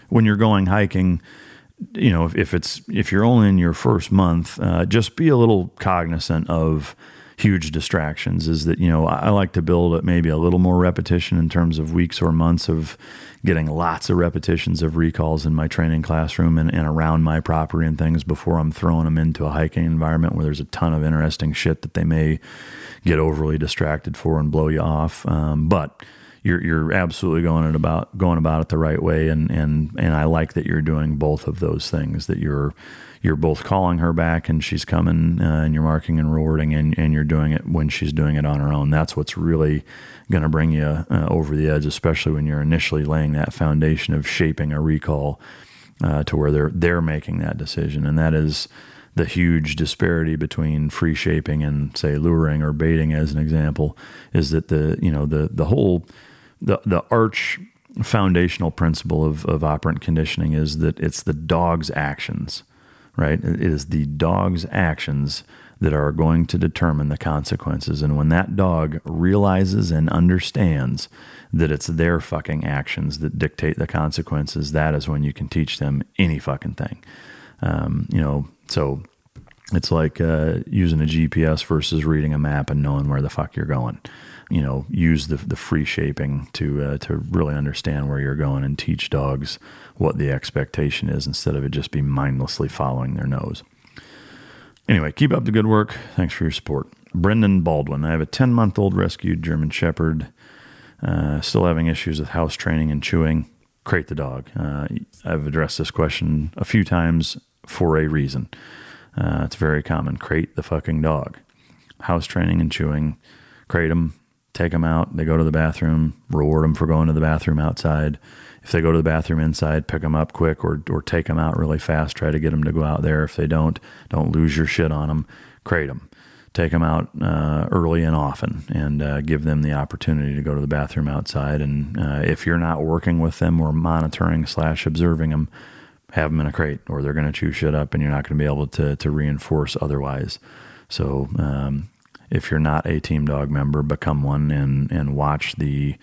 when you're going hiking, you know, if, if it's if you're only in your first month, uh, just be a little cognizant of huge distractions. Is that you know I like to build maybe a little more repetition in terms of weeks or months of getting lots of repetitions of recalls in my training classroom and, and around my property and things before I'm throwing them into a hiking environment where there's a ton of interesting shit that they may get overly distracted for and blow you off. Um, but you're you're absolutely going it about going about it the right way, and and and I like that you're doing both of those things. That you're you're both calling her back and she's coming, uh, and you're marking and rewarding, and and you're doing it when she's doing it on her own. That's what's really going to bring you uh, over the edge, especially when you're initially laying that foundation of shaping a recall uh, to where they're they're making that decision, and that is the huge disparity between free shaping and say luring or baiting as an example is that the you know the the whole the the arch foundational principle of, of operant conditioning is that it's the dog's actions, right? It is the dog's actions that are going to determine the consequences. And when that dog realizes and understands that it's their fucking actions that dictate the consequences, that is when you can teach them any fucking thing. Um, you know, so it's like uh, using a GPS versus reading a map and knowing where the fuck you're going you know use the the free shaping to uh, to really understand where you're going and teach dogs what the expectation is instead of it just be mindlessly following their nose. Anyway, keep up the good work. Thanks for your support. Brendan Baldwin. I have a 10 month old rescued German Shepherd, uh, still having issues with house training and chewing. Crate the dog. Uh, I've addressed this question a few times for a reason. Uh, it's very common. Crate the fucking dog. House training and chewing. Crate them, take them out. They go to the bathroom, reward them for going to the bathroom outside. If they go to the bathroom inside, pick them up quick or, or take them out really fast. Try to get them to go out there. If they don't, don't lose your shit on them. Crate them. Take them out uh, early and often and uh, give them the opportunity to go to the bathroom outside. And uh, if you're not working with them or monitoring slash observing them, have them in a crate or they're going to chew shit up and you're not going to be able to, to reinforce otherwise. So um, if you're not a Team Dog member, become one and and watch the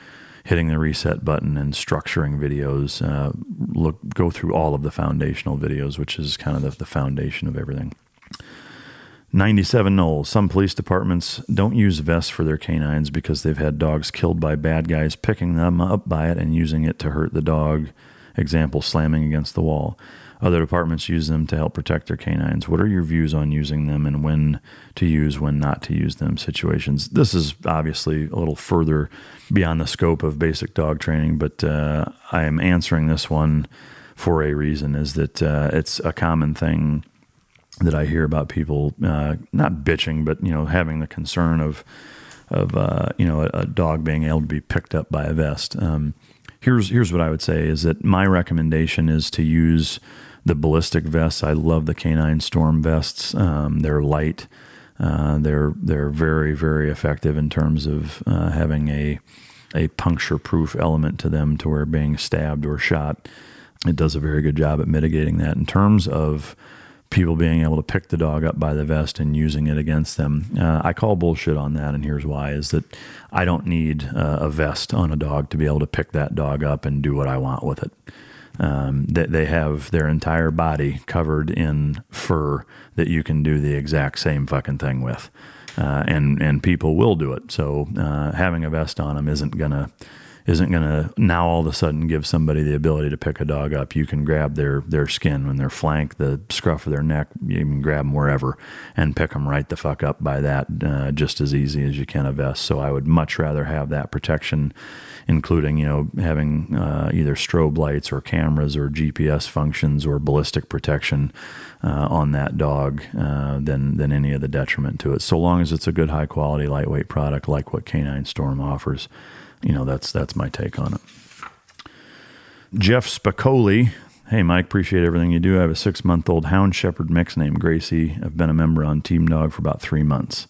hitting the reset button and structuring videos. Uh, look, go through all of the foundational videos, which is kind of the, the foundation of everything. 97 Knowles. Some police departments don't use vests for their canines because they've had dogs killed by bad guys picking them up by it and using it to hurt the dog. Example, slamming against the wall. Other departments use them to help protect their canines. What are your views on using them and when to use, when not to use them situations? This is obviously a little further beyond the scope of basic dog training, but uh, I am answering this one for a reason is that uh, it's a common thing that I hear about people uh, not bitching, but you know having the concern of of uh, you know a, a, dog being able to be picked up by a vest. Um, here's here's what I would say is that my recommendation is to use the ballistic vests. I love the K9 Storm vests. Um, they're light. Uh, they're they're very very effective in terms of uh, having a a puncture proof element to them to where being stabbed or shot it does a very good job at mitigating that in terms of people being able to pick the dog up by the vest and using it against them. Uh, I call bullshit on that, and here's why: is that I don't need uh, a vest on a dog to be able to pick that dog up and do what I want with it. Um, they, they have their entire body covered in fur that you can do the exact same fucking thing with, uh, and and people will do it. So uh, having a vest on them isn't gonna isn't to now all of a sudden give somebody the ability to pick a dog up. You can grab their their skin when their flank, the scruff of their neck. You can grab them wherever and pick them right the fuck up by that, uh, just as easy as you can a vest. So I would much rather have that protection, including you know having uh, either strobe lights or cameras or GPS functions or ballistic protection uh, on that dog uh, than than any of the detriment to it. So long as it's a good, high quality, lightweight product like what K9 Storm offers you know, that's that's my take on it. Jeff Spicoli Hey, Mike, appreciate everything you do. I have a six month old hound shepherd mix named Gracie. I've been a member on Team Dog for about three months.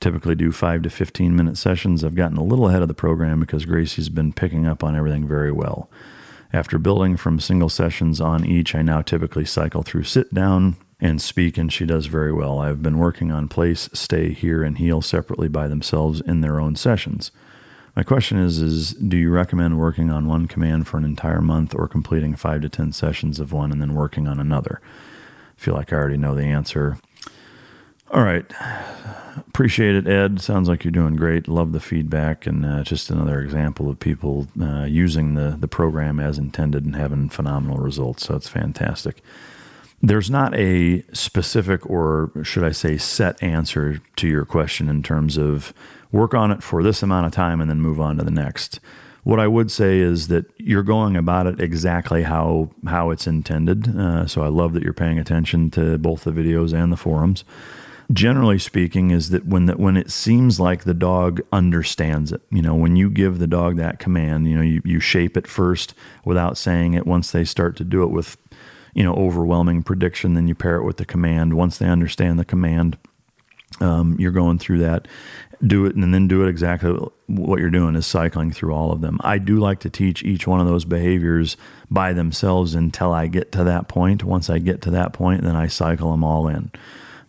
Typically do five to 15 minute sessions. I've gotten a little ahead of the program because Gracie's been picking up on everything very well. After building from single sessions on each, I now typically cycle through sit down and speak, and she does very well. I've been working on place, stay, here, and heel separately by themselves in their own sessions. My question is is do you recommend working on one command for an entire month or completing 5 to 10 sessions of one and then working on another? I feel like I already know the answer. All right. Appreciate it, Ed. Sounds like you're doing great. Love the feedback, and uh, just another example of people uh, using the the program as intended and having phenomenal results. So it's fantastic. There's not a specific, or should I say, set answer to your question in terms of work on it for this amount of time and then move on to the next. What I would say is that you're going about it exactly how how it's intended. Uh, so I love that you're paying attention to both the videos and the forums generally speaking is that when that when it seems like the dog understands it you know when you give the dog that command you know you, you shape it first without saying it. Once they start to do it with you know overwhelming prediction then you pair it with the command. Once they understand the command um, you're going through that. Do it and then do it exactly what you're doing is cycling through all of them. I do like to teach each one of those behaviors by themselves until i get to that point. Once i get to that point then i cycle them all in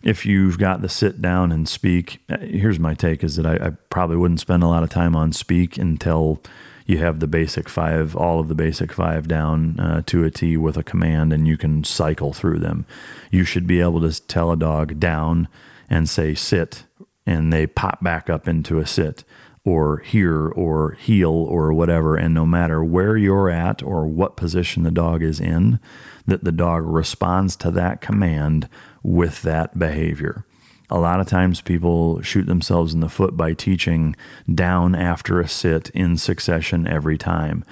if you've got the sit down and speak, uh, here's my take is that I, I, probably wouldn't spend a lot of time on speak until you have the basic five, all of the basic five down uh, to a T with a command and you can cycle through them. You should be able to tell a dog down and say sit, and they pop back up into a sit or here or heel or whatever. And no matter where you're at or what position the dog is in, that the dog responds to that command with that behavior. A lot of times people shoot themselves in the foot by teaching down after a sit in succession every time.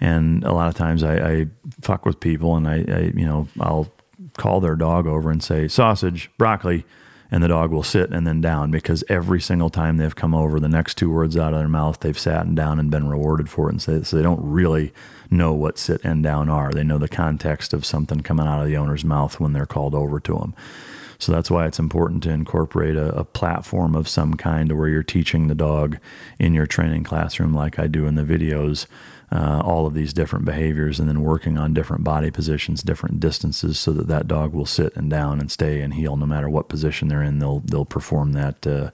And a lot of times I, I fuck with people and I, I, you know, I'll call their dog over and say, sausage, broccoli, and the dog will sit and then down because every single time they've come over, the next two words out of their mouth, they've sat and down and been rewarded for it. And so, so they don't really know what sit and down are. They know the context of something coming out of the owner's mouth when they're called over to them. So that's why it's important to incorporate a, a, platform of some kind where you're teaching the dog in your training classroom, like I do in the videos, uh, all of these different behaviors and then working on different body positions, different distances, so that that dog will sit and down and stay and heel no matter what position they're in. They'll they'll perform that uh,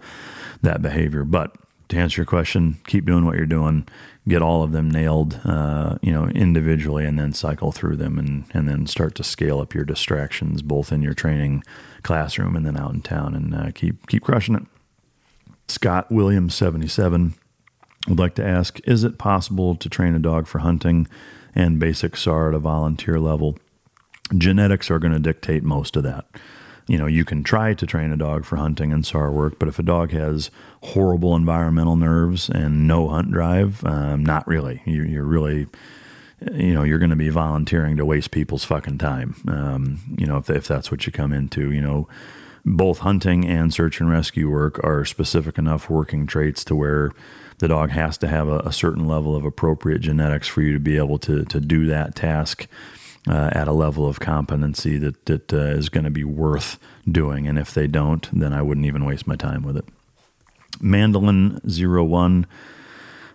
that behavior. But to answer your question, keep doing what you're doing. Get all of them nailed, uh, you know, individually, and then cycle through them, and and then start to scale up your distractions, both in your training classroom and then out in town, and uh, keep keep crushing it. Scott Williams, seventy seven would like to ask Is it possible to train a dog for hunting and basic SAR at a volunteer level? Genetics are going to dictate most of that. You know, you can try to train a dog for hunting and SAR work, but if a dog has horrible environmental nerves and no hunt drive, um, not really. You, you're really you know, you're going to be volunteering to waste people's fucking time. Um, you know, if, if that's what you come into, you know, both hunting and search and rescue work are specific enough working traits to where the dog has to have a, a, certain level of appropriate genetics for you to be able to to do that task uh, at a level of competency that that uh, is going to be worth doing. And if they don't, then I wouldn't even waste my time with it. Mandolin zero one.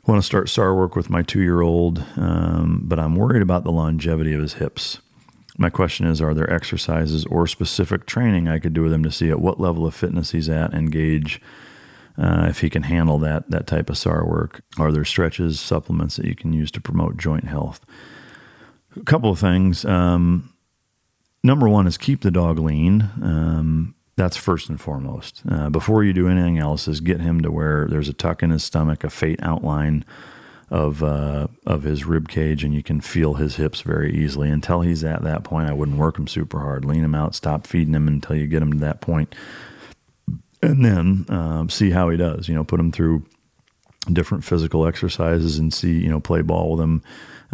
want to start SAR work with my two year old, um, but I'm worried about the longevity of his hips. My question is Are there exercises or specific training I could do with him to see at what level of fitness he's at and gauge uh, if he can handle that that type of SAR work. Are there stretches, supplements that you can use to promote joint health? A couple of things. Um, number one is keep the dog lean. Um, that's first and foremost. Uh, before you do anything else, is get him to where there's a tuck in his stomach, a faint outline of uh, of his rib cage, and you can feel his hips very easily. Until he's at that point, I wouldn't work him super hard. Lean him out, stop feeding him until you get him to that point and then um, see how he does. You know, put him through different physical exercises and see, you know, play ball with him,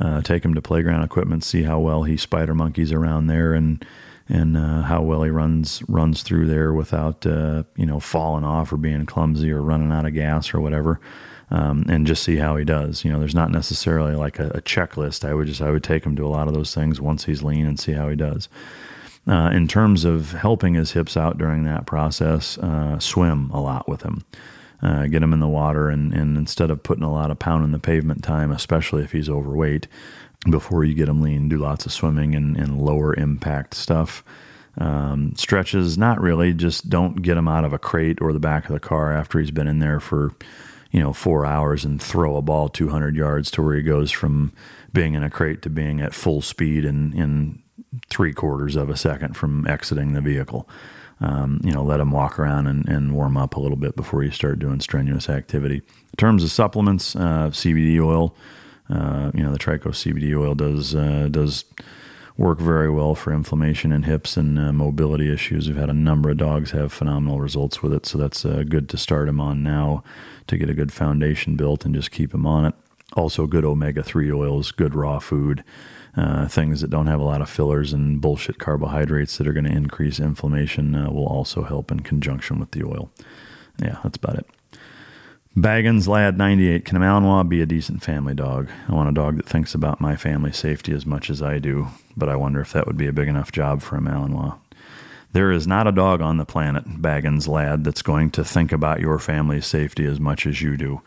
uh, take him to playground equipment, see how well he spider monkeys around there, and and uh, how well he runs runs through there without uh, you know falling off or being clumsy or running out of gas or whatever. um, and just see how he does. You know, there's not necessarily like a, a, checklist. I would just I would take him to a lot of those things once he's lean and see how he does. Uh, in terms of helping his hips out during that process, uh, swim a lot with him. Uh, get him in the water, and, and instead of putting a lot of pound in the pavement time, especially if he's overweight, before you get him lean, do lots of swimming and, and lower impact stuff. Um, stretches, not really. Just don't get him out of a crate or the back of the car after he's been in there for you know, four hours and throw a ball 200 yards to where he goes from being in a crate to being at full speed in, in three quarters of a second from exiting the vehicle. Um, you know, let them walk around and, and, warm up a little bit before you start doing strenuous activity. In terms of supplements, uh, CBD oil, uh, you know, the Trico CBD oil does uh, does work very well for inflammation in hips and uh, mobility issues. We've had a number of dogs have phenomenal results with it, so that's uh, good to start them on now to get a good foundation built and just keep them on it. Also, good omega 3 oils, good raw food, uh, things that don't have a lot of fillers and bullshit carbohydrates that are going to increase inflammation uh, will also help in conjunction with the oil. Yeah, that's about it. Baggins Lad 98. Can a Malinois be a decent family dog? I want a dog that thinks about my family safety as much as I do, but I wonder if that would be a big enough job for a Malinois. There is not a dog on the planet, Baggins lad, that's going to think about your family's safety as much as you do.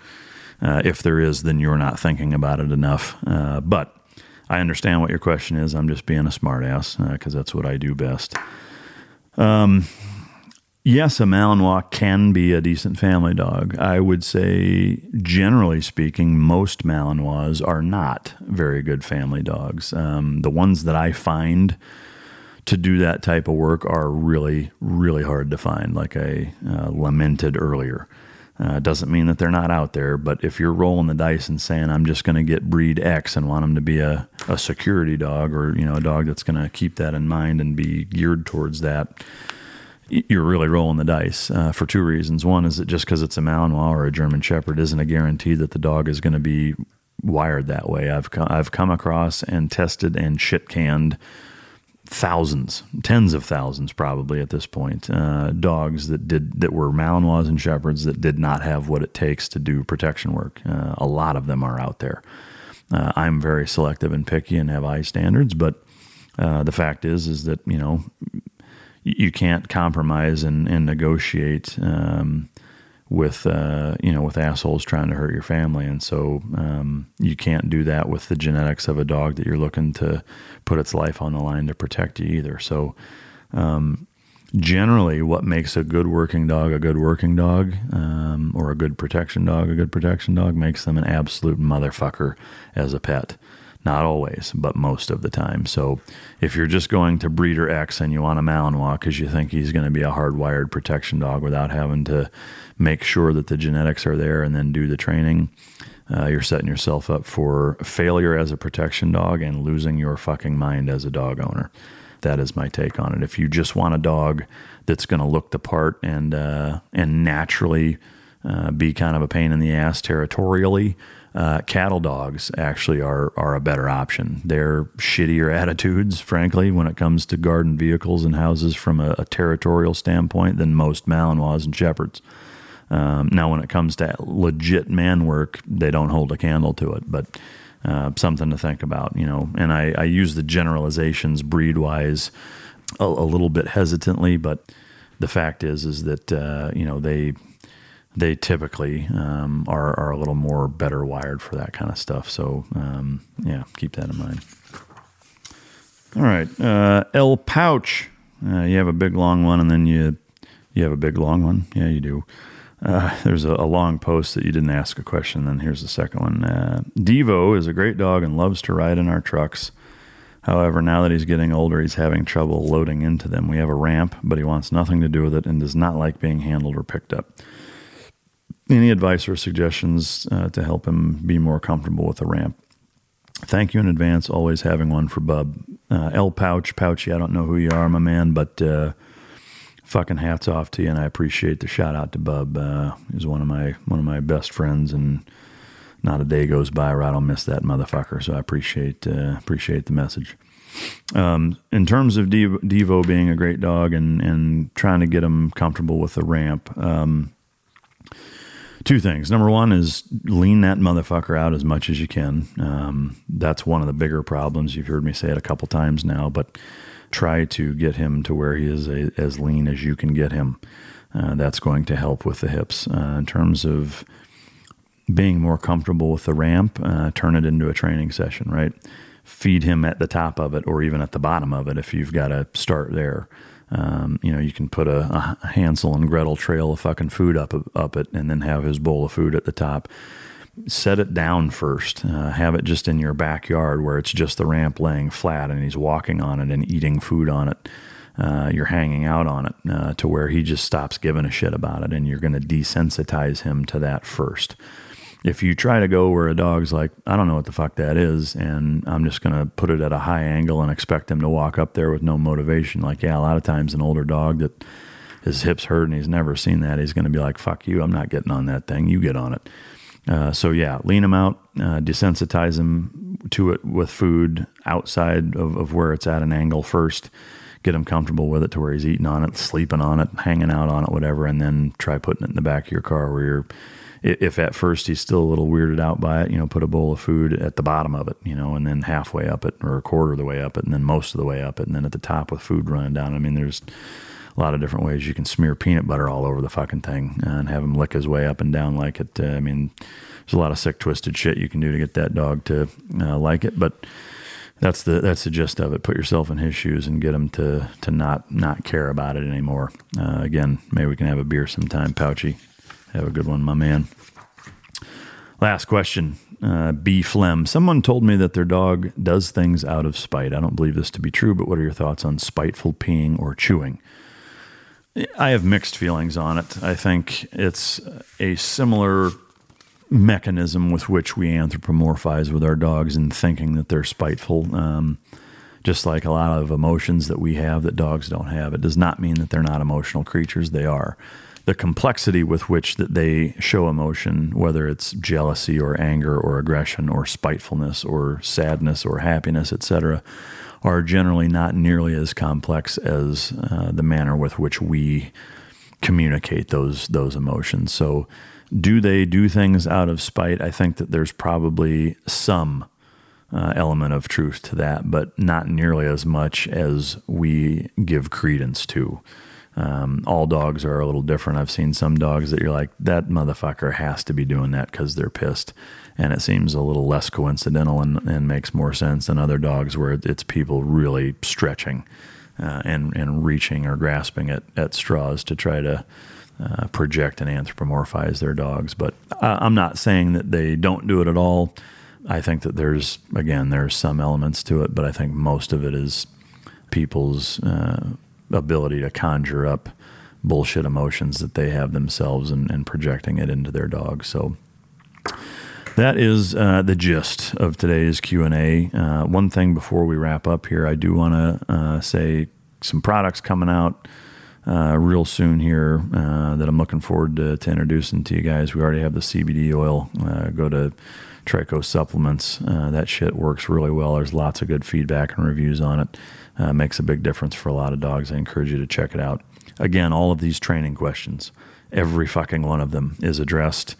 Uh, if there is, then you're not thinking about it enough. Uh, but I understand what your question is. I'm just being a smartass because uh, that's what I do best. Um, yes, a Malinois can be a decent family dog. I would say, generally speaking, most Malinois are not very good family dogs. Um, the ones that I find to do that type of work are really, really hard to find, like I uh, lamented earlier. Uh, doesn't mean that they're not out there, but if you're rolling the dice and saying, I'm just going to get breed X and want them to be a, a security dog or, you know, a dog that's going to keep that in mind and be geared towards that, you're really rolling the dice uh, for two reasons. One is that just because it's a Malinois or a German Shepherd isn't a guarantee that the dog is going to be wired that way. I've, I've come across and tested and shit canned thousands, tens of thousands probably at this point, uh, dogs that did that were Malinois and Shepherds that did not have what it takes to do protection work. Uh, a lot of them are out there. Uh, I'm very selective and picky and have high standards, but uh, the fact is, is that you know you can't compromise and, and negotiate. Um, with uh, you know with assholes trying to hurt your family, and so um, you can't do that with the genetics of a dog that you're looking to put its life on the line to protect you either. So. Um, generally, what makes a good working dog a good working dog, um, or a good protection dog a good protection dog, makes them an absolute motherfucker as a pet. Not always, but most of the time. So if you're just going to breeder X and you want a Malinois because you think he's going to be a hardwired protection dog without having to make sure that the genetics are there and then do the training, uh, you're setting yourself up for failure as a protection dog and losing your fucking mind as a dog owner. That is my take on it. If you just want a dog that's going to look the part and uh, and naturally uh, be kind of a pain in the ass territorially, uh, cattle dogs actually are are a better option. They're shittier attitudes, frankly, when it comes to garden vehicles and houses from a, a territorial standpoint than most Malinois and Shepherds. Um, now, when it comes to legit man work, they don't hold a candle to it, but uh, something to think about, you know. And I, I use the generalizations breed wise a, a, little bit hesitantly, but the fact is, is that uh, you know they they typically um, are, are a little more better wired for that kind of stuff. So, um, yeah, keep that in mind. All right. Uh, El Pouch. Uh, you have a big long one, and then you you have a big long one. Yeah, you do. Uh, there's a, a, long post that you didn't ask a question. Then here's the second one. Uh, Devo is a great dog and loves to ride in our trucks. However, now that he's getting older, he's having trouble loading into them. We have a ramp, but he wants nothing to do with it and does not like being handled or picked up any advice or suggestions uh, to help him be more comfortable with the ramp. Thank you in advance. Always having one for Bub. Uh, L Pouch, Pouchy. I don't know who you are, my man, but uh, fucking hats off to you, and I appreciate the shout out to Bub. Uh, he's one of my one of my best friends, and not a day goes by where I don't miss that motherfucker. So I appreciate uh, appreciate the message. Um, in terms of Devo, being a great dog and and trying to get him comfortable with the ramp. Um, two things. Number one is lean that motherfucker out as much as you can. Um, that's one of the bigger problems. You've heard me say it a couple times now, but try to get him to where he is a, as lean as you can get him. Uh, that's going to help with the hips. Uh, in terms of being more comfortable with the ramp, uh, turn it into a training session, right? Feed him at the top of it or even at the bottom of it if you've got to start there. Um, you know, you can put a, a, Hansel and Gretel trail of fucking food up up it, and then have his bowl of food at the top. Set it down first. Uh, have it just in your backyard where it's just the ramp laying flat, and he's walking on it and eating food on it. Uh, you're hanging out on it uh, to where he just stops giving a shit about it, and you're going to desensitize him to that first if you try to go where a dog's like, I don't know what the fuck that is, and I'm just going to put it at a high angle and expect him to walk up there with no motivation, like, yeah, a lot of times an older dog that his hips hurt and he's never seen that, he's going to be like, fuck you, I'm not getting on that thing, you get on it. Uh, so, yeah, lean him out, uh, desensitize him to it with food outside of, of where it's at an angle first. Get him comfortable with it to where he's eating on it, sleeping on it, hanging out on it, whatever, and then try putting it in the back of your car where you're if at first he's still a little weirded out by it, you know, put a bowl of food at the bottom of it, you know, and then halfway up it or a quarter of the way up it and then most of the way up it and then at the top with food running down. I mean, there's a lot of different ways you can smear peanut butter all over the fucking thing and have him lick his way up and down like it. Uh, I mean, there's a lot of sick, twisted shit you can do to get that dog to uh, like it, but that's the that's the gist of it. Put yourself in his shoes and get him to to not not care about it anymore. Uh, again, maybe we can have a beer sometime, Pouchy. Have a good one, my man. Last question. Uh, B. Flem. Someone told me that their dog does things out of spite. I don't believe this to be true, but what are your thoughts on spiteful peeing or chewing? I have mixed feelings on it. I think it's a similar mechanism with which we anthropomorphize with our dogs in thinking that they're spiteful. Um, just like a lot of emotions that we have that dogs don't have. It does not mean that they're not emotional creatures. They are the complexity with which that they show emotion, whether it's jealousy or anger or aggression or spitefulness or sadness or happiness, etc., are generally not nearly as complex as uh, the manner with which we communicate those those emotions. So, do they do things out of spite? I think that there's probably some uh, element of truth to that, but not nearly as much as we give credence to. Um, all dogs are a little different. I've seen some dogs that you're like, that motherfucker has to be doing that because they're pissed. And it seems a little less coincidental and, and makes more sense than other dogs where it's people really stretching uh, and, and reaching or grasping at, at straws to try to uh, project and anthropomorphize their dogs. But I'm not saying that they don't do it at all. I think that there's, again, there's some elements to it, but I think most of it is people's uh, ability to conjure up bullshit emotions that they have themselves and, and projecting it into their dogs. So that is uh, the gist of today's q&a uh, one thing before we wrap up here i do want to uh, say some products coming out uh, real soon here uh, that i'm looking forward to, to, introducing to you guys. We already have the cbd oil uh, go to Trikos supplements. That shit works really well. There's lots of good feedback and reviews on it. Makes a big difference for a lot of dogs. I encourage you to check it out. Again, all of these training questions, every fucking one of them is addressed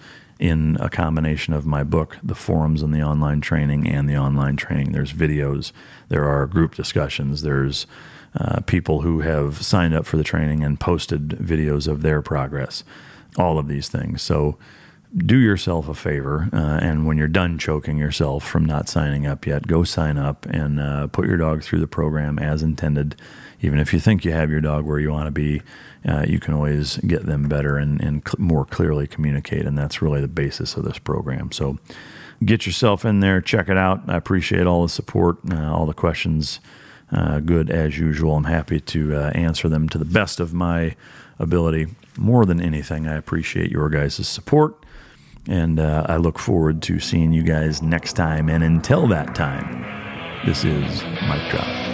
in a combination of my book, the forums and the online training, and the online training. There's videos, there are group discussions, there's uh, people who have signed up for the training and posted videos of their progress, all of these things. So do yourself a favor, uh, and when you're done choking yourself from not signing up yet, go sign up and uh, put your dog through the program as intended. Even if you think you have your dog where you want to be, uh, you can always get them better and, and cl- more clearly communicate, and that's really the basis of this program. So get yourself in there, check it out. I appreciate all the support, uh, all the questions. Uh, good as usual. I'm happy to uh, answer them to the best of my ability. More than anything, I appreciate your guys' support and uh, I look forward to seeing you guys next time. And until that time, this is Mike Drop.